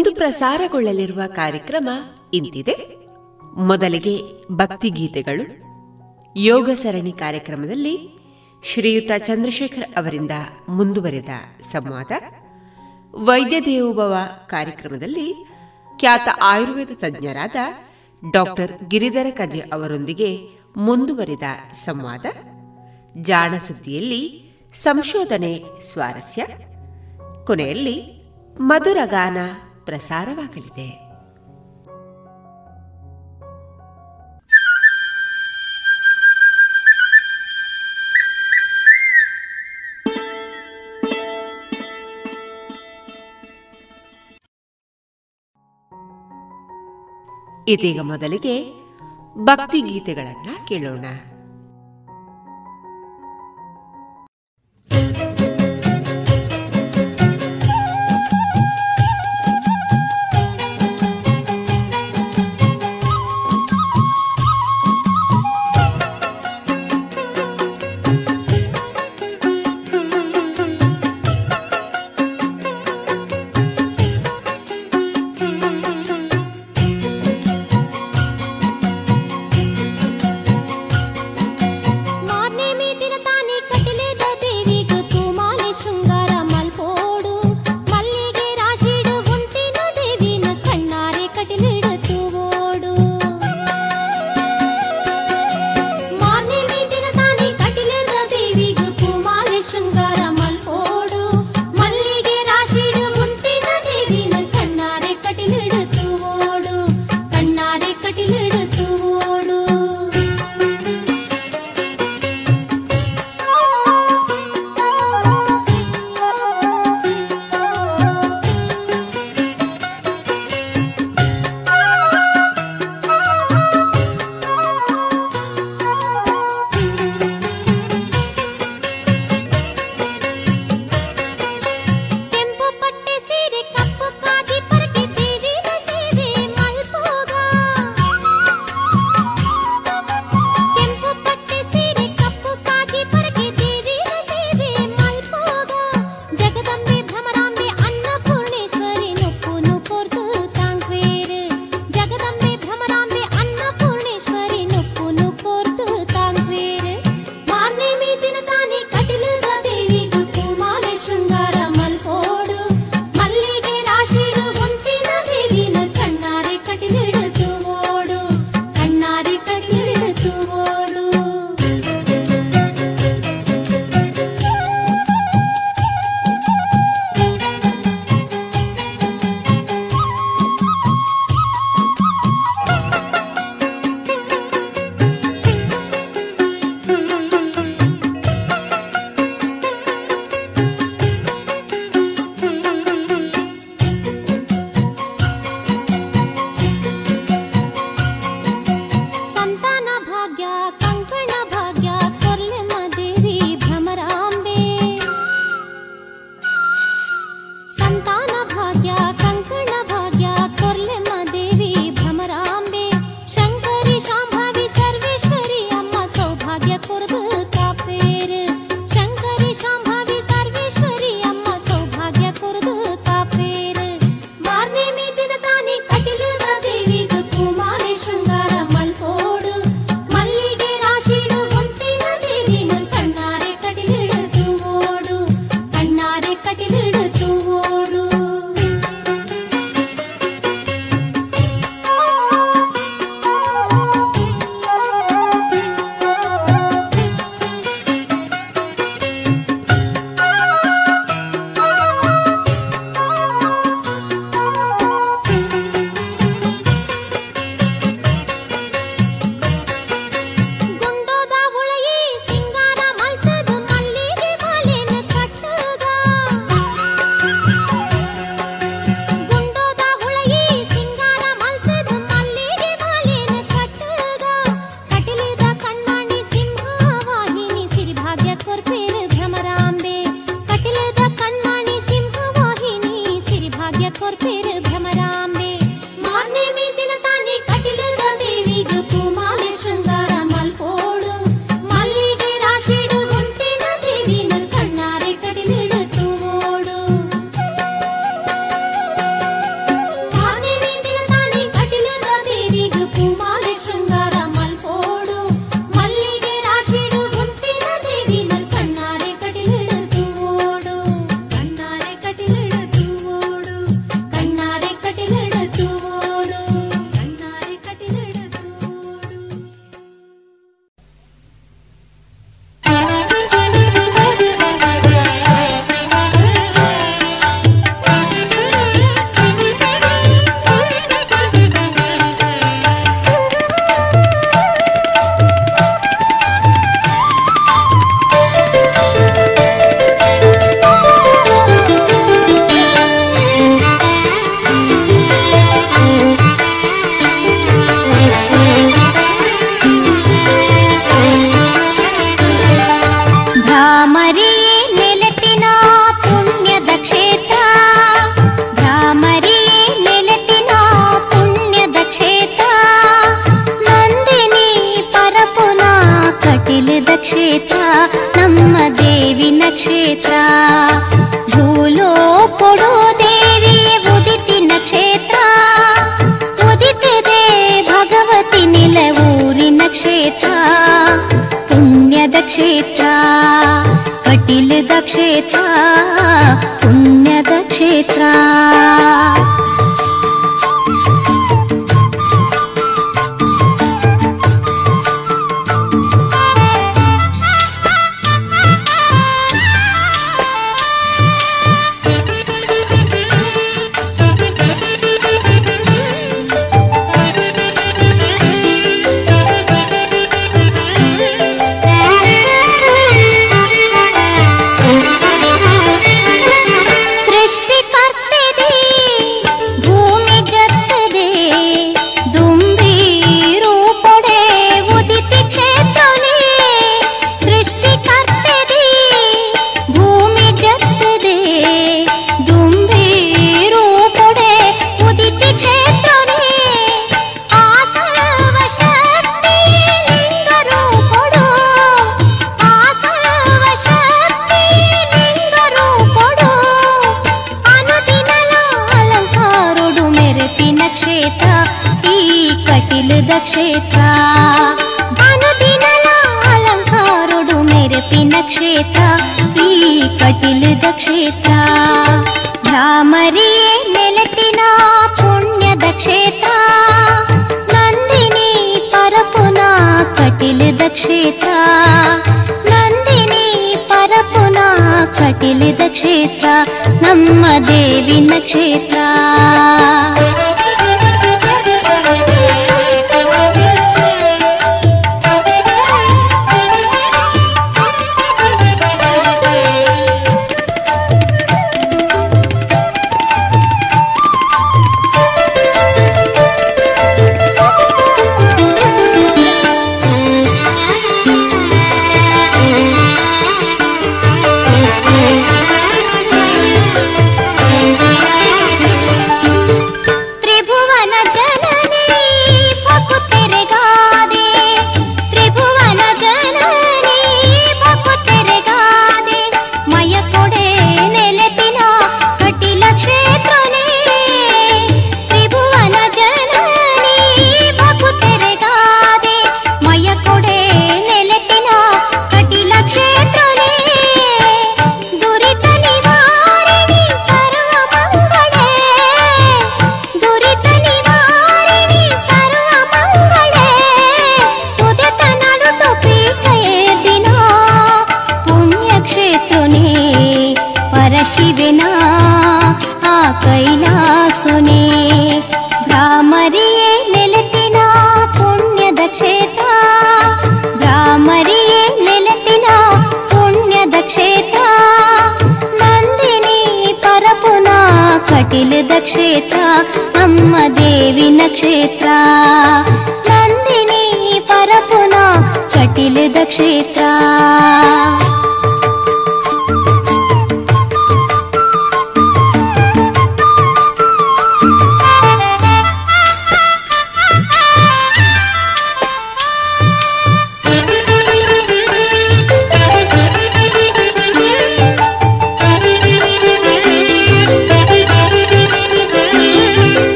ಇಂದು ಪ್ರಸಾರಗೊಳ್ಳಲಿರುವ ಕಾರ್ಯಕ್ರಮ ಇಂತಿದೆ. ಮೊದಲಿಗೆ ಭಕ್ತಿಗೀತೆಗಳು. ಯೋಗ ಸರಣಿ ಕಾರ್ಯಕ್ರಮದಲ್ಲಿ ಶ್ರೀಯುತ ಚಂದ್ರಶೇಖರ್ ಅವರಿಂದ ಮುಂದುವರೆದ ಸಂವಾದ. ವೈದ್ಯ ದೇವೋಭವ ಕಾರ್ಯಕ್ರಮದಲ್ಲಿ ಖ್ಯಾತ ಆಯುರ್ವೇದ ತಜ್ಞರಾದ ಡಾಕ್ಟರ್ ಗಿರಿಧರ ಕಜೆ ಅವರೊಂದಿಗೆ ಮುಂದುವರಿದ ಸಂವಾದ. ಜಾಣ ಸುದ್ದಿಯಲ್ಲಿ ಸಂಶೋಧನೆ ಸ್ವಾರಸ್ಯ. ಕೊನೆಯಲ್ಲಿ ಮಧುರಗಾನ ಪ್ರಸಾರವಾಗಲಿದೆ. ಇದೀಗ ಮೊದಲಿಗೆ ಭಕ್ತಿ ಗೀತೆಗಳನ್ನ ಕೇಳೋಣ.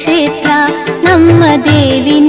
ಕ್ಷೇತ್ರ ನಮ್ಮ ದೇವಿ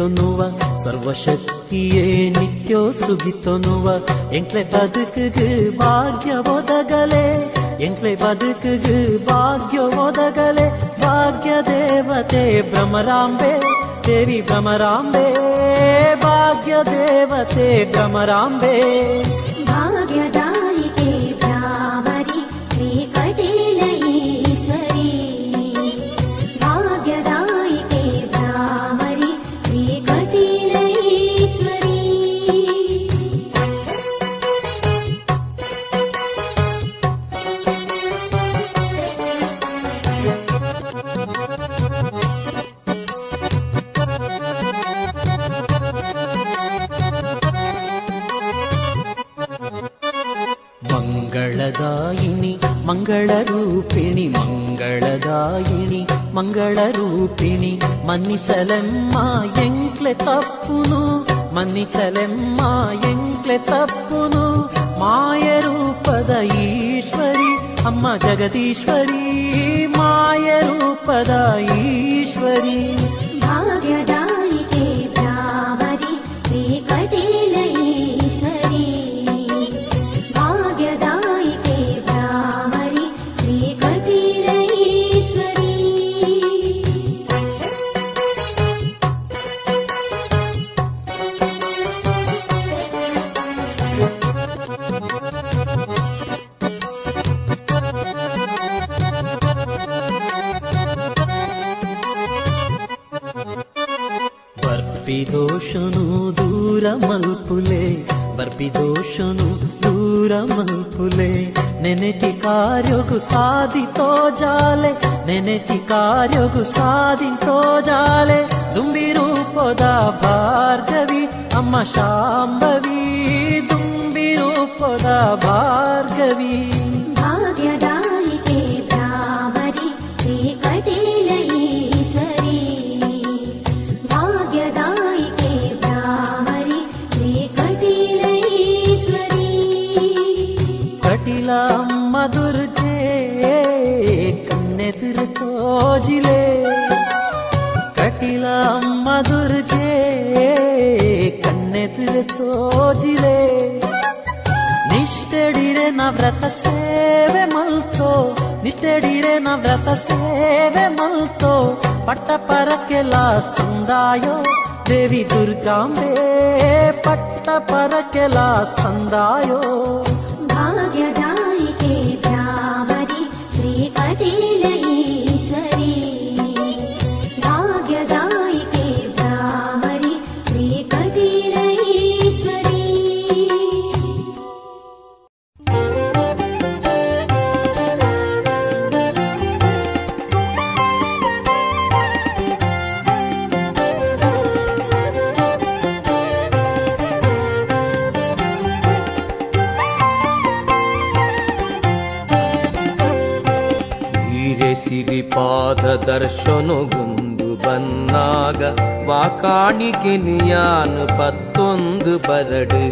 சுகித்தோனுவா சர்வசக்தியே நித்யோ சுகித்தோனுவா எங்களை பதுக்குகு பாக்ய ஒதகலே எங்களை பதுக்குகு பாக்ய ஒதகலே பாக்ய தேவதே பிரமராம்பே தேவி பிரமராம்பே. பாக்ய தேவதே பிரமராம்பே. மன்னிசலம்மா எங்களை தப்புனு மன்னிசலம்மா எங்களை தப்புனு மாயரூபத ஈஸ்வரி அம்மா ஜெகதீஸ்வரி ಸಿರಿಪಾದ ದರ್ಶನಗೊಂದು ಬನ್ನಾಗ ವಾಕಾಣಿಕೆ ನಿಯಾನು ಪತ್ತೊಂದು ಬರಡು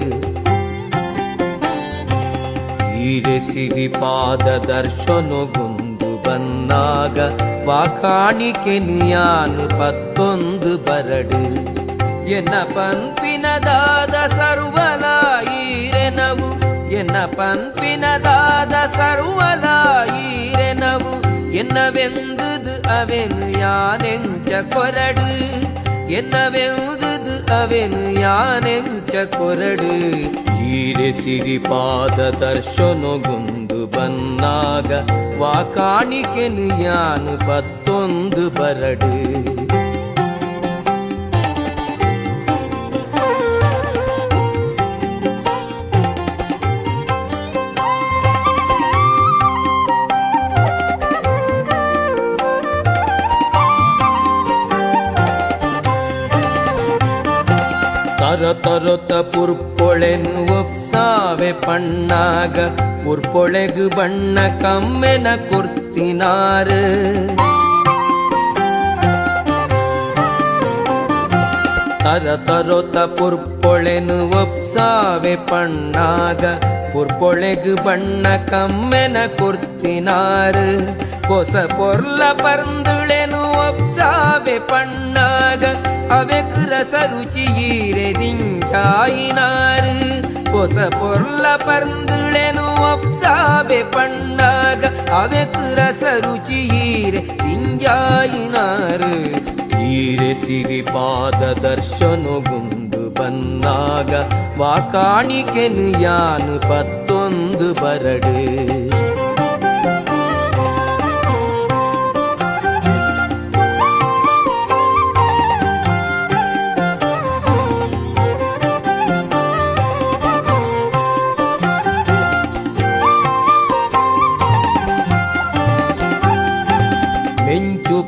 ಈರೆ ಸಿರಿಪಾದ ದರ್ಶನಗೊಂದು ಬನ್ನಾಗ ವಾಕಾಣಿಕೆ ನಿಯಾನು ಪತ್ತೊಂದು ಬರಡು ಎನ್ನ ಪಂಪಿನದಾದ ಸರ್ವಲ ಈರೆನವು ಎನ್ನ ಪಂಪಿನದಾದ ಸರ್ವಲ ಈರೆನವು ಅವೆನು ಯಾನೆಂಚ ಕೊರಡು ಎನ್ನವೆಂದು ಅವೆನು ಯಾನೆಂಚ ಕೊರಡು ಹೀರೆ ಸಿರಿಪಾದ ದರ್ಶನಗೊಂದು ಬನ್ನಾಗ ವಾಕಾಣಿಕೆನು ಯಾನು ಪತ್ತೊಂದು ಬರಡು ತರ ತರೊತ ಪುರ್ಪೊಳೆನು ಒಪ್ಸಾವೆ ಪಣ್ಣಾಗ ಪುರ್ಪೊಳೆಗು ಬಣ್ಣ ಕಮ್ಮೆನ ಕೊರ್ತಿನಾರ ತರ ತರೊತ ಪುರ್ಪೊಳೆನು ಒಪ್ಸಾವೆ ಪಣ್ಣಾಗ ಪುರ್ಪೊಳೆಗು ಬಣ್ಣ ಕಮ್ಮೆನ ಕೊರ್ತಿನಾರ ಹೊಸ ಪೊರ್ಲ ಪರ್ಂದುಳೆನು ಒಪ್ಸಾವೆ ಪಣ್ಣಾಗ ರಸ ರುಚಿಯೀರೆ ದಿಂಜಾಯಿನಾರು ಹೊಸ ಪೊರ್ಲ ಪರ್ಂದುಳೆನು ಒಪ್ಸಾವೆ ಪಣ್ಣಾಗ. ಅವೆಕ್ ರಸ ದಿಂಜಾಯಿನಾರು ಈರೆ ಸಿರಿಪಾದ ದರ್ಶನಗೊಂದು ಬನ್ನಾಗ. ವಾಕಾಣಿಕೆನು ಯಾನು ಪತ್ತೊಂದು ಬರಡು.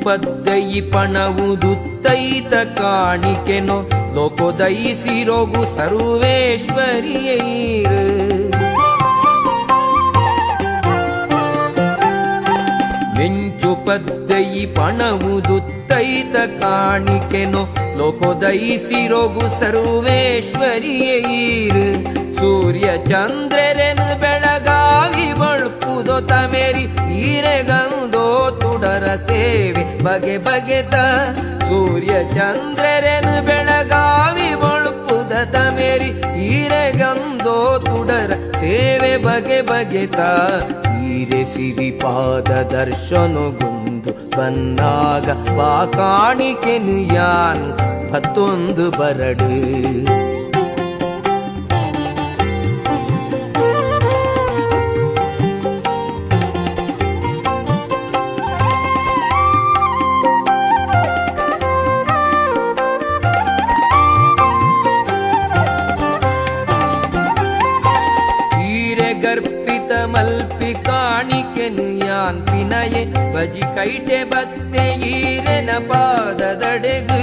ಪದ್ದಯಿ ಪಣವುದುತ್ತೈತ ಕಾಣಿಕೆನೋ ಲೋಕೋದಯಿಸಿರೋಗು ಸರ್ವೇಶ್ವರಿಯೈರು ಮೆಂಚು ಪದ್ದಯಿ ಪಣವುದುತ್ತೈತ ಕಾಣಿಕೆನೋ ಲೋಕೋದಯಿಸಿರೋಗು ಸರ್ವೇಶ್ವರಿಯೈರು ಸೂರ್ಯ ಚಂದ್ರರೆನು ಬೆಳಗಾಗಿ ಬಳ್ಪುದೋ ತಮೇರಿ ಈರೆಗಂದೋ ತುಡರ ಸೇವೆ ಬಗೆ ಬಗೆತ ಸೂರ್ಯ ಚಂದ್ರರೆನು ಬೆಳಗಾವಿ ಒಳಪುದ ತಮೇರಿ ಹೀರೆಗಂದೋ ತುಡರ ಸೇವೆ ಬಗೆ ಬಗೆತ ಈರೆ ಸಿರಿಪಾದ ದರ್ಶನಗೊಂದು ಬಂದಾಗ ಬಾ ಕಾಣಿಕೆನು ಯಾನು ಹತ್ತೊಂದು ಬರಡು. ಪಿನಯೆ ಬಜಿ ಕೈಟೆ ಬತ್ತೆ ಈರೆನ ಪಾದದಡೆಗು.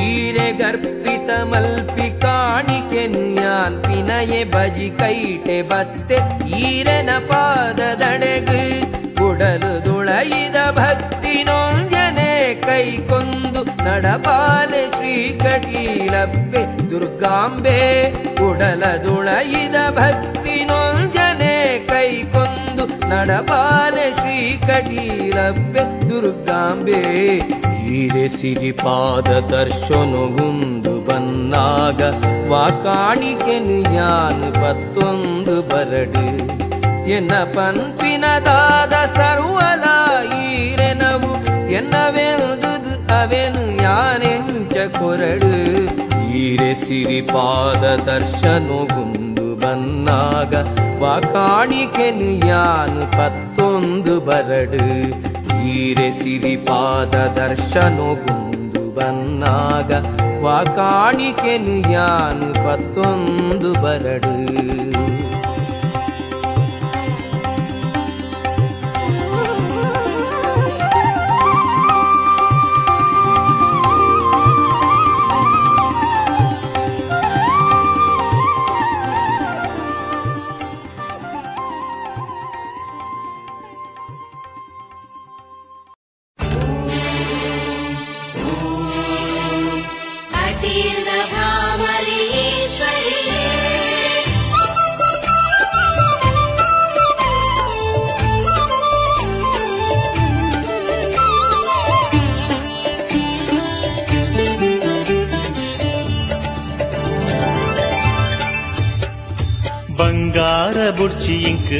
ಈರೆ ಗರ್ಪಿತ ಮಲ್ಪಿ ಕಾಣಿಕೆನು ಯಾನ್ ಪಿನಯೆ ಬಜಿ ಕೈಟೆ ಬತ್ತೆ ಈರೆನ ಪಾದದಡೆಗು. ಕುಡಲು ದುಳೈದ ಭಕ್ತಿ ನೊಂಜನೆ ಕೈಕೊಂದು ನಡಪಾಲೆ ಶ್ರೀ ಕಟೀಲಬ್ಬೆ ದುರ್ಗಾಂಬೆ ಕುಡಲ ದುಳೈದ ಭಕ್ತಿ ನೊಂಜನೆ ಕೈಕೊಂದು ನಡಪಾಲೆ ಶ್ರೀ ಕಟೀಲಬ್ಬೆ ದುರ್ಗಾಂಬೆ ಈರೆ ಸಿರಿಪಾದ ದರ್ಶನಗುಂದು ಬನ್ನಾಗ ವಾಕಾಣಿಕೆನು ಯಾನು ಪತ್ತೊಂದು ಬರಡು ಎನ್ನ ಪಂಪಿನದಾದ ಸರ್ವಲ ಈರೆನವು ಎನ್ನವೆನುದುದು ಅವೆನು ಯಾನೆಂಚ ಕೊರಡು. ಈರೆ ಸಿರಿಪಾದ ದರ್ಶನಗುಂದು ಬನ್ನಾಗ. ವಾಕಾಣಿಕೆನು ಯಾನು ಪತ್ತೊಂದು ಬರಡು. ಈರೆ ಸಿರಿಪಾದ ದರ್ಶನಗುಂದು ಬನ್ನಾಗ. ವಾಕಾಣಿಕೆನು ಯಾನು ಪತ್ತೊಂದು ಬರಡು.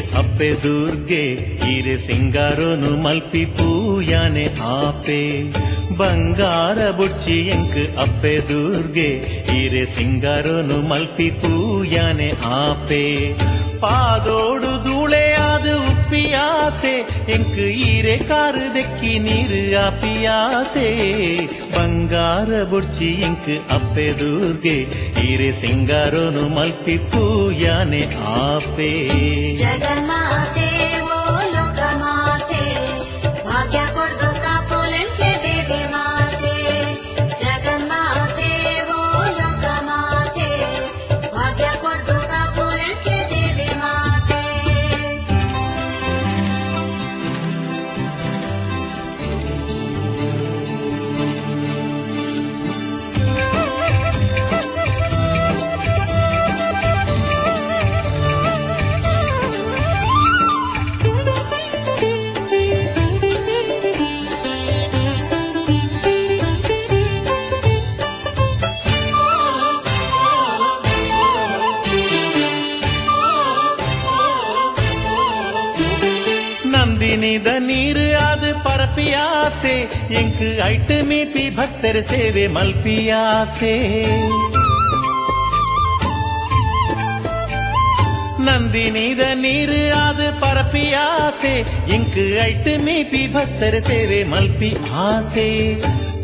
ಅಪ್ಪೆ ದುರ್ಗೆ ಈರೆ ಸಿಂಗಾರೋನು ಮಲ್ಪಿ ಪೂಯಾನೆ ಆಪೆ. ಬಂಗಾರ ಬುಡ್ಚಿ ಎಂಕ್ ಅಪ್ಪೆ ದುರ್ಗೆ ಇರೆ ಸಿಂಗಾರೋನು ಮಲ್ಪಿ ಪೂಯಾನೆ ಆಪೆ. ಪಾದೋಡು ಧೂಳೆಯಾದ ಉಪ್ಪಿಯಾಸೆ ಎಂಕ್ ಈರೆ ಕಾರು ದೆಕ್ಕಿ ನೀರು ಆಪಿಯಾಸೆ ಬಂಗಾರ ಬುಡ್ಚಿ ಇಂಕ್ ಅಪ್ಪೆ ದುರ್ಗೆ ಈರೆ ಸಿಂಗಾರೋನು ಮಲ್ಪಿ ಪೂಯಾನೆ ಆಪೆ ಜಗನ್ಮಾತೆ ಪರಪಿಯಾಸೆ ಎಂಕ್ ಐಟ್ ಮೀಪಿ ಭಕ್ತರ ಸೇವೆ ಮಲ್ಪಿಯಾಸೆ ನಂದಿನಿದ ನೀರು ಅದು ಪರಪಿಯಾಸೆ ಎಂಕ್ ಐಟ್ ಮೀಪಿ ಭಕ್ತರ ಸೇವೆ ಮಲ್ಪಿ ಆಸೆ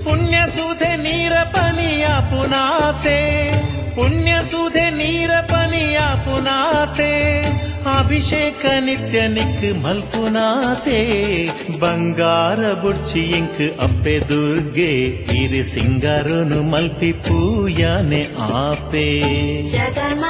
ಪುಣ್ಯ ಸುಧೆ ನೀರ ಪನಿಯ ಪುನಾಸೆ ಪುಣ್ಯ ಸುಧೆ ನೀರ ಪನಿಯ ಪುನಾಸೆ ಅಭಿಷೇಕ ನಿತ್ಯ ನಿಕ್ ಮಲ್ಪುನಾಸೆ ಬಂಗಾರ ಬುಡ್ಚಿ ಇಂಕ್ ಅಪ್ಪೆ ದುರ್ಗೆ ಇರಿ ಸಿಂಗಾರನು ಮಲ್ಪಿ ಪೂಯಾನೆ ಆಪೆ ಜಗನ್ಮಾತೆ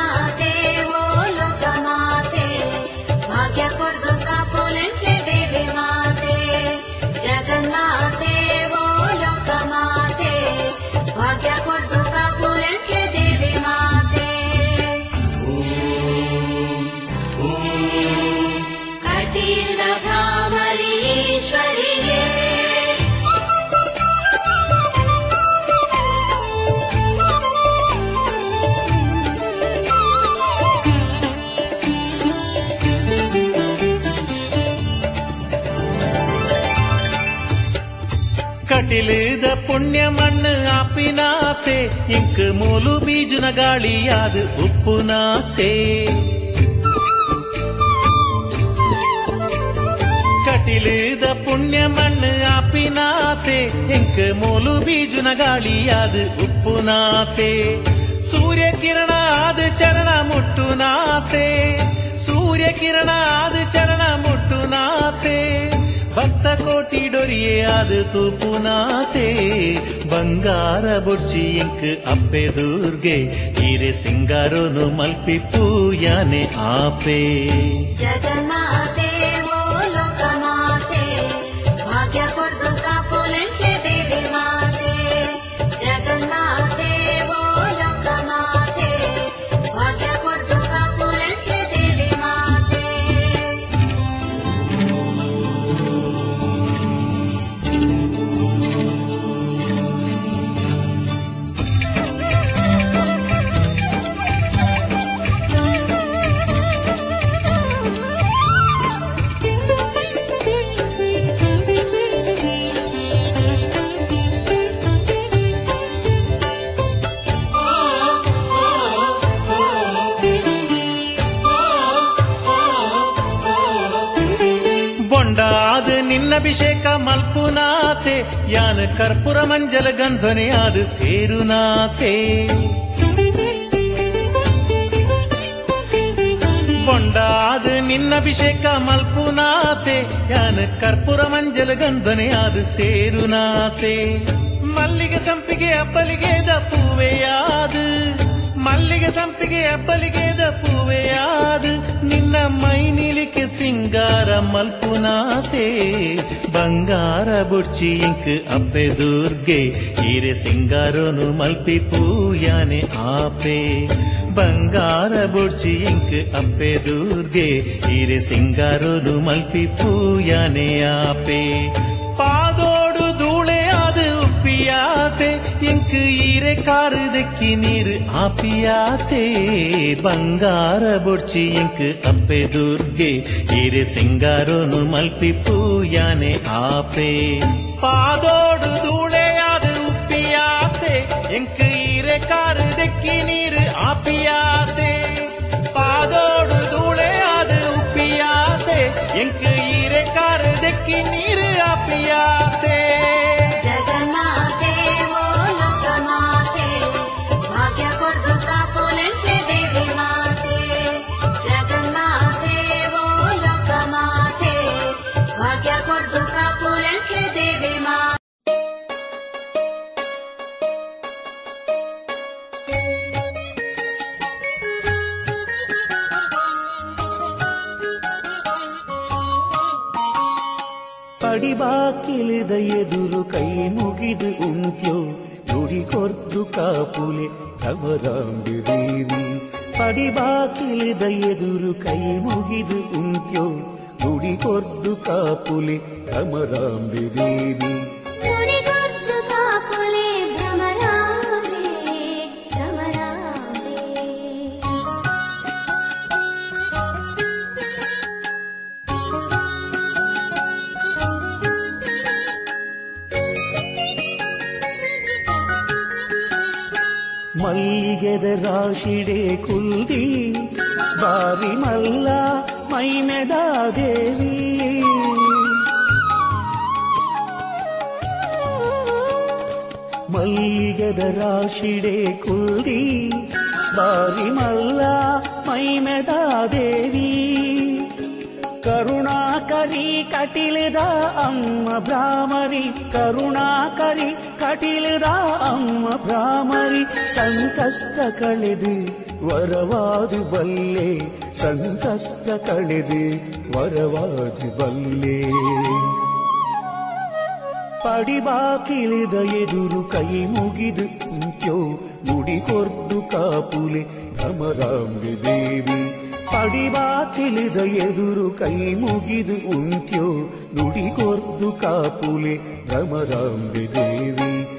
ಕಟಿಲಿದ ಪುಣ್ಯ ಮಣ್ಣು ಆಪಿನಾಸೆ ಇಂಕ್ ಮೂಲು ಬೀಜನ ಗಾಳಿಯಾದ ಉಪ್ಪುನಾಸೆ ಕಟಿಲಿದ ಪುಣ್ಯ ಮಣ್ಣು ಆಪಿನಾಸೆ ಇಂಕ್ ಮೂಲು ಬೀಜನ ಗಾಳಿಯಾದ ಉಪ್ಪುನಾಸೆ ಸೂರ್ಯ ಕಿರಣ ಆದ ಚರಣ ಮುಟ್ಟುನಾಸೆ ಸೂರ್ಯ ಕಿರಣ ಆದ ಚರಣ ಮುಟ್ಟುನಾಸೆ ಭಕ್ತ ಕೋಟಿ ಡೊರಿಯೇ ಆದ ತೂಪುನಾಸೆ ಬಂಗಾರ ಬುಡ್ಚಿ ಇಂಕ್ ಅಪ್ಪೆ ದುರ್ಗೆ ಈರೆ ಸಿಂಗಾರೋನು ಮಲ್ಪಿ ಪೂಯಾನೆ ಆಪೆ ಜಗನ್ಮಾತೆ ಮಲ್ಪುನಾಸೆ ಯಾನ ಕರ್ಪೂರ ಮಂಜಲ ಗಂಧನೆ ಆದ ಸೇರುನಾಸೆ ಬೊಂಡಾದ ನಿನ್ನಭಿಷೇಕ ಮಲ್ಪುನಾಸೆ ಯಾನ ಕರ್ಪೂರ ಮಂಜಲ ಗಂಧನೆ ಆದ ಸೇರುನಾಸೆ ಮಲ್ಲಿಗೆ ಸಂಪಿಗೆ ಅಪ್ಪಲಿಗೆದ ಪೂವೆಯಾದು ಮಲ್ಲಿಗೆ ಸಂಪಿಗೆ ಅಪ್ಪಲಿಗೆದ ಪೂವೆಯಾದು ನಿನ್ನ ಮೈ ನಿಲಿಕೆ ಸಿಂಗಾರ ಮಲ್ಪುನಾಸೆ ಬಂಗಾರ ಬುಡ್ಚಿ ಇಂಕ್ ಅಪ್ಪೆ ದುರ್ಗೆ ಈರೆ ಸಿಂಗಾರೋನು ಮಲ್ಪಿ ಪೂಯಾನೆ ಆಪೆ ಬಂಗಾರ ಬುಡ್ಚಿ ಇಂಕ್ ಅಪ್ಪೆ ದುರ್ಗೆ ಈರೆ ಸಿಂಗಾರೋನು ಮಲ್ಪಿ ಪೂಯಾನೆ ಆಪೆ ಪಾದೋಡು ಧೂಳೆ ಅದು ಉಪ್ಪಿಯಾಸೆ ಆಸೆ ಎಂಕ್ ಈರೆ ಕಾರು ದೆಕ್ಕಿ ನೀರು ಆಪಿಯಾಸೆ ಬಂಗಾರ ಬೊಡ್ಚಿ ಎಂಕ್ ಅಪ್ಪೆ ದುರ್ಗೆ ಈರೆ ಸಿಂಗಾರೋನು ಮಲ್ಪಿ ಪೂಯಾನೆ ಆಪೆ ಪಾದೋಡು ಧೂಳೆಯಾದ ಉಪ್ಪಿಯಾಸೆ ಎಂಕ್ ಈರೆ ಕಾರು ದೆಕ್ಕಿ ನೀರು ಆಪಿಯಾಸೆ ಪಾದೋಡು ಪಡಿಬಾಕಿಲಿದ ಎದುರು ಕೈ ಮುಗಿದು ಉಂತ್ಯೋ ನುಡಿಕೊರ್ದು ಕಾಪುಲೆ ಭ್ರಮರಾಂಬಿ ದೇವಿ ಪಡಿಬಾಕಿಲಿದ ಎದುರು ಕೈ ಮುಗಿದು ಉಂತ್ಯೋ ನುಡಿಕೊರ್ದು ಕಾಪುಲೆ ಭ್ರಮರಾಂಬಿ ದೇವಿ ಸಂಕಷ್ಟ ಕಳೆದು, ವರವಾದು ಬಲ್ಲೆ, ಸಂಕಷ್ಟ ಕಳೆದು, ವರವಾದು ಬಲ್ಲೆ. ಪಡಿಬಾಕಿಳಿದ ಎದುರು ಕೈ ಮುಗಿದು ಕುಂತ್ಯೋ ನುಡಿಕೊರ್ದು ಕಾಪುಲೆ ಭ್ರಮರಾಂಬೆ ದೇವಿ. ಪಡಿಬಾಕಿಳಿದ ಎದುರು ಕೈ ಮುಗಿದು ಉಂತ್ಯೋ ನುಡಿಕೊರ್ದು ಕಾಪುಲೆ ಭ್ರಮರಾಂಬೆ ದೇವಿ.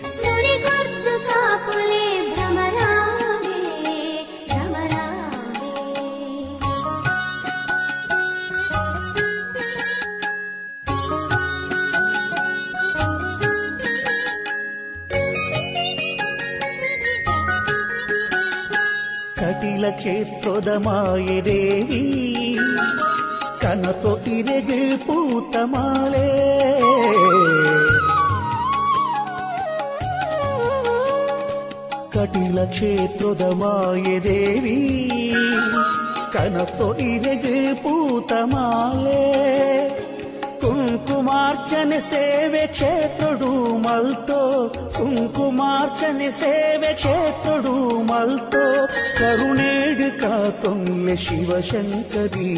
ಕ್ಷೇತ್ರದ ಮಾಯೆ ದೇವಿ ಕನಸೊ ಇರೆದು ಪೂತ ಮಾಲೆ ಕಟಿಲ ಕ್ಷೇತ್ರದ ಮಾಯೆ ದೇವಿ ಕನಸೊ ಇರೆದು ಪೂತ ಮಾಲೆ ಕುಂಕುಮಾರ್ಚನೆ ಸೇವೆ ಕ್ಷೇತ್ರಡು ಮಲ್ತೋ ಕುಂಕುಮಾರ್ಚನೆ ಸೇವೆ ಕ್ಷೇತ್ರಡು ಮಲ್ತೋ ಕರುಣೇಡು ಕಾತೊಂಲೆ ಶಿವಶಂಕರಿ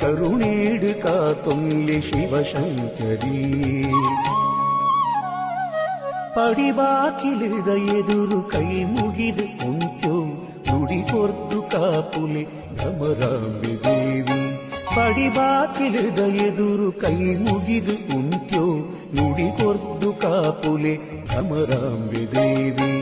ಕರುಣೇಡು ಕಾತೊಂಲೆ ಶಿವಶಂಕರಿ ಪಡಿಬಾಕಿಲಿದ ಎದುರು ಕೈ ಮುಗಿದು ಕುಂತ್ಯೋ ನುಡಿಕೊರ್ದು ಕಾಪುಲೆ ಭ್ರಮರಾಂಬೆ ದೇವಿ ಪಡಿಬಾಕಿಲಿದ ಎದುರು ಕೈ ಮುಗಿದು ಕುಂತ್ಯೋ ನುಡಿಕೊರ್ದು ಕಾಪುಲೆ ಭ್ರಮರಾಂಬೆ ದೇವಿ.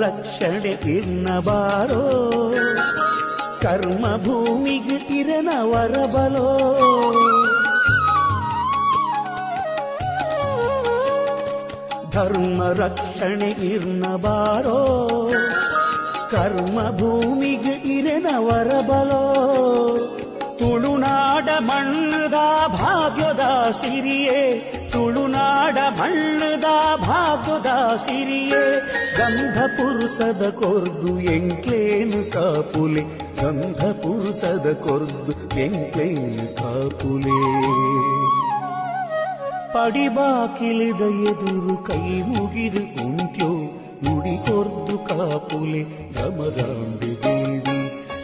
ರಕ್ಷಣೆ ಇರ್ನಬಾರೋ ಕರ್ಮ ಭೂಮಿಗೆ ಇರನ ವರಬಲೋ ಧರ್ಮ ರಕ್ಷಣೆ ಇರ್ನಬಾರೋ? ಕರ್ಮ ಭೂಮಿಗೆ ಇರನ ವರಬಲೋ ತುಳುನಾಡ ಮಣ್ಣದ ಭಾಗ್ಯದ ಸಿರಿಯೇ ತುಳುನಾಡ ಮಣ್ಣದ ಭಾಗ್ಯದ ಸಿರಿಯೇ ಗಂಧ ಪುರುಷದ ಕೊರ್ದು ಎಂಕ್ಲೇನು ಕಾಪುಲೆ ಗಂಧ ಪುರುಷದ ಕೊರ್ದು ಎಂಕ್ಲೇನು ಕಾಪುಲೆ. ಪಡಿಬಾಕಿಲಿದ ಎದುರು ಕೈ ಮುಗಿದು ಉಂಟ್ಯೋ, ನುಡಿ ಕೊರ್ದು ಕಾಪುಲೆ ಗಮರಾಂಬೆ ದೇವಿ.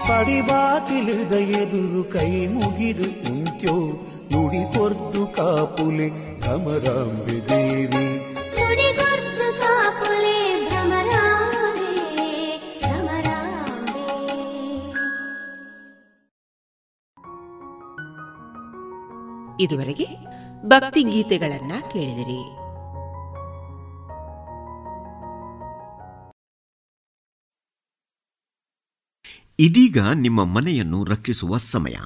ಪಡಿಬಾಕಿಲಿದ ಎದುರು ಕೈ ಮುಗಿದು ಉಂಟ್ಯೋ ನುಡಿಪೊರ್ದು ಕಾಪುಲೆ ಭ್ರಮರಾಂಬೆ ದೇವಿ ಇದುವರೆಗೆ ಭಕ್ತಿ ಗೀತೆಗಳನ್ನ ಕೇಳಿದಿರಿ. ಇದೀಗ ನಿಮ್ಮ ಮನೆಯನ್ನು ರಕ್ಷಿಸುವ ಸಮಯ.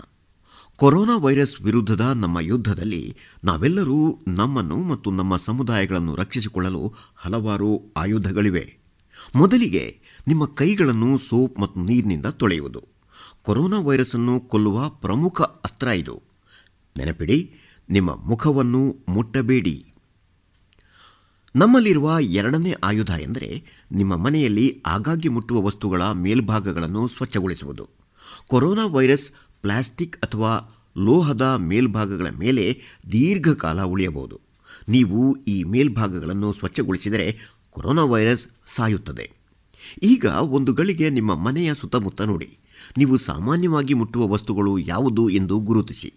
ಕೊರೋನಾ ವೈರಸ್ ವಿರುದ್ಧದ ನಮ್ಮ ಯುದ್ಧದಲ್ಲಿ ನಾವೆಲ್ಲರೂ ನಮ್ಮನ್ನು ಮತ್ತು ನಮ್ಮ ಸಮುದಾಯಗಳನ್ನು ರಕ್ಷಿಸಿಕೊಳ್ಳಲು ಹಲವಾರು ಆಯುಧಗಳಿವೆ. ಮೊದಲಿಗೆ ನಿಮ್ಮ ಕೈಗಳನ್ನು ಸೋಪ್ ಮತ್ತು ನೀರಿನಿಂದ ತೊಳೆಯುವುದು. ಕೊರೋನಾ ವೈರಸ್ ಅನ್ನು ಕೊಲ್ಲುವ ಪ್ರಮುಖ ಅಸ್ತ್ರ ಇದು. ನೆನಪಿಡಿ, ನಿಮ್ಮ ಮುಖವನ್ನು ಮುಟ್ಟಬೇಡಿ. ನಮ್ಮಲ್ಲಿರುವ ಎರಡನೇ ಆಯುಧ ಎಂದರೆ ನಿಮ್ಮ ಮನೆಯಲ್ಲಿ ಆಗಾಗ್ಗೆ ಮುಟ್ಟುವ ವಸ್ತುಗಳ ಮೇಲ್ಭಾಗಗಳನ್ನು ಸ್ವಚ್ಛಗೊಳಿಸುವುದು. ಕೊರೋನಾ ವೈರಸ್ ಪ್ಲಾಸ್ಟಿಕ್ ಅಥವಾ ಲೋಹದ ಮೇಲ್ಭಾಗಗಳ ಮೇಲೆ ದೀರ್ಘಕಾಲ ಉಳಿಯಬಹುದು. ನೀವು ಈ ಮೇಲ್ಭಾಗಗಳನ್ನು ಸ್ವಚ್ಛಗೊಳಿಸಿದರೆ ಕೊರೋನಾ ವೈರಸ್ ಸಾಯುತ್ತದೆ. ಈಗ ಒಂದು ಗಳಿಗೆ ನಿಮ್ಮ ಮನೆಯ ಸುತ್ತಮುತ್ತ ನೋಡಿ. ನೀವು ಸಾಮಾನ್ಯವಾಗಿ ಮುಟ್ಟುವ ವಸ್ತುಗಳು ಯಾವುದು ಎಂದು ಗುರುತಿಸಿ.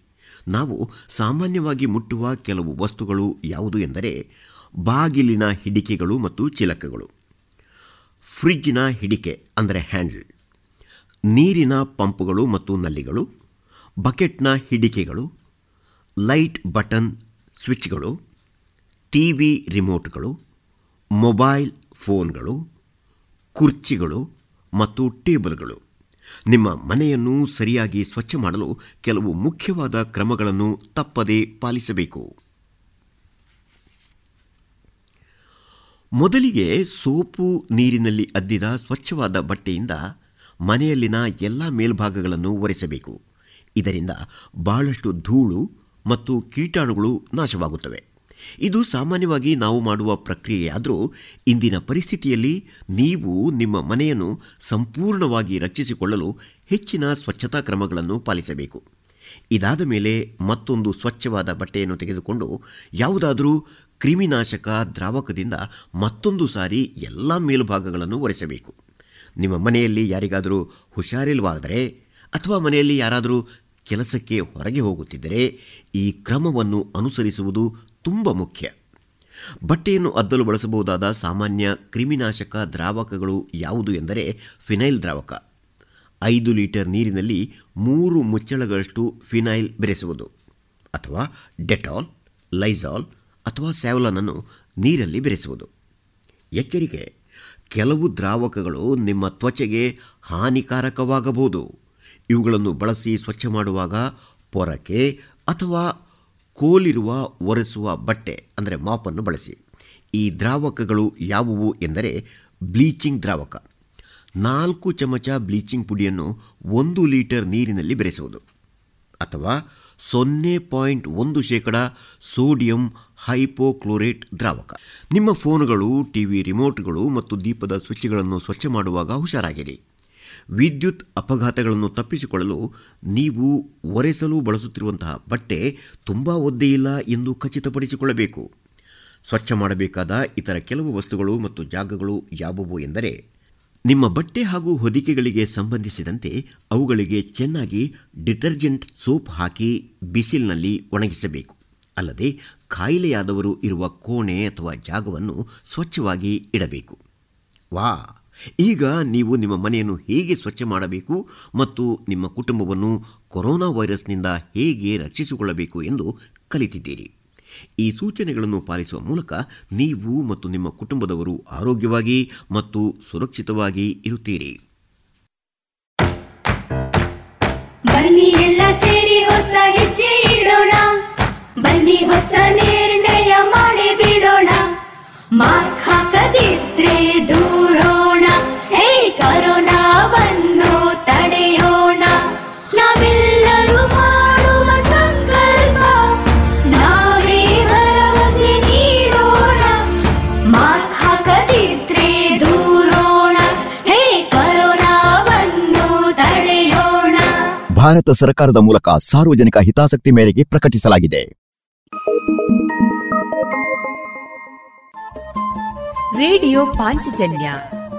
ನಾವು ಸಾಮಾನ್ಯವಾಗಿ ಮುಟ್ಟುವ ಕೆಲವು ವಸ್ತುಗಳು ಯಾವುದು ಎಂದರೆ ಬಾಗಿಲಿನ ಹಿಡಿಕೆಗಳು ಮತ್ತು ಚಿಲಕಗಳು. ಫ್ರಿಜ್ಜಿನ ಹಿಡಿಕೆ, ಅಂದರೆ ಹ್ಯಾಂಡಲ್. ನೀರಿನ ಪಂಪ್ಗಳು ಮತ್ತು ನಲ್ಲಿಗಳು. ಬಕೆಟ್ನ ಹಿಡಿಕೆಗಳು, ಲೈಟ್ ಬಟನ್ ಸ್ವಿಚ್ಗಳು ಟಿವಿ ರಿಮೋಟ್ಗಳು, ಮೊಬೈಲ್ ಫೋನ್ಗಳು, ಕುರ್ಚಿಗಳು ಮತ್ತು ಟೇಬಲ್ಗಳು. ನಿಮ್ಮ ಮನೆಯನ್ನು ಸರಿಯಾಗಿ ಸ್ವಚ್ಛ ಮಾಡಲು ಕೆಲವು ಮುಖ್ಯವಾದ ಕ್ರಮಗಳನ್ನು ತಪ್ಪದೇ ಪಾಲಿಸಬೇಕು. ಮೊದಲಿಗೆ ಸೋಪು ನೀರಿನಲ್ಲಿ ಅದ್ದಿದ ಸ್ವಚ್ಛವಾದ ಬಟ್ಟೆಯಿಂದ ಮನೆಯಲ್ಲಿನ ಎಲ್ಲ ಮೇಲ್ಭಾಗಗಳನ್ನು ಒರೆಸಬೇಕು. ಇದರಿಂದ ಬಹಳಷ್ಟು ಧೂಳು ಮತ್ತು ಕೀಟಾಣುಗಳು ನಾಶವಾಗುತ್ತವೆ. ಇದು ಸಾಮಾನ್ಯವಾಗಿ ನಾವು ಮಾಡುವ ಪ್ರಕ್ರಿಯೆಯಾದರೂ ಇಂದಿನ ಪರಿಸ್ಥಿತಿಯಲ್ಲಿ ನೀವು ನಿಮ್ಮ ಮನೆಯನ್ನು ಸಂಪೂರ್ಣವಾಗಿ ರಕ್ಷಿಸಿಕೊಳ್ಳಲು ಹೆಚ್ಚಿನ ಸ್ವಚ್ಛತಾ ಕ್ರಮಗಳನ್ನು ಪಾಲಿಸಬೇಕು. ಇದಾದ ಮೇಲೆ ಮತ್ತೊಂದು ಸ್ವಚ್ಛವಾದ ಬಟ್ಟೆಯನ್ನು ತೆಗೆದುಕೊಂಡು ಯಾವುದಾದರೂ ಕ್ರಿಮಿನಾಶಕ ದ್ರಾವಕದಿಂದ ಮತ್ತೊಂದು ಸಾರಿ ಎಲ್ಲ ಮೇಲುಭಾಗಗಳನ್ನು ಒರೆಸಬೇಕು. ನಿಮ್ಮ ಮನೆಯಲ್ಲಿ ಯಾರಿಗಾದರೂ ಹುಷಾರಿಲ್ವಾದರೆ ಅಥವಾ ಮನೆಯಲ್ಲಿ ಯಾರಾದರೂ ಕೆಲಸಕ್ಕೆ ಹೊರಗೆ ಹೋಗುತ್ತಿದ್ದರೆ ಈ ಕ್ರಮವನ್ನು ಅನುಸರಿಸುವುದು ತುಂಬ ಮುಖ್ಯ. ಬಟ್ಟೆಯನ್ನು ಅದ್ದಲು ಬಳಸಬಹುದಾದ ಸಾಮಾನ್ಯ ಕ್ರಿಮಿನಾಶಕ ದ್ರಾವಕಗಳು ಯಾವುದು ಎಂದರೆ ಫಿನೈಲ್ ದ್ರಾವಕ. ಐದು ಲೀಟರ್ ನೀರಿನಲ್ಲಿ ಮೂರು ಮುಚ್ಚಳಗಳಷ್ಟು ಫಿನೈಲ್ ಬೆರೆಸುವುದು. ಅಥವಾ ಡೆಟಾಲ್, ಲೈಸಾಲ್ ಅಥವಾ ಸ್ಯಾವ್ಲನನ್ನು ನೀರಲ್ಲಿ ಬೆರೆಸುವುದು. ಎಚ್ಚರಿಕೆ, ಕೆಲವು ದ್ರಾವಕಗಳು ನಿಮ್ಮ ತ್ವಚೆಗೆ ಹಾನಿಕಾರಕವಾಗಬಹುದು. ಇವುಗಳನ್ನು ಬಳಸಿ ಸ್ವಚ್ಛ ಮಾಡುವಾಗ ಪೊರಕೆ ಅಥವಾ ಕೋಲಿರುವ ಒರೆಸುವ ಬಟ್ಟೆ, ಅಂದರೆ ಮಾಪನ್ನು ಬಳಸಿ. ಈ ದ್ರಾವಕಗಳು ಯಾವುವು ಎಂದರೆ ಬ್ಲೀಚಿಂಗ್ ದ್ರಾವಕ. ನಾಲ್ಕು ಚಮಚ ಬ್ಲೀಚಿಂಗ್ ಪುಡಿಯನ್ನು ಒಂದು ಲೀಟರ್ ನೀರಿನಲ್ಲಿ ಬೆರೆಸುವುದು. ಅಥವಾ ಸೊನ್ನೆ ಪಾಯಿಂಟ್ ಒಂದು ಶೇಕಡ ಸೋಡಿಯಂ ಹೈಪೋಕ್ಲೋರೇಟ್ ದ್ರಾವಕ. ನಿಮ್ಮ ಫೋನ್ಗಳು, ಟಿವಿ ರಿಮೋಟ್ಗಳು ಮತ್ತು ದೀಪದ ಸ್ವಿಚ್ಗಳನ್ನು ಸ್ವಚ್ಛ ಮಾಡುವಾಗ ಹುಷಾರಾಗಿರಿ. ವಿದ್ಯುತ್ ಅಪಘಾತಗಳನ್ನು ತಪ್ಪಿಸಿಕೊಳ್ಳಲು ನೀವು ಒರೆಸಲು ಬಳಸುತ್ತಿರುವಂತಹ ಬಟ್ಟೆ ತುಂಬ ಒದ್ದೆಯಿಲ್ಲ ಎಂದು ಖಚಿತಪಡಿಸಿಕೊಳ್ಳಬೇಕು. ಸ್ವಚ್ಛ ಮಾಡಬೇಕಾದ ಇತರ ಕೆಲವು ವಸ್ತುಗಳು ಮತ್ತು ಜಾಗಗಳು ಯಾವುವು ಎಂದರೆ, ನಿಮ್ಮ ಬಟ್ಟೆ ಹಾಗೂ ಹೊದಿಕೆಗಳಿಗೆ ಸಂಬಂಧಿಸಿದಂತೆ ಅವುಗಳಿಗೆ ಚೆನ್ನಾಗಿ ಡಿಟರ್ಜೆಂಟ್ ಸೋಪ್ ಹಾಕಿ ಬಿಸಿಲಿನಲ್ಲಿ ಒಣಗಿಸಬೇಕು. ಅಲ್ಲದೆ ಕಾಯಿಲೆಯಾದವರು ಇರುವ ಕೋಣೆ ಅಥವಾ ಜಾಗವನ್ನು ಸ್ವಚ್ಛವಾಗಿ ಇಡಬೇಕು. ವಾ ಈಗ ನೀವು ನಿಮ್ಮ ಮನೆಯನ್ನು ಹೇಗೆ ಸ್ವಚ್ಛ ಮಾಡಬೇಕು ಮತ್ತು ನಿಮ್ಮ ಕುಟುಂಬವನ್ನು ಕೊರೋನಾ ವೈರಸ್ನಿಂದ ಹೇಗೆ ರಕ್ಷಿಸಿಕೊಳ್ಳಬೇಕು ಎಂದು ಕಲಿತಿದ್ದೀರಿ. ಈ ಸೂಚನೆಗಳನ್ನು ಪಾಲಿಸುವ ಮೂಲಕ ನೀವು ಮತ್ತು ನಿಮ್ಮ ಕುಟುಂಬದವರು ಆರೋಗ್ಯವಾಗಿ ಮತ್ತು ಸುರಕ್ಷಿತವಾಗಿ ಇರುತ್ತೀರಿ. ಬನ್ನಿ ಎಲ್ಲ ಸೇರಿ ಹೊಸ ಹೆಜ್ಜೆ ಇಡೋಣ. ಬನ್ನಿ ಹೊಸ ನಿರ್ಣಯ ಮಾಡಿ ಬಿಡೋಣ. ಮಾಸ್ಕ್ ಹಾಕದಿದ್ರೆ ದೂರೋಣ ಹೇ ಕರೋನಾವನ್ನು ತಡೆಯೋಣ. ನಾವೆಲ್ಲರೂ ಮಾಡುವ ಸಂಕಲ್ಪ ನಾವೇ ಭರವಸೆ ನೀಡೋಣ. ಮಾಸ್ಕ್ ಹಾಕದಿದ್ರೆ ದೂರೋಣ. ಹೇ ಕರೋನಾವನ್ನು ತಡೆಯೋಣ. ಭಾರತ ಸರ್ಕಾರದ ಮೂಲಕ ಸಾರ್ವಜನಿಕ ಹಿತಾಸಕ್ತಿ ಮೇರೆಗೆ ಪ್ರಕಟಿಸಲಾಗಿದೆ. ರೇಡಿಯೋ ಪಾಂಚಜನ್ಯ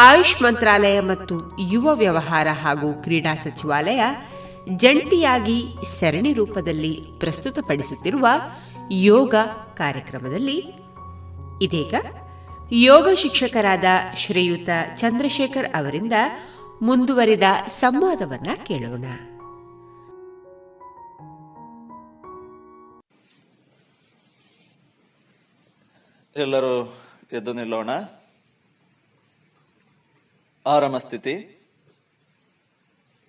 ಆಯುಷ್ ಮಂತ್ರಾಲಯ ಮತ್ತು ಯುವ ವ್ಯವಹಾರ ಹಾಗೂ ಕ್ರೀಡಾ ಸಚಿವಾಲಯ ಜಂಟಿಯಾಗಿ ಸರಣಿ ರೂಪದಲ್ಲಿ ಪ್ರಸ್ತುತಪಡಿಸುತ್ತಿರುವ ಯೋಗ ಕಾರ್ಯಕ್ರಮದಲ್ಲಿ ಇದೀಗ ಯೋಗ ಶಿಕ್ಷಕರಾದ ಶ್ರೀಯುತ ಚಂದ್ರಶೇಖರ್ ಅವರಿಂದ ಮುಂದುವರಿದ ಸಂವಾದವನ್ನ ಕೇಳೋಣ. ಎಲ್ಲರೂ ಎದ್ದು ನಿಲ್ಲೋಣ. ಆರಾಮ ಸ್ಥಿತಿ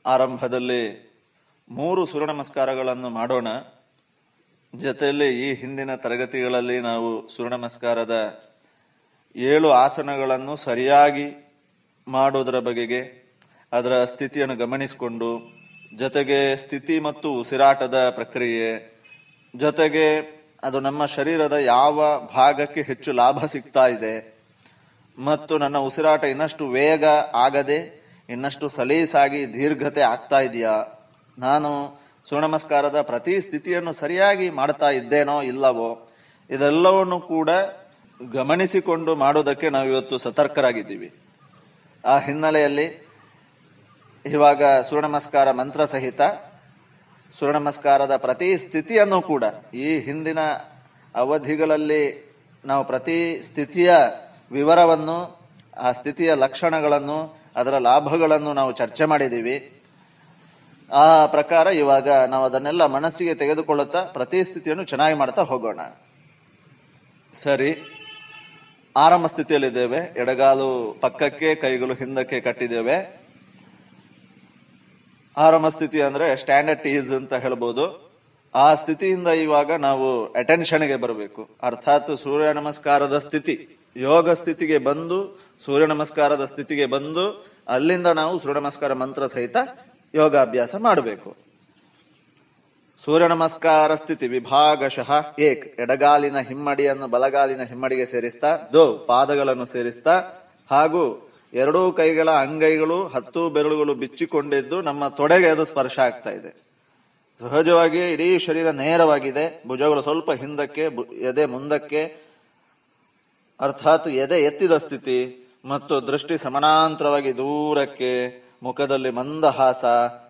ಆರಂಭದಲ್ಲಿ ಮೂರು ಸೂರ್ಯ ನಮಸ್ಕಾರಗಳನ್ನು ಮಾಡೋಣ. ಜೊತೆಯಲ್ಲಿ ಈ ಹಿಂದಿನ ತರಗತಿಗಳಲ್ಲಿ ನಾವು ಸೂರ್ಯ ನಮಸ್ಕಾರದ ಏಳು ಆಸನಗಳನ್ನು ಸರಿಯಾಗಿ ಮಾಡೋದರ ಬಗೆಗೆ ಅದರ ಸ್ಥಿತಿಯನ್ನು ಗಮನಿಸಿಕೊಂಡು, ಜೊತೆಗೆ ಸ್ಥಿತಿ ಮತ್ತು ಉಸಿರಾಟದ ಪ್ರಕ್ರಿಯೆ, ಜೊತೆಗೆ ಅದು ನಮ್ಮ ಶರೀರದ ಯಾವ ಭಾಗಕ್ಕೆ ಹೆಚ್ಚು ಲಾಭ ಸಿಗ್ತಾ ಇದೆ ಮತ್ತು ನನ್ನ ಉಸಿರಾಟ ಇನ್ನಷ್ಟು ವೇಗ ಆಗದೆ, ಇನ್ನಷ್ಟು ಸಲೀಸಾಗಿ ದೀರ್ಘತೆ ಆಗ್ತಾ ಇದೆಯಾ? ನಾನು ಸೂರ್ಯ ನಮಸ್ಕಾರದ ಪ್ರತಿ ಸ್ಥಿತಿಯನ್ನು ಸರಿಯಾಗಿ ಮಾಡ್ತಾ ಇದ್ದೇನೋ ಇಲ್ಲವೋ? ಇದೆಲ್ಲವನ್ನು ಕೂಡ ಗಮನಿಸಿಕೊಂಡು ಮಾಡೋದಕ್ಕೆ ನಾವು ಇವತ್ತು ಸತರ್ಕರಾಗಿದ್ದೀವಿ. ಆ ಹಿನ್ನೆಲೆಯಲ್ಲಿ ಇವಾಗ ಸೂರ್ಯ ನಮಸ್ಕಾರ ಮಂತ್ರ ಸಹಿತ ಸೂರ್ಯ ನಮಸ್ಕಾರದ ಪ್ರತಿ ಸ್ಥಿತಿಯನ್ನು ಕೂಡ ಈ ಹಿಂದಿನ ಅವಧಿಗಳಲ್ಲಿ ನಾವು ಪ್ರತಿ ಸ್ಥಿತಿಯ ವಿವರವನ್ನು, ಆ ಸ್ಥಿತಿಯ ಲಕ್ಷಣಗಳನ್ನು, ಅದರ ಲಾಭಗಳನ್ನು ನಾವು ಚರ್ಚೆ ಮಾಡಿದ್ದೀವಿ. ಆ ಪ್ರಕಾರ ಇವಾಗ ನಾವು ಅದನ್ನೆಲ್ಲ ಮನಸ್ಸಿಗೆ ತೆಗೆದುಕೊಳ್ಳುತ್ತಾ ಪ್ರತಿ ಸ್ಥಿತಿಯನ್ನು ಚೆನ್ನಾಗಿ ಮಾಡ್ತಾ ಹೋಗೋಣ. ಸರಿ. ಆರಂಭ ಸ್ಥಿತಿಯಲ್ಲಿದ್ದೇವೆ. ಎಡಗಾಲು ಪಕ್ಕಕ್ಕೆ, ಕೈಗಳು ಹಿಂದಕ್ಕೆ ಕಟ್ಟಿದ್ದೇವೆ. ಆರಂಭ ಸ್ಥಿತಿ ಅಂದ್ರೆ ಸ್ಟ್ಯಾಂಡರ್ಡ್ ಈಸ್ ಅಂತ ಹೇಳ್ಬೋದು. ಆ ಸ್ಥಿತಿಯಿಂದ ಇವಾಗ ನಾವು ಅಟೆನ್ಷನ್ಗೆ ಬರಬೇಕು. ಅರ್ಥಾತ್ ಸೂರ್ಯ ನಮಸ್ಕಾರದ ಸ್ಥಿತಿ. ಯೋಗ ಸ್ಥಿತಿಗೆ ಬಂದು, ಸೂರ್ಯ ನಮಸ್ಕಾರದ ಸ್ಥಿತಿಗೆ ಬಂದು, ಅಲ್ಲಿಂದ ನಾವು ಸೂರ್ಯ ನಮಸ್ಕಾರ ಮಂತ್ರ ಸಹಿತ ಯೋಗಾಭ್ಯಾಸ ಮಾಡಬೇಕು. ಸೂರ್ಯ ನಮಸ್ಕಾರ ಸ್ಥಿತಿ ವಿಭಾಗಶಃ ಏಕ್, ಎಡಗಾಲಿನ ಹಿಮ್ಮಡಿಯನ್ನು ಬಲಗಾಲಿನ ಹಿಮ್ಮಡಿಗೆ ಸೇರಿಸ್ತಾ, ದೋ, ಪಾದಗಳನ್ನು ಸೇರಿಸ್ತಾ, ಹಾಗೂ ಎರಡೂ ಕೈಗಳ ಅಂಗೈಗಳು, ಹತ್ತು ಬೆರಳುಗಳು ಬಿಚ್ಚಿಕೊಂಡಿದ್ದು ನಮ್ಮ ತೊಡೆಗೆ ಅದು ಸ್ಪರ್ಶ ಆಗ್ತಾ ಇದೆ. ಸಹಜವಾಗಿ ಇಡೀ ಶರೀರ ನೇರವಾಗಿದೆ. ಭುಜಗಳು ಸ್ವಲ್ಪ ಹಿಂದಕ್ಕೆ ಎದೆ ಮುಂದಕ್ಕೆ ಅರ್ಥಾತ್ ಎದೆ ಎತ್ತಿದ ಸ್ಥಿತಿ ಮತ್ತು ದೃಷ್ಟಿ ಸಮಾನಾಂತರವಾಗಿ ದೂರಕ್ಕೆ ಮುಖದಲ್ಲಿ ಮಂದಹಾಸ,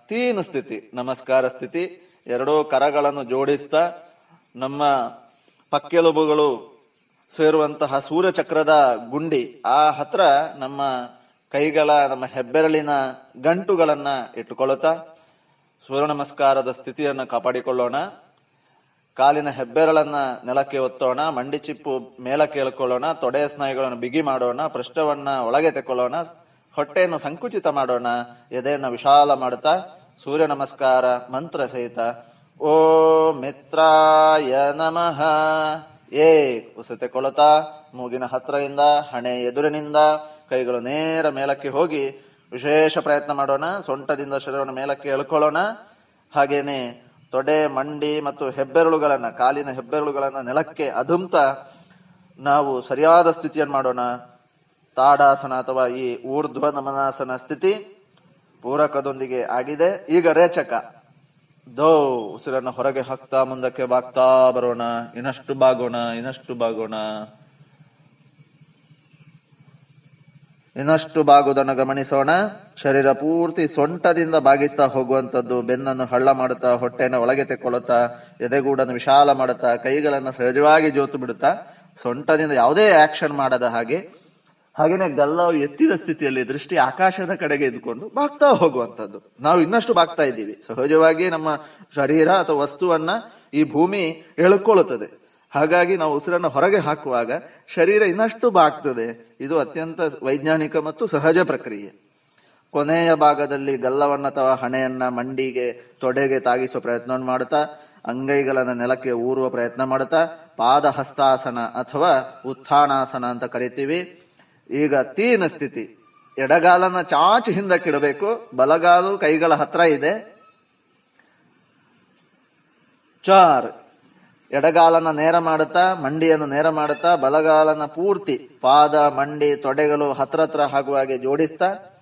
ತೀನ ಸ್ಥಿತಿ, ನಮಸ್ಕಾರ ಸ್ಥಿತಿ, ಎರಡೂ ಕರಗಳನ್ನು ಜೋಡಿಸ್ತಾ ನಮ್ಮ ಪಕ್ಕೆಲುಬುಗಳು ಸೇರುವಂತಹ ಸೂರ್ಯಚಕ್ರದ ಗುಂಡಿ, ಆ ಹತ್ರ ನಮ್ಮ ಕೈಗಳ, ನಮ್ಮ ಹೆಬ್ಬೆರಳಿನ ಗಂಟುಗಳನ್ನ ಇಟ್ಟುಕೊಳ್ಳುತ್ತಾ ಸೂರ್ಯ ನಮಸ್ಕಾರದ ಸ್ಥಿತಿಯನ್ನು ಕಾಪಾಡಿಕೊಳ್ಳೋಣ. ಕಾಲಿನ ಹೆಬ್ಬೆರಳನ್ನ ನೆಲಕ್ಕೆ ಒತ್ತೋಣ, ಮಂಡಿ ಚಿಪ್ಪು ಮೇಲಕ್ಕೆ ಎಳ್ಕೊಳ್ಳೋಣ ತೊಡೆಯ ಸ್ನಾಯುಗಳನ್ನು ಬಿಗಿ ಮಾಡೋಣ, ಪೃಷ್ಠವನ್ನ ಒಳಗೆ ತೆಕ್ಕೊಳ್ಳೋಣ, ಹೊಟ್ಟೆಯನ್ನು ಸಂಕುಚಿತ ಮಾಡೋಣ, ಎದೆಯನ್ನು ವಿಶಾಲ ಮಾಡುತ್ತಾ, ಸೂರ್ಯ ನಮಸ್ಕಾರ, ಮಂತ್ರ ಸಹಿತ, ಓ ಮಿತ್ರಾಯ ನಮಃ. ಏ ಉಸತೆಕೊಳ್ತಾ ಮೂಗಿನ ಹತ್ರದಿಂದ ಹಣೆ ಎದುರಿನಿಂದ, ಕೈಗಳು ನೇರ ಮೇಲಕ್ಕೆ ಹೋಗಿ, ವಿಶೇಷ ಪ್ರಯತ್ನ ಮಾಡೋಣ, ಸೊಂಟದಿಂದ ಶರೀರವನ್ನು ಮೇಲಕ್ಕೆ ಎಳ್ಕೊಳ್ಳೋಣ. ಹಾಗೇನೆ ತೊಡೆ, ಮಂಡಿ ಮತ್ತು ಹೆಬ್ಬೆರಳುಗಳನ್ನ, ಕಾಲಿನ ಹೆಬ್ಬೆರಳುಗಳನ್ನ ನೆಲಕ್ಕೆ ಅದುಮ್ತ ನಾವು ಸರಿಯಾದ ಸ್ಥಿತಿಯನ್ನು ಮಾಡೋಣ. ತಾಡಾಸನ ಅಥವಾ ಈ ಊರ್ಧ್ವ ನಮನಾಸನ ಸ್ಥಿತಿ ಪೂರಕದೊಂದಿಗೆ ಆಗಿದೆ. ಈಗ ರೇಚಕ. ದೋ, ಉಸಿರನ್ನು ಹೊರಗೆ ಹಾಕ್ತಾ ಮುಂದಕ್ಕೆ ಬಾಗ್ತಾ ಬರೋಣ. ಇನ್ನಷ್ಟು ಬಾಗೋಣ ಇನ್ನಷ್ಟು ಬಾಗೋಣ. ಇನ್ನಷ್ಟು ಬಾಗುವುದನ್ನು ಗಮನಿಸೋಣ. ಶರೀರ ಪೂರ್ತಿ ಸೊಂಟದಿಂದ ಬಾಗಿಸ್ತಾ ಹೋಗುವಂಥದ್ದು ಬೆನ್ನನ್ನು ಹಳ್ಳ ಮಾಡುತ್ತಾ, ಹೊಟ್ಟೆಯನ್ನು ಒಳಗೆ ತೆಕ್ಕೊಳ್ಳುತ್ತಾ, ಎದೆಗೂಡನ್ನು ವಿಶಾಲ ಮಾಡುತ್ತಾ, ಕೈಗಳನ್ನು ಸಹಜವಾಗಿ ಜೋತು ಬಿಡುತ್ತಾ, ಸೊಂಟದಿಂದ ಯಾವುದೇ ಆಕ್ಷನ್ ಮಾಡದ ಹಾಗೆ, ಹಾಗೇನೆ ಗಲ್ಲವು ಎತ್ತಿದ ಸ್ಥಿತಿಯಲ್ಲಿ ದೃಷ್ಟಿ ಆಕಾಶದ ಕಡೆಗೆ ಇದ್ಕೊಂಡು ಬಾಗ್ತಾ ಹೋಗುವಂಥದ್ದು. ನಾವು ಇನ್ನಷ್ಟು ಬಾಗ್ತಾ ಇದ್ದೀವಿ. ಸಹಜವಾಗಿ ನಮ್ಮ ಶರೀರ ಅಥವಾ ವಸ್ತುವನ್ನ ಈ ಭೂಮಿ ಎಳ್ಕೊಳ್ಳುತ್ತದೆ. ಹಾಗಾಗಿ ನಾವು ಉಸಿರನ್ನು ಹೊರಗೆ ಹಾಕುವಾಗ ಶರೀರ ಇನ್ನಷ್ಟು ಬಾಗ್ತದೆ. ಇದು ಅತ್ಯಂತ ವೈಜ್ಞಾನಿಕ ಮತ್ತು ಸಹಜ ಪ್ರಕ್ರಿಯೆ. ಕೊನೆಯ ಭಾಗದಲ್ಲಿ ಗಲ್ಲವನ್ನ ಅಥವಾ ಹಣೆಯನ್ನ ಮಂಡಿಗೆ, ತೊಡೆಗೆ ತಾಗಿಸುವ ಪ್ರಯತ್ನವನ್ನು ಮಾಡುತ್ತಾ, ಅಂಗೈಗಳನ್ನ ನೆಲಕ್ಕೆ ಊರುವ ಪ್ರಯತ್ನ ಮಾಡುತ್ತಾ ಪಾದ ಹಸ್ತಾಸನ ಅಥವಾ ಉತ್ಥಾನಾಸನ ಅಂತ ಕರಿತೀವಿ. ಈಗ ತೀನ ಸ್ಥಿತಿ. ಎಡಗಾಲನ್ನ ಚಾಚು ಹಿಂದಕ್ಕಿಡಬೇಕು. ಬಲಗಾಲು ಕೈಗಳ ಹತ್ರ ಇದೆ. ಚಾರ್. ಎಡಗಾಲನ್ನ ನೇರ ಮಾಡುತ್ತಾ, ಮಂಡಿಯನ್ನು ನೇರ ಮಾಡುತ್ತಾ, ಬಲಗಾಲನ ಪೂರ್ತಿ ಪಾದ, ಮಂಡಿ, ತೊಡೆಗಳು ಹತ್ರ ಹತ್ರ ಹಾಗೂ ಹಾಗೆ ಜೋಡಿಸ್ತಾ,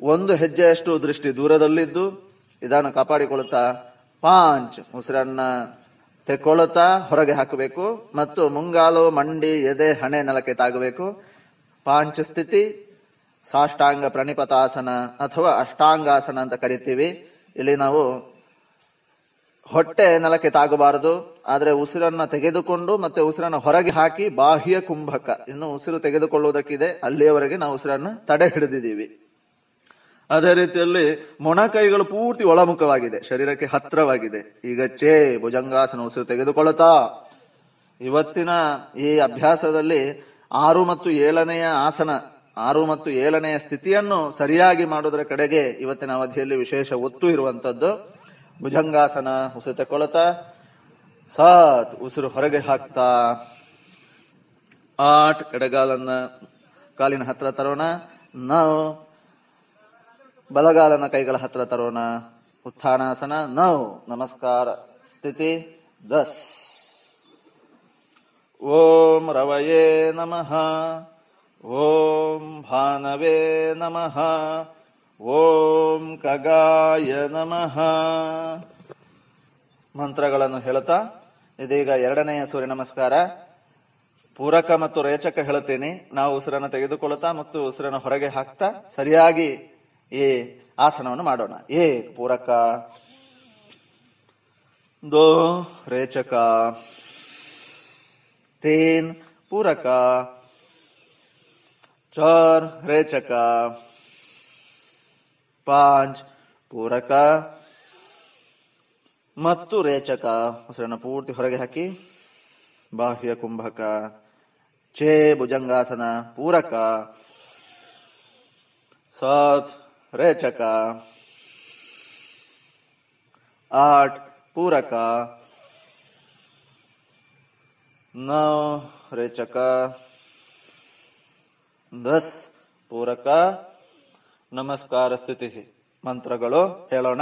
ಒಂದು ಹೆಜ್ಜೆಯಷ್ಟು ದೃಷ್ಟಿ ದೂರದಲ್ಲಿದ್ದು, ಇದನ್ನು ಕಾಪಾಡಿಕೊಳ್ಳುತ್ತಾ, ಪಾಂಚ್ ಉಸಿರನ್ನ ತೆಕ್ಕೊಳ್ಳುತ್ತಾ ಹೊರಗೆ ಹಾಕಬೇಕು ಮತ್ತು ಮುಂಗಾಲು, ಮಂಡಿ, ಎದೆ, ಹಣೆ ನೆಲಕ್ಕೆ ತಾಗಬೇಕು. ಪಾಂಚ ಸ್ಥಿತಿ, ಸಾಷ್ಟಾಂಗ ಪ್ರಣಿಪತಾಸನ ಅಥವಾ ಅಷ್ಟಾಂಗಾಸನ ಅಂತ ಕರಿತೀವಿ. ಇಲ್ಲಿ ನಾವು ಹೊಟ್ಟೆ ನೆಲಕ್ಕೆ ತಾಗಬಾರದು, ಆದ್ರೆ ಉಸಿರನ್ನ ತೆಗೆದುಕೊಂಡು ಮತ್ತೆ ಉಸಿರನ್ನ ಹೊರಗೆ ಹಾಕಿ ಬಾಹ್ಯ ಕುಂಭಕ. ಇನ್ನು ಉಸಿರು ತೆಗೆದುಕೊಳ್ಳುವುದಕ್ಕಿದೆ, ಅಲ್ಲಿಯವರೆಗೆ ನಾವು ಉಸಿರನ್ನ ತಡೆ ಹಿಡಿದಿದ್ದೀವಿ. ಅದೇ ರೀತಿಯಲ್ಲಿ ಮೊಣಕೈಗಳು ಪೂರ್ತಿ ಒಳಮುಖವಾಗಿದೆ, ಶರೀರಕ್ಕೆ ಹತ್ರವಾಗಿದೆ. ಈಗ ಚೇ ಭುಜಂಗಾಸನ ಉಸಿರು ತೆಗೆದುಕೊಳ್ಳುತ್ತಾ? ಇವತ್ತಿನ ಈ ಅಭ್ಯಾಸದಲ್ಲಿ ಆರು ಮತ್ತು ಏಳನೆಯ ಆಸನ, ಆರು ಮತ್ತು ಏಳನೆಯ ಸ್ಥಿತಿಯನ್ನು ಸರಿಯಾಗಿ ಮಾಡುವುದರ ಕಡೆಗೆ ಇವತ್ತಿನ ಅವಧಿಯಲ್ಲಿ ವಿಶೇಷ ಒತ್ತು ಇರುವಂತದ್ದು. ಭುಜಂಗಾಸನ ಉಸಿರು ತಕೊಳ್ತಾ ಸಾತ್ ಉಸಿರು ಹೊರಗೆ ಹಾಕ್ತಾ. ಆಟ್ ಎಡಗಾಲನ್ನ ಕಾಲಿನ ಹತ್ರ ತರೋಣ. ನಾವು ಬಲಗಾಲನ ಕೈಗಳ ಹತ್ರ ತರೋಣ. ಉತ್ಥಾನಾಸನ. ನೌ ನಮಸ್ಕಾರ. ಸ್ಥಿತಿ ದಸ್. ಓಂ ರವಯೇ ನಮಃ. ಓಂ ಭಾನವೇ ನಮಃ. ಓಂ ಕಗಾಯ ನಮಃ ಮಂತ್ರಗಳನ್ನು ಹೇಳುತ್ತಾ ಇದೀಗ ಎರಡನೆಯ ಸೂರ್ಯ ನಮಸ್ಕಾರ ಪೂರಕ ಮತ್ತು ರೇಚಕ ಹೇಳುತ್ತೇನೆ ನಾವು ಉಸಿರನ್ನು ತೆಗೆದುಕೊಳ್ಳುತ್ತಾ ಮತ್ತು ಉಸಿರನ್ನು ಹೊರಗೆ ಹಾಕ್ತಾ ಸರಿಯಾಗಿ ಈ ಆಸನವನ್ನು ಮಾಡೋಣ ಏ ಪೂರಕ ದೋ ರೇಚಕ तीन पूरक चार रेचक पांच ಪೂರಕ ಮತ್ತು ರೇಚಕ ಉಸಿರನ್ನು ಪೂರ್ತಿ ಹೊರಗೆ ಹಾಕಿ ಬಾಹ್ಯ ಕುಂಭಕ ಛೇ ಭುಜಂಗಾಸನ ಪೂರಕ ಸಾತ್ ರೇಚಕ ಆಟ್ ಪೂರಕ नौ रेचक ದಸ್ ಪೂರಕ ನಮಸ್ಕಾರ ಸ್ಥಿತಿ ಮಂತ್ರಗಳು ಹೇಳೋಣ.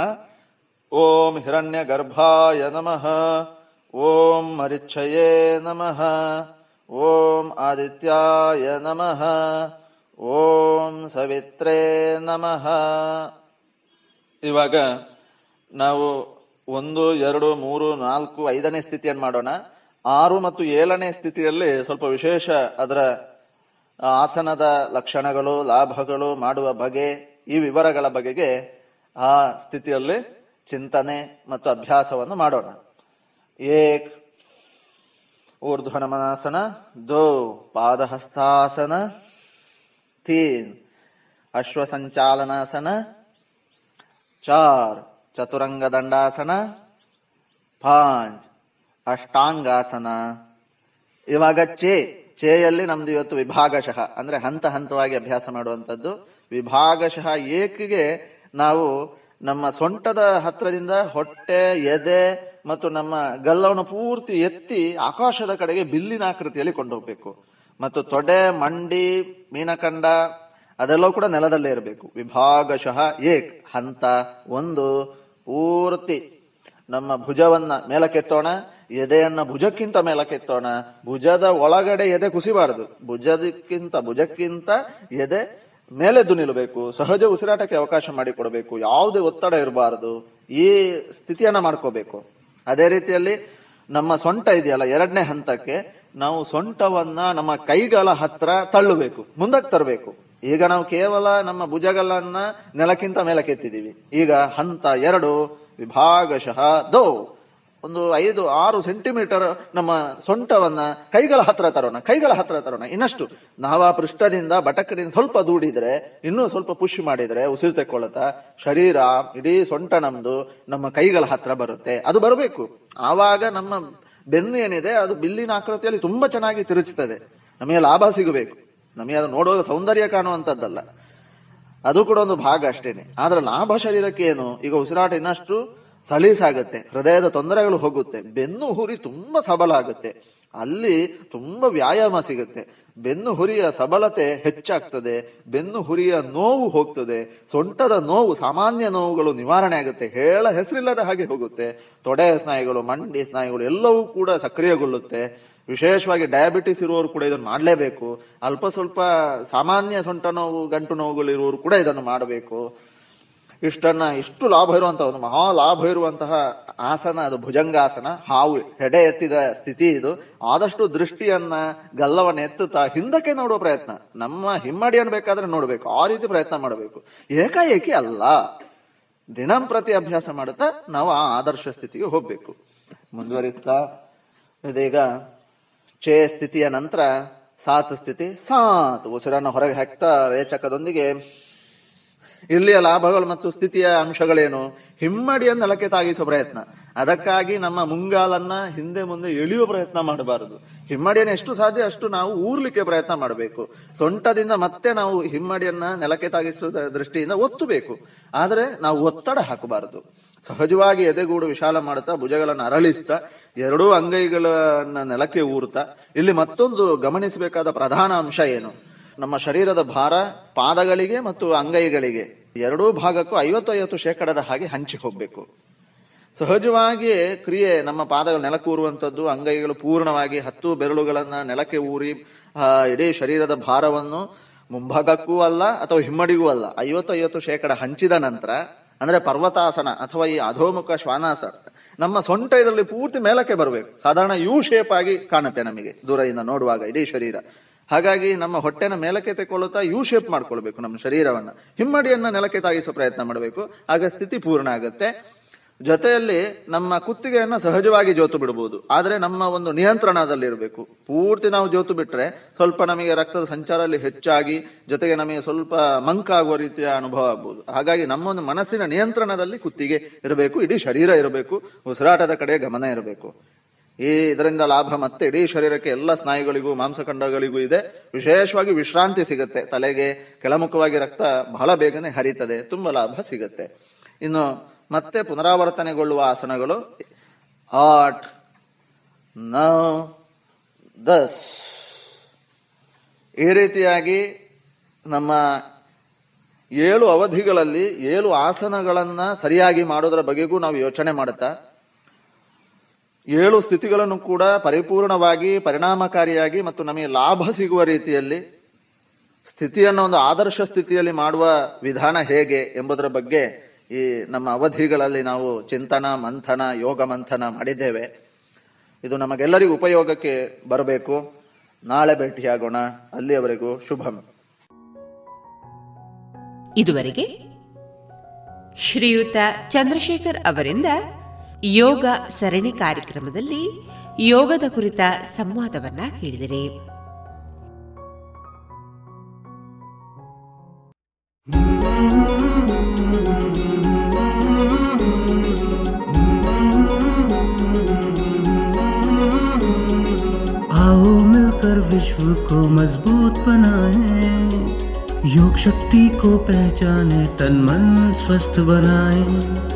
ಓಂ ಹಿರಣ್ಯ ಗರ್ಭಾಯ ನಮಃ. ಓಂ ಮರಿಚ್ಛಯೇ ನಮಃ. ಓಂ ಆದಿತ್ಯಾಯ ನಮಃ. ಓಂ ಸವಿತ್ರೇ ನಮಃ. ಇವಾಗ ನಾವು ಒಂದು, ಎರಡು, ಮೂರು, ನಾಲ್ಕು, ಐದನೇ ಸ್ಥಿತಿಯನ್ನು ಮಾಡೋಣ. ಆರು ಮತ್ತು ಏಳನೇ ಸ್ಥಿತಿಯಲ್ಲಿ ಸ್ವಲ್ಪ ವಿಶೇಷ ಅದರ ಆಸನದ ಲಕ್ಷಣಗಳು, ಲಾಭಗಳು ಮಾಡುವ ಬಗೆ, ಈ ವಿವರಗಳ ಬಗೆಗೆ ಆ ಸ್ಥಿತಿಯಲ್ಲಿ ಚಿಂತನೆ ಮತ್ತು ಅಭ್ಯಾಸವನ್ನು ಮಾಡೋಣ. ಏಕ್ ಊರ್ಧ್ವ ನಮನಾಸನ ದೋ ಪಾದಹಸ್ತಾಸನ, ತೀನ್ ಅಶ್ವ ಸಂಚಾಲನಾಸನ ಚಾರ್ ಚತುರಂಗ ದಂಡಾಸನ ಪಾಂಚ್ ಅಷ್ಟಾಂಗಾಸನ. ಇವಾಗ ಚೇಯಲ್ಲಿ ನಮ್ದು ಇವತ್ತು ವಿಭಾಗಶಃ, ಅಂದ್ರೆ ಹಂತ ಹಂತವಾಗಿ ಅಭ್ಯಾಸ ಮಾಡುವಂಥದ್ದು. ವಿಭಾಗಶಃ ಏಕಿಗೆ ನಾವು ನಮ್ಮ ಸೊಂಟದ ಹತ್ರದಿಂದ ಹೊಟ್ಟೆ, ಎದೆ ಮತ್ತು ನಮ್ಮ ಗಲ್ಲವನ್ನು ಪೂರ್ತಿ ಎತ್ತಿ ಆಕಾಶದ ಕಡೆಗೆ ಬಿಲ್ಲಿನ ಆಕೃತಿಯಲ್ಲಿ ಕೊಂಡೋಗ್ಬೇಕು. ಮತ್ತು ತೊಡೆ, ಮಂಡಿ, ಮೀನಕಂಡ, ಅದೆಲ್ಲವೂ ಕೂಡ ನೆಲದಲ್ಲೇ ಇರಬೇಕು. ವಿಭಾಗಶಃ ಏಕ್, ಹಂತ ಒಂದು, ಪೂರ್ತಿ. ನಮ್ಮ ಭುಜವನ್ನ ಮೇಲಕ್ಕೆತ್ತೋಣ. ಎದೆಯನ್ನ ಭುಜಕ್ಕಿಂತ ಮೇಲಕ್ಕೆತ್ತೋಣ. ಭುಜದ ಒಳಗಡೆ ಎದೆ ಕುಸಿಬಾರದು. ಭುಜದಕ್ಕಿಂತ, ಭುಜಕ್ಕಿಂತ ಎದೆ ಮೇಲೆದ್ದು ನಿಲ್ಲಬೇಕು. ಸಹಜ ಉಸಿರಾಟಕ್ಕೆ ಅವಕಾಶ ಮಾಡಿಕೊಡಬೇಕು. ಯಾವುದೇ ಒತ್ತಡ ಇರಬಾರದು. ಈ ಸ್ಥಿತಿಯನ್ನ ಮಾಡ್ಕೋಬೇಕು. ಅದೇ ರೀತಿಯಲ್ಲಿ ನಮ್ಮ ಸೊಂಟ ಇದೆಯಲ್ಲ, ಎರಡನೇ ಹಂತಕ್ಕೆ ನಾವು ಸೊಂಟವನ್ನ ನಮ್ಮ ಕೈಗಳ ಹತ್ರ ತಳ್ಳಬೇಕು. ಮುಂದಕ್ಕೆ ತರಬೇಕು. ಈಗ ನಾವು ಕೇವಲ ನಮ್ಮ ಭುಜಗಳನ್ನ ನೆಲಕ್ಕಿಂತ ಮೇಲಕ್ಕೆತ್ತಿದ್ದೀವಿ. ಈಗ ಹಂತ ಎರಡು, ವಿಭಾಗಶಃ ದೋ. ಒಂದು ಐದು, ಆರು ಸೆಂಟಿಮೀಟರ್ ನಮ್ಮ ಸೊಂಟವನ್ನ ಕೈಗಳ ಹತ್ರ ತರೋಣ, ಕೈಗಳ ಹತ್ರ ತರೋಣ. ಇನ್ನಷ್ಟು ನಾವ ಪೃಷ್ಠದಿಂದ ಬಟಕದಿಂದ ಸ್ವಲ್ಪ ದೂಡಿದ್ರೆ, ಇನ್ನೂ ಸ್ವಲ್ಪ ಪುಷ್ ಮಾಡಿದ್ರೆ, ಉಸಿರು ತೆಕ್ಕೊಳ್ಳುತ್ತಾ ಶರೀರ ಇಡೀ ಸೊಂಟ ನಮ್ದು ನಮ್ಮ ಕೈಗಳ ಹತ್ರ ಬರುತ್ತೆ. ಅದು ಬರಬೇಕು. ಆವಾಗ ನಮ್ಮ ಬೆನ್ನು ಏನಿದೆ, ಅದು ಬಿಲ್ಲಿನ ಆಕೃತಿಯಲ್ಲಿ ತುಂಬಾ ಚೆನ್ನಾಗಿ ತಿರುಚುತ್ತದೆ. ನಮಗೆ ಲಾಭ ಸಿಗಬೇಕು. ನಮಗೆ ಅದು ನೋಡುವಾಗ ಸೌಂದರ್ಯ ಕಾಣುವಂತದ್ದಲ್ಲ. ಅದು ಕೂಡ ಒಂದು ಭಾಗ ಅಷ್ಟೇನೆ. ಆದ್ರೆ ಲಾಭ ಶರೀರಕ್ಕೆ ಏನು ಈಗ ಉಸಿರಾಟ ಇನ್ನಷ್ಟು ಸಲೀಸಾಗುತ್ತೆ, ಹೃದಯದ ತೊಂದರೆಗಳು ಹೋಗುತ್ತೆ, ಬೆನ್ನು ಹುರಿ ತುಂಬಾ ಸಬಲ ಆಗುತ್ತೆ ಅಲ್ಲಿ ತುಂಬಾ ವ್ಯಾಯಾಮ ಸಿಗುತ್ತೆ, ಬೆನ್ನು ಹುರಿಯ ಸಬಲತೆ ಹೆಚ್ಚಾಗ್ತದೆ, ಬೆನ್ನು ಹುರಿಯ ನೋವು ಹೋಗ್ತದೆ, ಸೊಂಟದ ನೋವು, ಸಾಮಾನ್ಯ ನೋವುಗಳು ನಿವಾರಣೆ ಆಗುತ್ತೆ, ಹೇಳ ಹೆಸರಿಲ್ಲದ ಹಾಗೆ ಹೋಗುತ್ತೆ, ತೊಡೆ ಸ್ನಾಯುಗಳು, ಮಂಡಿ ಸ್ನಾಯುಗಳು ಎಲ್ಲವೂ ಕೂಡ ಸಕ್ರಿಯಗೊಳ್ಳುತ್ತೆ, ವಿಶೇಷವಾಗಿ ಡಯಾಬಿಟಿಸ್ ಇರುವವರು ಕೂಡ ಇದನ್ನು ಮಾಡಲೇಬೇಕು, ಅಲ್ಪ ಸ್ವಲ್ಪ ಸಾಮಾನ್ಯ ಸೊಂಟ ನೋವು, ಗಂಟು ನೋವುಗಳು ಇರುವವರು ಕೂಡ ಇದನ್ನು ಮಾಡಬೇಕು ಇಷ್ಟನ್ನ ಇಷ್ಟು ಲಾಭ ಇರುವಂತಹ ಒಂದು ಮಹಾ ಲಾಭ ಇರುವಂತಹ ಆಸನ, ಅದು ಭುಜಂಗಾಸನ, ಹಾವು, ಹೆಡೆ ಎತ್ತಿದ ಸ್ಥಿತಿ ಇದು. ಆದಷ್ಟು ದೃಷ್ಟಿಯನ್ನ ಗಲ್ಲವನ್ನ ಎತ್ತುತ್ತಾ ಹಿಂದಕ್ಕೆ ನೋಡುವ ಪ್ರಯತ್ನ. ನಮ್ಮ ಹಿಮ್ಮಡಿಯನ್ನು ಬೇಕಾದ್ರೆ ನೋಡಬೇಕು. ಆ ರೀತಿ ಪ್ರಯತ್ನ ಮಾಡಬೇಕು. ಏಕಾಏಕಿ ಅಲ್ಲ. ದಿನಂಪ್ರತಿ ಅಭ್ಯಾಸ ಮಾಡುತ್ತಾ ನಾವು ಆ ಆದರ್ಶ ಸ್ಥಿತಿಗೆ ಹೋಗ್ಬೇಕು. ಮುಂದುವರಿಸ್ತಾ, ಇದೀಗ ಚೇ ಸ್ಥಿತಿಯ ನಂತರ ಸಾತ್ ಸ್ಥಿತಿ, ಸಾತ್ ಉಸಿರನ್ನು ಹೊರಗೆ ಹಾಕ್ತಾ ರೇಚಕದೊಂದಿಗೆ ಇಲ್ಲಿಯ ಲಾಭಗಳು ಮತ್ತು ಸ್ಥಿತಿಯ ಅಂಶಗಳೇನು? ಹಿಮ್ಮಡಿಯ ನೆಲಕ್ಕೆ ತಾಗಿಸುವ ಪ್ರಯತ್ನ. ಅದಕ್ಕಾಗಿ ನಮ್ಮ ಮುಂಗಾಲನ್ನ ಹಿಂದೆ ಮುಂದೆ ಎಳೆಯುವ ಪ್ರಯತ್ನ ಮಾಡಬಾರದು. ಹಿಮ್ಮಡಿಯನ್ನು ಎಷ್ಟು ಸಾಧ್ಯ ಅಷ್ಟು ನಾವು ಊರ್ಲಿಕ್ಕೆ ಪ್ರಯತ್ನ ಮಾಡಬೇಕು. ಸೊಂಟದಿಂದ ಮತ್ತೆ ನಾವು ಹಿಮ್ಮಡಿಯನ್ನ ನೆಲಕ್ಕೆ ತಾಗಿಸುವ ದೃಷ್ಟಿಯಿಂದ ಒತ್ತಬೇಕು. ಆದರೆ ನಾವು ಒತ್ತಡ ಹಾಕಬಾರದು. ಸಹಜವಾಗಿ ಎದೆಗೂಡು ವಿಶಾಲ ಮಾಡುತ್ತಾ, ಭುಜಗಳನ್ನು ಅರಳಿಸ್ತಾ, ಎರಡೂ ಅಂಗೈಗಳನ್ನ ನೆಲಕ್ಕೆ ಊರ್ತಾ, ಇಲ್ಲಿ ಮತ್ತೊಂದು ಗಮನಿಸಬೇಕಾದ ಪ್ರಧಾನ ಅಂಶ ಏನು? ನಮ್ಮ ಶರೀರದ ಭಾರ ಪಾದಗಳಿಗೆ ಮತ್ತು ಅಂಗೈಗಳಿಗೆ ಎರಡೂ ಭಾಗಕ್ಕೂ ಐವತ್ತು ಐವತ್ತು ಶೇಕಡದ ಹಾಗೆ ಹಂಚಿ ಹೋಗ್ಬೇಕು. ಸಹಜವಾಗಿ ಕ್ರಿಯೆ ನಮ್ಮ ಪಾದಗಳು ನೆಲಕೂರುವಂಥದ್ದು, ಅಂಗೈಗಳು ಪೂರ್ಣವಾಗಿ ಹತ್ತು ಬೆರಳುಗಳನ್ನ ನೆಲಕ್ಕೆ ಊರಿ ಇಡೀ ಶರೀರದ ಭಾರವನ್ನು ಮುಂಭಾಗಕ್ಕೂ ಅಲ್ಲ ಅಥವಾ ಹಿಮ್ಮಡಿಗೂ ಅಲ್ಲ ಐವತ್ತು ಐವತ್ತು ಶೇಕಡ ಹಂಚಿದ ನಂತರ, ಅಂದ್ರೆ ಪರ್ವತಾಸನ ಅಥವಾ ಈ ಅಧೋಮುಖ ಶ್ವಾನಾಸನ ನಮ್ಮ ಸೊಂಟ ಇದರಲ್ಲಿ ಪೂರ್ತಿ ಮೇಲಕ್ಕೆ ಬರಬೇಕು. ಸಾಧಾರಣ ಯು ಶೇಪ್ ಆಗಿ ಕಾಣುತ್ತೆ ನಮಗೆ, ದೂರದಿಂದ ನೋಡುವಾಗ ಇಡೀ ಶರೀರ. ಹಾಗಾಗಿ ನಮ್ಮ ಹೊಟ್ಟೆನ ಮೇಲಕ್ಕೆ ತೆಕ್ಕೊಳ್ಳುತ್ತಾ ಯು ಶೇಪ್ ಮಾಡ್ಕೊಳ್ಬೇಕು ನಮ್ಮ ಶರೀರವನ್ನು. ಹಿಮ್ಮಡಿಯನ್ನ ನೆಲಕ್ಕೆ ತಾಗಿಸೋ ಪ್ರಯತ್ನ ಮಾಡಬೇಕು. ಆಗ ಸ್ಥಿತಿ ಪೂರ್ಣ ಆಗುತ್ತೆ. ಜೊತೆಯಲ್ಲಿ ನಮ್ಮ ಕುತ್ತಿಗೆಯನ್ನ ಸಹಜವಾಗಿ ಜೋತು ಬಿಡಬಹುದು ಆದರೆ ನಮ್ಮ ಒಂದು ನಿಯಂತ್ರಣದಲ್ಲಿರಬೇಕು. ಪೂರ್ತಿ ನಾವು ಜೋತು ಬಿಟ್ಟರೆ ಸ್ವಲ್ಪ ನಮಗೆ ರಕ್ತದ ಸಂಚಾರ ಅಲ್ಲಿ ಹೆಚ್ಚಾಗಿ ಜೊತೆಗೆ ನಮಗೆ ಸ್ವಲ್ಪ ಮಂಕಾಗುವ ರೀತಿಯ ಅನುಭವ ಆಗ್ಬೋದು. ಹಾಗಾಗಿ ನಮ್ಮ ಒಂದು ಮನಸ್ಸಿನ ನಿಯಂತ್ರಣದಲ್ಲಿ ಕುತ್ತಿಗೆ ಇರಬೇಕು. ಇಡೀ ಶರೀರ ಇರಬೇಕು. ಉಸಿರಾಟದ ಕಡೆ ಗಮನ ಇರಬೇಕು. ಈ ಇದರಿಂದ ಲಾಭ ಮತ್ತೆ ಇಡೀ ಶರೀರಕ್ಕೆ ಎಲ್ಲ ಸ್ನಾಯುಗಳಿಗೂ ಮಾಂಸಖಂಡಗಳಿಗೂ ಇದೆ. ವಿಶೇಷವಾಗಿ ವಿಶ್ರಾಂತಿ ಸಿಗುತ್ತೆ. ತಲೆಗೆ ಕೆಳಮುಖವಾಗಿ ರಕ್ತ ಬಹಳ ಬೇಗನೆ ಹರಿತದೆ. ತುಂಬ ಲಾಭ ಸಿಗುತ್ತೆ. ಇನ್ನು ಮತ್ತೆ ಪುನರಾವರ್ತನೆಗೊಳ್ಳುವ ಆಸನಗಳು. ಆಟ್ ನೌ ದಸ್ ಈ ರೀತಿಯಾಗಿ ನಮ್ಮ ಏಳು ಅವಧಿಗಳಲ್ಲಿ ಏಳು ಆಸನಗಳನ್ನ ಸರಿಯಾಗಿ ಮಾಡೋದರ ಬಗೆಗೂ ನಾವು ಯೋಚನೆ ಮಾಡುತ್ತಾ ಏಳು ಸ್ಥಿತಿಗಳನ್ನು ಕೂಡ ಪರಿಪೂರ್ಣವಾಗಿ, ಪರಿಣಾಮಕಾರಿಯಾಗಿ ಮತ್ತು ನಮಗೆ ಲಾಭ ಸಿಗುವ ರೀತಿಯಲ್ಲಿ, ಸ್ಥಿತಿಯನ್ನು ಒಂದು ಆದರ್ಶ ಸ್ಥಿತಿಯಲ್ಲಿ ಮಾಡುವ ವಿಧಾನ ಹೇಗೆ ಎಂಬುದರ ಬಗ್ಗೆ ಈ ನಮ್ಮ ಅವಧಿಗಳಲ್ಲಿ ನಾವು ಚಿಂತನ, ಮಂಥನ, ಯೋಗ ಮಂಥನ ಮಾಡಿದ್ದೇವೆ. ಇದು ನಮಗೆಲ್ಲರಿಗೂ ಉಪಯೋಗಕ್ಕೆ ಬರಬೇಕು. ನಾಳೆ ಭೇಟಿಯಾಗೋಣ. ಅಲ್ಲಿಯವರೆಗೂ ಶುಭಂ. ಇದುವರೆಗೆ ಶ್ರೀಯುತ ಚಂದ್ರಶೇಖರ್ ಅವರಿಂದ ಯೋಗ ಸರಣಿ ಕಾರ್ಯಕ್ರಮದಲ್ಲಿ ಯೋಗದ ಕುರಿತ ಸಂವಾದವನ್ನ ಕೇಳಿದರೆ आओ मिलकर विश्व को मजबूत बनाए योग शक्ति को पहचाने तन मन स्वस्थ बनाए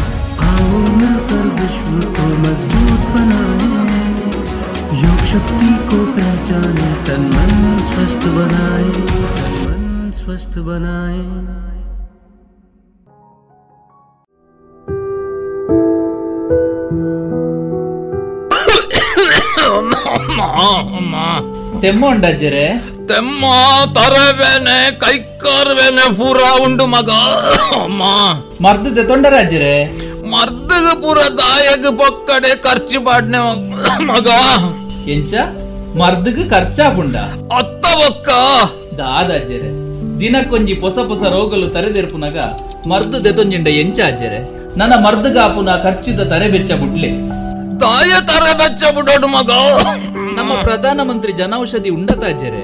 आओ मिलकर विश्व को मजबूत बनाए योग शक्ति को पहचाने तन मन स्वस्थ बनाए तन मन स्वस्थ बनाए ಅಮ್ಮ ತೆಮ್ಮ ಉಂಡಜ್ಜರೆ ತೆಮ್ಮ ತರಬೇನೆ ಕೈಕಾರ್ಬೇನೆ ಪೂರ ಉಂಡು ಮಗ ಅಮ್ಮ ಮರ್ದದೆ ತೊಂಡರಾಜ್ಜರೆ ಪೂರ ದಾಯಗ ಪೊಕ್ಕಡೆ ಖರ್ಚು ಪಾಡ್ನೆ ಮಗ. ಎಂಚ? ಮರ್ದಗ್ ಖರ್ಚಾಪುಂಡ ಅತ್ತ ಒಕ್ಕ ದಾದಾಜ್ಜರೆ ದಿನಕ್ಕೊಂಜಿ ಪೊಸ ಪೊಸ ರೋಗಲು ತರೆದೆರ್ಪುನಗ ಮರ್ದು ದೆತೊಂಜಿಂಡ ಎಂಚ ಅಜ್ಜರೆ ನನ್ನ ಮರ್ದಗಾಪುನ ಖರ್ಚಿದ ತರೆ ಬೆಚ್ಚ ಬುಡ್ಲೆ ತಾಯ ತರೆ ಬೆಚ್ಚ ಬಿಡೋಡು ಮಗ. ನಮ್ಮ ಪ್ರಧಾನಮಂತ್ರಿ ಜನೌಷಧಿ ಉಂಡತ ಅಜ್ಜರೆ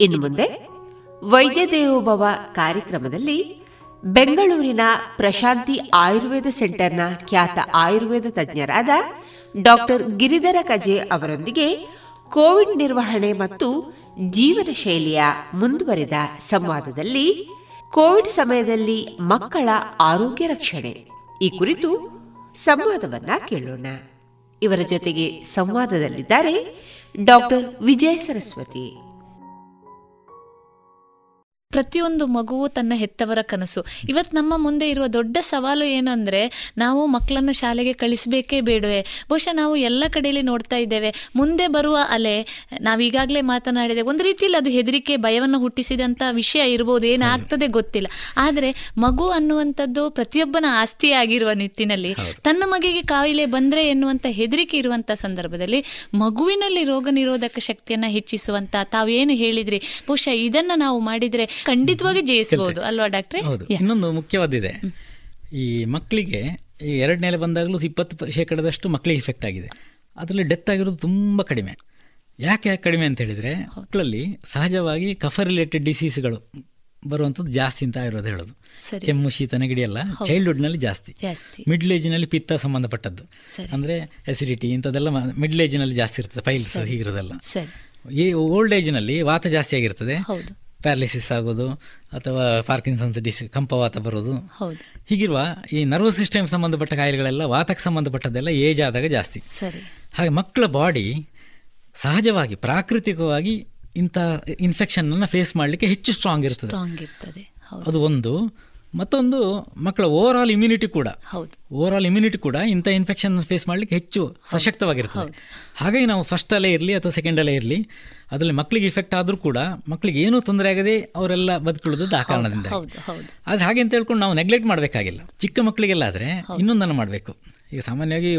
ಇನ್ನು ಮುಂದೆ ವೈದ್ಯ ದೇವೋಭವ ಕಾರ್ಯಕ್ರಮದಲ್ಲಿ ಬೆಂಗಳೂರಿನ ಪ್ರಶಾಂತಿ ಆಯುರ್ವೇದ ಸೆಂಟರ್ನ ಖ್ಯಾತ ಆಯುರ್ವೇದ ತಜ್ಞರಾದ ಡಾಕ್ಟರ್ ಗಿರಿಧರ ಕಜೆ ಅವರೊಂದಿಗೆ ಕೋವಿಡ್ ನಿರ್ವಹಣೆ ಮತ್ತು ಜೀವನ ಶೈಲಿಯ ಮುಂದುವರೆದ ಸಂವಾದದಲ್ಲಿ ಕೋವಿಡ್ ಸಮಯದಲ್ಲಿ ಮಕ್ಕಳ ಆರೋಗ್ಯ ರಕ್ಷಣೆ ಈ ಕುರಿತು ಸಂವಾದವನ್ನ ಕೇಳೋಣ. ಇವರ ಜೊತೆಗೆ ಸಂವಾದದಲ್ಲಿದ್ದಾರೆ ಡಾಕ್ಟರ್ ವಿಜಯ ಸರಸ್ವತಿ. ಪ್ರತಿಯೊಂದು ಮಗುವು ತನ್ನ ಹೆತ್ತವರ ಕನಸು. ಇವತ್ತು ನಮ್ಮ ಮುಂದೆ ಇರುವ ದೊಡ್ಡ ಸವಾಲು ಏನು ಅಂದರೆ ನಾವು ಮಕ್ಕಳನ್ನು ಶಾಲೆಗೆ ಕಳಿಸಬೇಕೇ ಬೇಡವೆ. ಬಹುಶಃ ನಾವು ಎಲ್ಲ ಕಡೆಯಲ್ಲಿ ನೋಡ್ತಾ ಇದ್ದೇವೆ. ಮುಂದೆ ಬರುವ ಅಲೆ ನಾವೀಗಾಗಲೇ ಮಾತನಾಡಿದೆ ಒಂದು ರೀತಿಯಲ್ಲಿ ಅದು ಹೆದರಿಕೆ ಭಯವನ್ನು ಹುಟ್ಟಿಸಿದಂಥ ವಿಷಯ ಇರ್ಬೋದು ಏನಾಗ್ತದೆ ಗೊತ್ತಿಲ್ಲ. ಆದರೆ ಮಗು ಅನ್ನುವಂಥದ್ದು ಪ್ರತಿಯೊಬ್ಬನ ಆಸ್ತಿಯಾಗಿರುವ ನಿಟ್ಟಿನಲ್ಲಿ ತನ್ನ ಮಗಿಗೆ ಕಾಯಿಲೆ ಬಂದರೆ ಎನ್ನುವಂಥ ಹೆದರಿಕೆ ಇರುವಂಥ ಸಂದರ್ಭದಲ್ಲಿ ಮಗುವಿನಲ್ಲಿ ರೋಗ ನಿರೋಧಕ ಶಕ್ತಿಯನ್ನು ಹೆಚ್ಚಿಸುವಂಥ ತಾವೇನು ಹೇಳಿದ್ರಿ? ಬಹುಶಃ ಇದನ್ನು ನಾವು ಮಾಡಿದರೆ ಖಂಡಿತವಾಗಿ ಜಯಿಸಬಹುದು ಅಲ್ವಾ ಡಾಕ್ಟರ್? ಇನ್ನೊಂದು ಮುಖ್ಯವಾದಿದೆ. ಈ ಮಕ್ಕಳಿಗೆ ಈ ಎರಡನೇಲೆ ಬಂದಾಗಲೂ ಇಪ್ಪತ್ತು ಶೇಕಡದಷ್ಟು ಮಕ್ಕಳಿಗೆ ಇಫೆಕ್ಟ್ ಆಗಿದೆ. ಅದರಲ್ಲಿ ಡೆತ್ ಆಗಿರೋದು ತುಂಬ ಕಡಿಮೆ. ಯಾಕೆ ಯಾಕೆ ಕಡಿಮೆ ಅಂತ ಹೇಳಿದರೆ ಮಕ್ಕಳಲ್ಲಿ ಸಹಜವಾಗಿ ಕಫ ರಿಲೇಟೆಡ್ ಡಿಸೀಸ್ಗಳು ಬರುವಂಥದ್ದು ಜಾಸ್ತಿ ಅಂತ ಇರೋದು ಹೇಳೋದು. ಕೆಮ್ಮು ಶೀತ ನೆಗಡಿ ಎಲ್ಲ ಚೈಲ್ಡ್ಹುಡ್ನಲ್ಲಿ ಜಾಸ್ತಿ. ಮಿಡ್ಲ್ ಏಜ್ನಲ್ಲಿ ಪಿತ್ತ ಸಂಬಂಧಪಟ್ಟದ್ದು. ಅಂದರೆ ಎಸಿಡಿಟಿ ಇಂಥದ್ದೆಲ್ಲ ಮಿಡ್ಲ್ ಏಜ್ನಲ್ಲಿ ಜಾಸ್ತಿ ಇರ್ತದೆ ಪೈಲ್ಸ್ ಹೀಗಿರೋದೆಲ್ಲ. ಈ ಓಲ್ಡ್ ಏಜ್ನಲ್ಲಿ ವಾತ ಜಾಸ್ತಿ ಆಗಿರ್ತದೆ. ಪ್ಯಾರಲಿಸಿಸ್ ಆಗೋದು ಅಥವಾ ಪಾರ್ಕಿನ್ಸನ್ಸ್ ಡಿಸ್ ಕಂಪವಾತ ಬರೋದು. ಹೀಗಿರುವ ಈ ನರ್ವಸ್ ಸಿಸ್ಟಮ್ ಸಂಬಂಧಪಟ್ಟ ಕಾಯಿಲೆಗಳೆಲ್ಲ ವಾತಕ್ಕೆ ಸಂಬಂಧಪಟ್ಟದೆಲ್ಲ ಏಜ್ ಆದಾಗ ಜಾಸ್ತಿ. ಹಾಗೆ ಮಕ್ಕಳ ಬಾಡಿ ಸಹಜವಾಗಿ ಪ್ರಾಕೃತಿಕವಾಗಿ ಇಂಥ ಇನ್ಫೆಕ್ಷನ್ ಫೇಸ್ ಮಾಡಲಿಕ್ಕೆ ಹೆಚ್ಚು ಸ್ಟ್ರಾಂಗ್ ಇರ್ತದೆ. ಅದು ಒಂದು. ಮತ್ತೊಂದು ಮಕ್ಕಳ ಓವರ್ ಆಲ್ ಇಮ್ಯುನಿಟಿ ಕೂಡ. ಓವರ್ ಆಲ್ ಇಮ್ಯುನಿಟಿ ಕೂಡ ಇಂಥ ಇನ್ಫೆಕ್ಷನ್ ಫೇಸ್ ಮಾಡಲಿಕ್ಕೆ ಹೆಚ್ಚು ಸಶಕ್ತವಾಗಿರ್ತದೆ. ಹಾಗಾಗಿ ನಾವು ಫಸ್ಟ್ ಅಲ್ಲೇ ಇರಲಿ ಅಥವಾ ಸೆಕೆಂಡ್ ಅಲ್ಲೇ ಇರಲಿ ಅದರಲ್ಲಿ ಮಕ್ಕಳಿಗೆ ಇಫೆಕ್ಟ್ ಆದರೂ ಕೂಡ ಮಕ್ಕಳಿಗೆ ಏನೂ ತೊಂದರೆ ಆಗದೆ ಅವರೆಲ್ಲ ಬದುಕೊಳ್ಳೋದು ಆ ಕಾರಣದಿಂದ ಆದರೆ ಹಾಗೆ ಅಂತ ಹೇಳ್ಕೊಂಡು ನಾವು ನೆಗ್ಲೆಕ್ಟ್ ಮಾಡಬೇಕಾಗಿಲ್ಲ. ಚಿಕ್ಕ ಮಕ್ಕಳಿಗೆಲ್ಲ ಆದರೆ ಇನ್ನೊಂದನ್ನು ಮಾಡಬೇಕು. ಈಗ ಸಾಮಾನ್ಯವಾಗಿ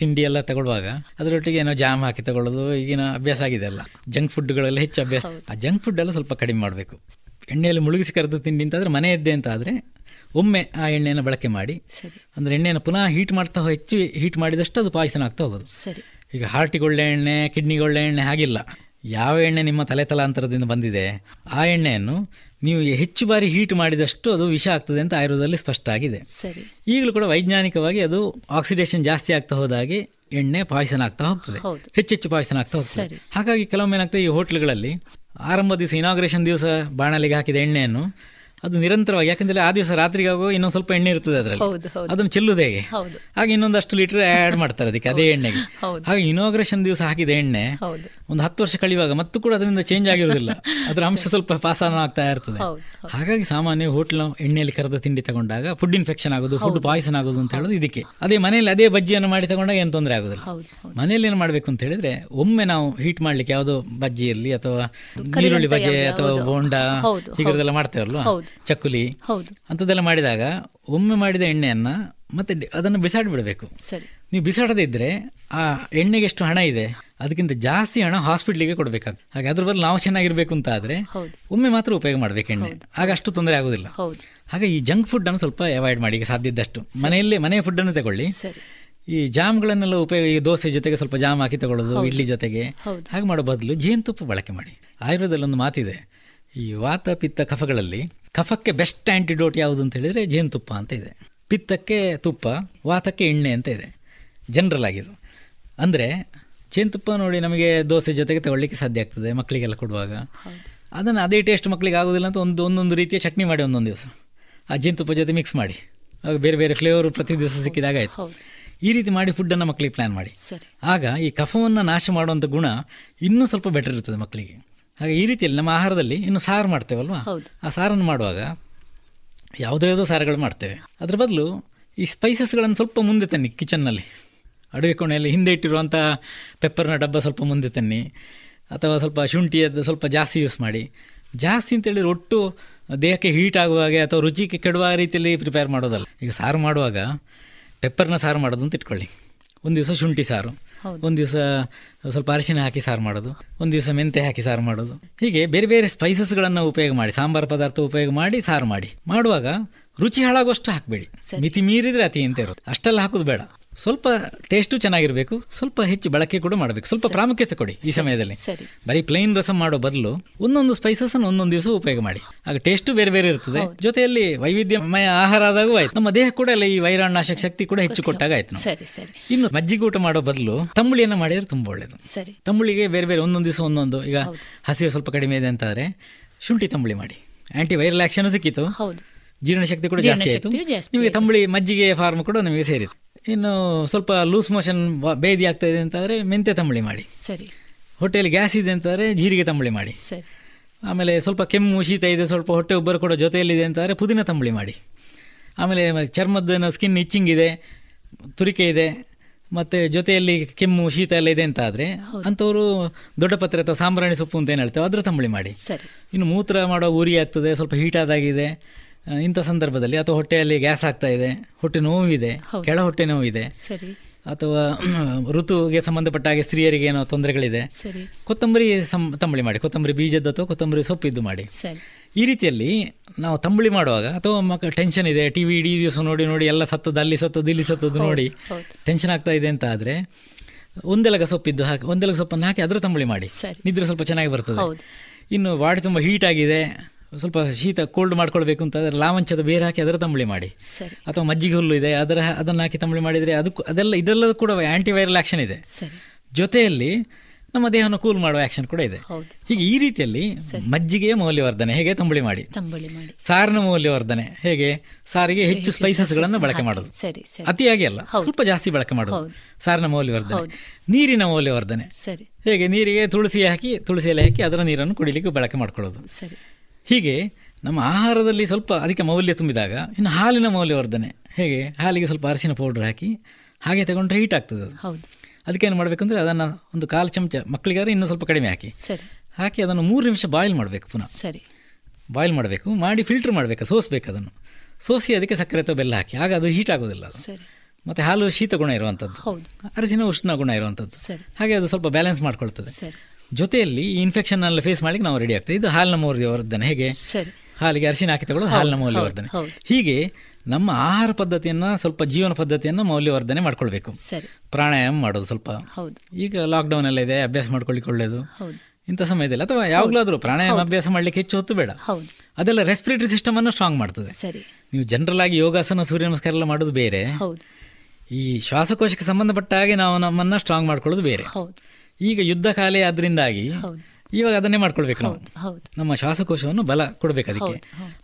ತಿಂಡಿ ಎಲ್ಲ ತಗೊಳ್ಳುವಾಗ ಅದರೊಟ್ಟಿಗೆ ಏನೋ ಜಾಮ್ ಹಾಕಿ ತಗೊಳ್ಳೋದು ಈಗಿನ ಅಭ್ಯಾಸ ಆಗಿದೆ ಅಲ್ಲ. ಜಂಕ್ ಫುಡ್ಗಳೆಲ್ಲ ಹೆಚ್ಚು ಅಭ್ಯಾಸ. ಆ ಜಂಕ್ ಫುಡ್ ಎಲ್ಲ ಸ್ವಲ್ಪ ಕಡಿಮೆ ಮಾಡಬೇಕು. ಎಣ್ಣೆಯಲ್ಲಿ ಮುಳುಗಿಸಿ ಕರೆದು ತಿಂಡಿ ಅಂತಾದರೆ ಮನೆ ಎದ್ದೆ ಅಂತ ಆದರೆ ಒಮ್ಮೆ ಆ ಎಣ್ಣೆಯನ್ನು ಬಳಕೆ ಮಾಡಿ ಅಂದರೆ ಎಣ್ಣೆಯನ್ನು ಪುನಃ ಹೀಟ್ ಮಾಡ್ತಾ ಹೆಚ್ಚು ಹೀಟ್ ಮಾಡಿದಷ್ಟು ಅದು ಪಾಯಸನ ಆಗ್ತಾ ಹೋಗೋದು. ಈಗ ಹಾರ್ಟಿಗೆ ಒಳ್ಳೆ ಎಣ್ಣೆ ಕಿಡ್ನಿಗೆ ಒಳ್ಳೆ ಎಣ್ಣೆ ಹಾಗಿಲ್ಲ. ಯಾವ ಎಣ್ಣೆ ನಿಮ್ಮ ತಲೆ ತಲಾಂತರದಿಂದ ಬಂದಿದೆ ಆ ಎಣ್ಣೆಯನ್ನು ನೀವು ಹೆಚ್ಚು ಬಾರಿ ಹೀಟ್ ಮಾಡಿದಷ್ಟು ಅದು ವಿಷ ಆಗ್ತದೆ ಅಂತ ಆಯುರ್ವೇದದಲ್ಲಿ ಸ್ಪಷ್ಟ ಆಗಿದೆ ಈಗಲೂ ಕೂಡ ವೈಜ್ಞಾನಿಕವಾಗಿ ಅದು ಆಕ್ಸಿಡೇಷನ್ ಜಾಸ್ತಿ ಆಗ್ತಾ ಹೋದಾಗೆ ಎಣ್ಣೆ ಪಾಯ್ಸನ್ ಆಗ್ತಾ ಹೋಗ್ತದೆ. ಹೆಚ್ಚೆಚ್ಚು ಪಾಯ್ಸನ್ ಆಗ್ತಾ ಹೋಗ್ತದೆ. ಹಾಗಾಗಿ ಕೆಲವೊಮ್ಮೆ ಏನಾಗ್ತದೆ ಈ ಹೋಟ್ಲುಗಳಲ್ಲಿ ಆರಂಭ ದಿವಸ ಇನಾಗ್ರೇಷನ್ ದಿವಸ ಬಾಣಲಿಗೆ ಹಾಕಿದ ಎಣ್ಣೆಯನ್ನು ಅದು ನಿರಂತರವಾಗಿ ಯಾಕಂದ್ರೆ ಆ ದಿವಸ ರಾತ್ರಿಗೆ ಆಗೋ ಇನ್ನೊಂದು ಸ್ವಲ್ಪ ಎಣ್ಣೆ ಇರ್ತದೆ ಅದರಲ್ಲಿ. ಅದನ್ನು ಚೆಲ್ಲುದು ಹೇಗೆ? ಹಾಗೆ ಇನ್ನೊಂದಷ್ಟು ಲೀಟರ್ ಆ್ಯಡ್ ಮಾಡ್ತಾರೆ ಅದಕ್ಕೆ ಅದೇ ಎಣ್ಣೆಗೆ. ಹಾಗೆ ಇನಾಗ್ರೇಷನ್ ದಿವಸ ಹಾಕಿದ ಎಣ್ಣೆ ಒಂದು ಹತ್ತು ವರ್ಷ ಕಳಿಯುವಾಗ ಮತ್ತು ಕೂಡ ಅದರಿಂದ ಚೇಂಜ್ ಆಗಿರೋದಿಲ್ಲ ಅದರ ಅಂಶ ಸ್ವಲ್ಪ ಪಾಸಾನ ಆಗ್ತಾ ಇರ್ತದೆ. ಹಾಗಾಗಿ ಸಾಮಾನ್ಯ ಹೋಟ್ಲ ಎಣ್ಣೆಯಲ್ಲಿ ಕರೆದ ತಿಂಡಿ ತಗೊಂಡಾಗ ಫುಡ್ ಇನ್ಫೆಕ್ಷನ್ ಆಗೋದು ಫುಡ್ ಪಾಯ್ಸನ್ ಆಗೋದು ಅಂತ ಹೇಳೋದು ಇದಕ್ಕೆ. ಅದೇ ಮನೆಯಲ್ಲಿ ಅದೇ ಬಜ್ಜಿಯನ್ನು ಮಾಡಿ ತಗೊಂಡಾಗ ಏನು ತೊಂದರೆ ಆಗೋದಿಲ್ಲ. ಮನೆಯಲ್ಲಿ ಏನು ಮಾಡಬೇಕು ಅಂತ ಹೇಳಿದ್ರೆ ಒಮ್ಮೆ ನಾವು ಹೀಟ್ ಮಾಡ್ಲಿಕ್ಕೆ ಯಾವುದೋ ಬಜ್ಜಿಯಲ್ಲಿ ಅಥವಾ ಈರುಳ್ಳಿ ಬಜ್ಜಿ ಅಥವಾ ಬೋಂಡಾ ಹೀಗಿರೋದೆಲ್ಲ ಮಾಡ್ತೇವಲ್ವಾ? ಚಕ್ಕುಲಿ ಅಂಥದ್ದೆಲ್ಲ ಮಾಡಿದಾಗ ಒಮ್ಮೆ ಮಾಡಿದ ಎಣ್ಣೆಯನ್ನ ಮತ್ತೆ ಅದನ್ನು ಬಿಸಾಡಿ ಬಿಡಬೇಕು. ನೀವು ಬಿಸಾಡದಿದ್ರೆ ಆ ಎಣ್ಣೆಗೆ ಎಷ್ಟು ಹಣ ಇದೆ ಅದಕ್ಕಿಂತ ಜಾಸ್ತಿ ಹಣ ಹಾಸ್ಪಿಟ್ಲಿಗೆ ಕೊಡಬೇಕಾಗ್ತದೆ. ಹಾಗೆ ಅದ್ರ ಬದಲು ನಾವು ಚೆನ್ನಾಗಿರ್ಬೇಕು ಅಂತ ಆದ್ರೆ ಒಮ್ಮೆ ಮಾತ್ರ ಉಪಯೋಗ ಮಾಡ್ಬೇಕು ಎಣ್ಣೆ. ಆಗ ಅಷ್ಟು ತೊಂದರೆ ಆಗೋದಿಲ್ಲ. ಹಾಗೆ ಈ ಜಂಕ್ ಫುಡ್ ಅನ್ನು ಸ್ವಲ್ಪ ಅವಾಯ್ಡ್ ಮಾಡಿ ಈಗ ಸಾಧ್ಯ ಇದ್ದಷ್ಟು. ಮನೆಯಲ್ಲೇ ಮನೆ ಫುಡ್ ಅನ್ನು ತಗೊಳ್ಳಿ. ಈ ಜಾಮ್ಗಳನ್ನೆಲ್ಲ ಉಪಯೋಗ ಈ ದೋಸೆ ಜೊತೆಗೆ ಸ್ವಲ್ಪ ಜಾಮ್ ಹಾಕಿ ತಗೊಳ್ಳೋದು ಇಡ್ಲಿ ಜೊತೆಗೆ. ಹಾಗೆ ಮಾಡೋ ಬದಲು ಜೇನುತುಪ್ಪ ಬಳಕೆ ಮಾಡಿ. ಆಯುರ್ವೇದದಲ್ಲಿ ಒಂದು ಮಾತಿದೆ ಈ ವಾತ ಪಿತ್ತ ಕಫಗಳಲ್ಲಿ ಕಫಕ್ಕೆ ಬೆಸ್ಟ್ ಆ್ಯಂಟಿಡೋಟ್ ಯಾವುದು ಅಂತ ಹೇಳಿದರೆ ಜೇನುತುಪ್ಪ ಅಂತ ಇದೆ. ಪಿತ್ತಕ್ಕೆ ತುಪ್ಪ ವಾತಕ್ಕೆ ಎಣ್ಣೆ ಅಂತ ಇದೆ. ಜನರಲ್ ಆಗಿದು ಅಂದರೆ ಜೇನುತುಪ್ಪ ನೋಡಿ ನಮಗೆ ದೋಸೆ ಜೊತೆಗೆ ತಗೊಳ್ಳಿಕ್ಕೆ ಸಾಧ್ಯ ಆಗ್ತದೆ ಮಕ್ಕಳಿಗೆಲ್ಲ ಕೊಡುವಾಗ. ಅದನ್ನು ಅದೇ ಟೇಸ್ಟ್ ಮಕ್ಕಳಿಗೆ ಆಗೋದಿಲ್ಲ ಅಂತ ಒಂದು ಒಂದೊಂದು ರೀತಿಯ ಚಟ್ನಿ ಮಾಡಿ ಒಂದೊಂದು ದಿವಸ. ಆ ಜೇನುತುಪ್ಪ ಜೊತೆ ಮಿಕ್ಸ್ ಮಾಡಿ. ಆಗ ಬೇರೆ ಬೇರೆ ಫ್ಲೇವರ್ ಪ್ರತಿ ದಿವಸ ಸಿಕ್ಕಿದಾಗ ಆಯಿತು. ಈ ರೀತಿ ಮಾಡಿ ಫುಡ್ಡನ್ನು ಮಕ್ಕಳಿಗೆ ಪ್ಲ್ಯಾನ್ ಮಾಡಿ. ಆಗ ಈ ಕಫವನ್ನು ನಾಶ ಮಾಡುವಂಥ ಗುಣ ಇನ್ನೂ ಸ್ವಲ್ಪ ಬೆಟರ್ ಇರ್ತದೆ ಮಕ್ಕಳಿಗೆ. ಹಾಗೆ ಈ ರೀತಿಯಲ್ಲಿ ನಮ್ಮ ಆಹಾರದಲ್ಲಿ ಇನ್ನು ಸಾರು ಮಾಡ್ತೇವಲ್ವಾ. ಆ ಸಾರನ್ನು ಮಾಡುವಾಗ ಯಾವುದೋ ಯಾವುದೋ ಸಾರುಗಳು ಮಾಡ್ತೇವೆ. ಅದರ ಬದಲು ಈ ಸ್ಪೈಸಸ್ಗಳನ್ನು ಸ್ವಲ್ಪ ಮುಂದೆ ತನ್ನಿ ಕಿಚನ್ನಲ್ಲಿ ಅಡುಗೆ ಕೋಣೆಯಲ್ಲಿ ಹಿಂದೆ ಇಟ್ಟಿರುವಂಥ ಪೆಪ್ಪರ್ನ ಡಬ್ಬ ಸ್ವಲ್ಪ ಮುಂದೆ ತನ್ನಿ. ಅಥವಾ ಸ್ವಲ್ಪ ಶುಂಠಿಯದ್ದು ಸ್ವಲ್ಪ ಜಾಸ್ತಿ ಯೂಸ್ ಮಾಡಿ. ಜಾಸ್ತಿ ಅಂತೇಳಿದ್ರೆ ಒಟ್ಟು ದೇಹಕ್ಕೆ ಹೀಟ್ ಆಗುವ ಹಾಗೆ ಅಥವಾ ರುಚಿಗೆ ಕೆಡುವ ರೀತಿಯಲ್ಲಿ ಪ್ರಿಪೇರ್ ಮಾಡೋದಲ್ಲ. ಈಗ ಸಾರು ಮಾಡುವಾಗ ಪೆಪ್ಪರ್ನ ಸಾರು ಮಾಡೋದು ಅಂತ ಇಟ್ಕೊಳ್ಳಿ. ಒಂದು ದಿವಸ ಶುಂಠಿ ಸಾರು. ಒಂದು ದಿವಸ ಸ್ವಲ್ಪ ಅರಿಶಿನ ಹಾಕಿ ಸಾರು ಮಾಡೋದು ಒಂದು ದಿವಸ ಮೆಂತೆ ಹಾಕಿ ಸಾರು ಮಾಡೋದು. ಹೀಗೆ ಬೇರೆ ಬೇರೆ ಸ್ಪೈಸಸ್ಗಳನ್ನು ಉಪಯೋಗ ಮಾಡಿ ಸಾಂಬಾರು ಪದಾರ್ಥ ಉಪಯೋಗ ಮಾಡಿ ಸಾರು ಮಾಡಿ. ಮಾಡುವಾಗ ರುಚಿ ಹಾಳಾಗುವಷ್ಟು ಹಾಕಬೇಡಿ. ಮಿತಿ ಮೀರಿದ್ರೆ ಅತಿ ಅಂತ ಇರುತ್ತೆ. ಅಷ್ಟೆಲ್ಲ ಹಾಕೋದು ಬೇಡ. ಸ್ವಲ್ಪ ಟೇಸ್ಟು ಚೆನ್ನಾಗಿರಬೇಕು ಸ್ವಲ್ಪ ಹೆಚ್ಚು ಬಳಕೆ ಕೂಡ ಮಾಡಬೇಕು. ಸ್ವಲ್ಪ ಪ್ರಾಮುಖ್ಯತೆ ಕೊಡಿ ಈ ಸಮಯದಲ್ಲಿ. ಬರೀ ಪ್ಲೈನ್ ರಸಂ ಮಾಡೋ ಬದಲು ಒಂದೊಂದು ಸ್ಪೈಸಸ್ ಅನ್ನು ಒಂದೊಂದು ದಿವಸ ಉಪಯೋಗ ಮಾಡಿ. ಆಗ ಟೇಸ್ಟು ಬೇರೆ ಬೇರೆ ಇರ್ತದೆ. ಜೊತೆಯಲ್ಲಿ ವೈವಿಧ್ಯಮಯ ಆಹಾರ ಆದಾಗೂ ಆಯ್ತು. ನಮ್ಮ ದೇಹ ಕೂಡ ಈ ವೈರಾಣನಾಶಕ ಶಕ್ತಿ ಕೂಡ ಹೆಚ್ಚು ಕೊಟ್ಟಾಗ ಆಯ್ತು. ಇನ್ನು ಮಜ್ಜಿಗೆ ಊಟ ಮಾಡೋ ಬದಲು ತಂಬುಳಿಯನ್ನು ಮಾಡಿದ್ರೆ ತುಂಬ ಒಳ್ಳೇದು. ಸರಿ. ತಂಬುಳಿಗೆ ಬೇರೆ ಬೇರೆ ಒಂದೊಂದು ದಿವಸ ಒಂದೊಂದು. ಈಗ ಹಸಿವು ಸ್ವಲ್ಪ ಕಡಿಮೆ ಇದೆ ಅಂತಾದ್ರೆ ಶುಂಠಿ ತಂಬುಳಿ ಮಾಡಿ. ಆಂಟಿ ವೈರಲ್ ಆಕ್ಷನ್ ಸಿಕ್ಕಿತು ಜೀರ್ಣಶಕ್ತಿ ಕೂಡ ಜಾಸ್ತಿ ಆಯಿತು. ನಿಮಗೆ ತಂಬುಳಿ ಮಜ್ಜಿಗೆ ಫಾರ್ಮ್ ಕೂಡ ನಿಮಗೆ ಸೇರಿತು. ಇನ್ನು ಸ್ವಲ್ಪ ಲೂಸ್ ಮೋಷನ್ ಬೇದಿ ಆಗ್ತಾ ಇದೆ ಅಂತಾದರೆ ಮೆಂತೆ ತಂಬಳಿ ಮಾಡಿ. ಸರಿ. ಹೊಟ್ಟೆಯಲ್ಲಿ ಗ್ಯಾಸ್ ಇದೆ ಅಂತಂದರೆ ಜೀರಿಗೆ ತಂಬಳಿ ಮಾಡಿ. ಸರಿ. ಆಮೇಲೆ ಸ್ವಲ್ಪ ಕೆಮ್ಮು ಶೀತ ಇದೆ ಸ್ವಲ್ಪ ಹೊಟ್ಟೆ ಉಬ್ಬರು ಕೂಡ ಜೊತೆಯಲ್ಲಿದೆ ಅಂತಂದರೆ ಪುದೀನ ತಂಬಳಿ ಮಾಡಿ. ಆಮೇಲೆ ಚರ್ಮದ ಸ್ಕಿನ್ ಇಚ್ಚಿಂಗ್ ಇದೆ ತುರಿಕೆ ಇದೆ ಮತ್ತು ಜೊತೆಯಲ್ಲಿ ಕೆಮ್ಮು ಶೀತ ಎಲ್ಲ ಇದೆ ಅಂತ ಆದರೆ ಅಂಥವರು ದೊಡ್ಡ ಪತ್ರೆ ಅಥವಾ ಸಾಂಬ್ರಾಣಿ ಸೊಪ್ಪು ಅಂತ ಏನು ಹೇಳ್ತೇವೆ ಅದರ ತಂಬಳಿ ಮಾಡಿ. ಸರಿ. ಇನ್ನು ಮೂತ್ರ ಮಾಡೋ ಉರಿ ಆಗ್ತದೆ ಸ್ವಲ್ಪ ಹೀಟ್ ಆದಾಗಿದೆ. ಆ, ಇಂಥ ಸಂದರ್ಭದಲ್ಲಿ ಅಥವಾ ಹೊಟ್ಟೆಯಲ್ಲಿ ಗ್ಯಾಸ್ ಆಗ್ತಾ ಇದೆ ಹೊಟ್ಟೆ ನೋವಿದೆ. ಕೆಳ ಹೊಟ್ಟೆ ನೋವಿದೆ ಸರಿ. ಅಥವಾ ಋತುಗೆ ಸಂಬಂಧಪಟ್ಟ ಹಾಗೆ ಸ್ತ್ರೀಯರಿಗೆ ಏನೋ ತೊಂದರೆಗಳಿದೆ ಕೊತ್ತಂಬರಿ ಸಂ ತಂಬಳಿ ಮಾಡಿ ಕೊತ್ತಂಬರಿ ಬೀಜದ್ದು ಅಥವಾ ಕೊತ್ತಂಬರಿ ಸೊಪ್ಪಿದ್ದು ಮಾಡಿ. ಈ ರೀತಿಯಲ್ಲಿ ನಾವು ತಂಬಳಿ ಮಾಡುವಾಗ ಅಥವಾ ಮಕ್ಕ ಟೆನ್ಷನ್ ಇದೆ ಟಿ ವಿ ಇಡೀ ದಿವಸ ನೋಡಿ ನೋಡಿ ಎಲ್ಲ ಸತ್ತದ್ದು ಅಲ್ಲಿ ಸತ್ತದ್ದು ಇಲ್ಲಿ ಸತ್ತದ್ದು ನೋಡಿ ಟೆನ್ಷನ್ ಆಗ್ತಾ ಇದೆ ಅಂತ ಆದರೆ ಒಂದೆಲಗ ಸೊಪ್ಪಿದ್ದು ಹಾಕಿ ಒಂದೆಲಗ ಸೊಪ್ಪನ್ನು ಹಾಕಿ ಅದರ ತಂಬಳಿ ಮಾಡಿ. ನಿದ್ರೆ ಸ್ವಲ್ಪ ಚೆನ್ನಾಗಿ ಬರ್ತದೆ. ಇನ್ನು ಬಾಡಿ ತುಂಬ ಹೀಟ್ ಆಗಿದೆ ಸ್ವಲ್ಪ ಶೀತ ಕೋಲ್ಡ್ ಮಾಡ್ಕೊಳ್ಬೇಕು ಅಂತ ಅದರ ಲಾವಂಚದ ಬೇರೆ ಹಾಕಿ ಅದರ ತಂಬಳಿ ಮಾಡಿ. ಅಥವಾ ಮಜ್ಜಿಗೆ ಹುಲ್ಲು ಇದೆ ಅದರ ಅದನ್ನು ಹಾಕಿ ತಂಬಳಿ ಮಾಡಿದರೆ ಅದಕ್ಕೂ ಅದೆಲ್ಲ ಇದೆಲ್ಲ ಕೂಡ ಆ್ಯಂಟಿ ವೈರಲ್ ಆ್ಯಕ್ಷನ್ ಇದೆ ಜೊತೆಯಲ್ಲಿ ನಮ್ಮ ದೇಹವನ್ನು ಕೂಲ್ ಮಾಡುವ ಆ್ಯಕ್ಷನ್ ಕೂಡ ಇದೆ. ಹೀಗೆ ಈ ರೀತಿಯಲ್ಲಿ ಮಜ್ಜಿಗೆಯ ಮೌಲ್ಯವರ್ಧನೆ ಹೇಗೆ ತಂಬಳಿ ಮಾಡಿ? ತಂಬಳಿ ಮಾಡಿ. ಸಾರಿನ ಮೌಲ್ಯವರ್ಧನೆ ಹೇಗೆ? ಸಾರಿಗೆ ಹೆಚ್ಚು ಸ್ಪೈಸಸ್ಗಳನ್ನು ಬಳಕೆ. ಮಾಡೋದು. ಅತಿಯಾಗಿ ಅಲ್ಲ ಸ್ವಲ್ಪ ಜಾಸ್ತಿ ಬಳಕೆ ಮಾಡೋದು. ಸಾರಿನ ಮೌಲ್ಯವರ್ಧನೆ. ನೀರಿನ ಮೌಲ್ಯವರ್ಧನೆ. ಸರಿ. ಹೇಗೆ? ನೀರಿಗೆ ತುಳಸಿ ಹಾಕಿ ತುಳಸಿ ಎಲೆ ಹಾಕಿ ಅದರ ನೀರನ್ನು ಕುಡಿಲಿಕ್ಕೆ ಬಳಕೆ ಮಾಡ್ಕೊಳ್ಳೋದು. ಹೀಗೆ ನಮ್ಮ ಆಹಾರದಲ್ಲಿ ಸ್ವಲ್ಪ ಅದಕ್ಕೆ ಮೌಲ್ಯ ತುಂಬಿದಾಗ ಇನ್ನು ಹಾಲಿನ ಮೌಲ್ಯವರ್ಧನೆ ಹೇಗೆ? ಹಾಲಿಗೆ ಸ್ವಲ್ಪ ಅರಿಶಿನ ಪೌಡ್ರ್ ಹಾಕಿ ಹಾಗೆ ತಗೊಂಡ್ರೆ ಹೀಟ್ ಆಗ್ತದೆ ಅದು. ಹೌದು. ಅದಕ್ಕೆ ಏನು ಮಾಡಬೇಕಂದ್ರೆ ಅದನ್ನು ಒಂದು ಕಾಲು ಚಮಚ ಮಕ್ಕಳಿಗಾದ್ರೆ ಇನ್ನೂ ಸ್ವಲ್ಪ ಕಡಿಮೆ ಹಾಕಿ. ಸರಿ. ಹಾಕಿ ಅದನ್ನು ಮೂರು ನಿಮಿಷ ಬಾಯ್ಲ್ ಮಾಡಬೇಕು ಪುನಃ. ಸರಿ. ಬಾಯ್ಲ್ ಮಾಡಬೇಕು ಮಾಡಿ ಫಿಲ್ಟರ್ ಮಾಡಬೇಕು ಸೋಸಬೇಕು ಅದನ್ನು. ಸೋಸಿ ಅದಕ್ಕೆ ಸಕ್ಕರೆ ಅಥವಾ ಬೆಲ್ಲ ಹಾಕಿ ಆಗ ಅದು ಹೀಟ್ ಆಗೋದಿಲ್ಲ ಅದು. ಸರಿ. ಮತ್ತು ಹಾಲು ಶೀತ ಗುಣ ಇರುವಂಥದ್ದು ಹೌದು. ಅರಿಶಿನ ಉಷ್ಣ ಗುಣ ಇರುವಂಥದ್ದು ಸರಿ. ಹಾಗೆ ಅದು ಸ್ವಲ್ಪ ಬ್ಯಾಲೆನ್ಸ್ ಮಾಡ್ಕೊಳ್ತದೆ. ಜೊತೆಯಲ್ಲಿ ಈ ಇನ್ಫೆಕ್ಷನ್ ಎಲ್ಲ ಫೇಸ್ ಮಾಡಲಿಕ್ಕೆ ನಾವು ರೆಡಿ ಆಗ್ತದೆ ಇದು ಹಾಲಿನ ಮೌಲ್ಯವರ್ಧನೆ ಹೇಗೆ? ಸರಿ. ಹಾಲಿಗೆ ಅರಿಶಿನ ಹಾಕಿ ತಗೊಳ್ಳೋದು ಹಾಲಿನ ಮೌಲ್ಯವರ್ಧನೆ ಹೀಗೆ ನಮ್ಮ ಆಹಾರ ಪದ್ಧತಿಯನ್ನು ಸ್ವಲ್ಪ ಜೀವನ ಪದ್ಧತಿಯನ್ನು ಮೌಲ್ಯವರ್ಧನೆ ಮಾಡ್ಕೊಳ್ಬೇಕು. ಪ್ರಾಣಾಯಾಮ ಮಾಡೋದು ಸ್ವಲ್ಪ. ಈಗ ಲಾಕ್ಡೌನ್ ಎಲ್ಲ ಇದೆ ಅಭ್ಯಾಸ ಮಾಡ್ಕೊಳ್ಳಿಕ್ಕೆ ಒಳ್ಳೇದು. ಇಂಥ ಸಮಯದಲ್ಲಿ ಅಥವಾ ಯಾವಾಗಲಾದರೂ ಪ್ರಾಣಾಯಾಮ ಅಭ್ಯಾಸ ಮಾಡ್ಲಿಕ್ಕೆ ಹೆಚ್ಚು ಹೊತ್ತು ಬೇಡ. ಅದೆಲ್ಲ ರೆಸ್ಪಿರೇಟರಿ ಸಿಸ್ಟಮ್ ಅನ್ನು ಸ್ಟ್ರಾಂಗ್ ಮಾಡ್ತದೆ. ನೀವು ಜನರಲ್ ಆಗಿ ಯೋಗಾಸನ ಸೂರ್ಯ ನಮಸ್ಕಾರ ಎಲ್ಲ ಮಾಡೋದು ಬೇರೆ. ಈ ಶ್ವಾಸಕೋಶಕ್ಕೆ ಸಂಬಂಧಪಟ್ಟ ಹಾಗೆ ನಾವು ನಮ್ಮನ್ನು ಸ್ಟ್ರಾಂಗ್ ಮಾಡ್ಕೊಳ್ಳೋದು ಬೇರೆ. ಈಗ ಯುದ್ಧ ಕಾಲೇ ಅದರಿಂದಾಗಿ ಇವಾಗ ಅದನ್ನೇ ಮಾಡ್ಕೊಳ್ಬೇಕು ನಾವು. ಹೌದು ನಮ್ಮ ಶ್ವಾಸಕೋಶವನ್ನು ಬಲ ಕೊಡಬೇಕು ಅದಕ್ಕೆ.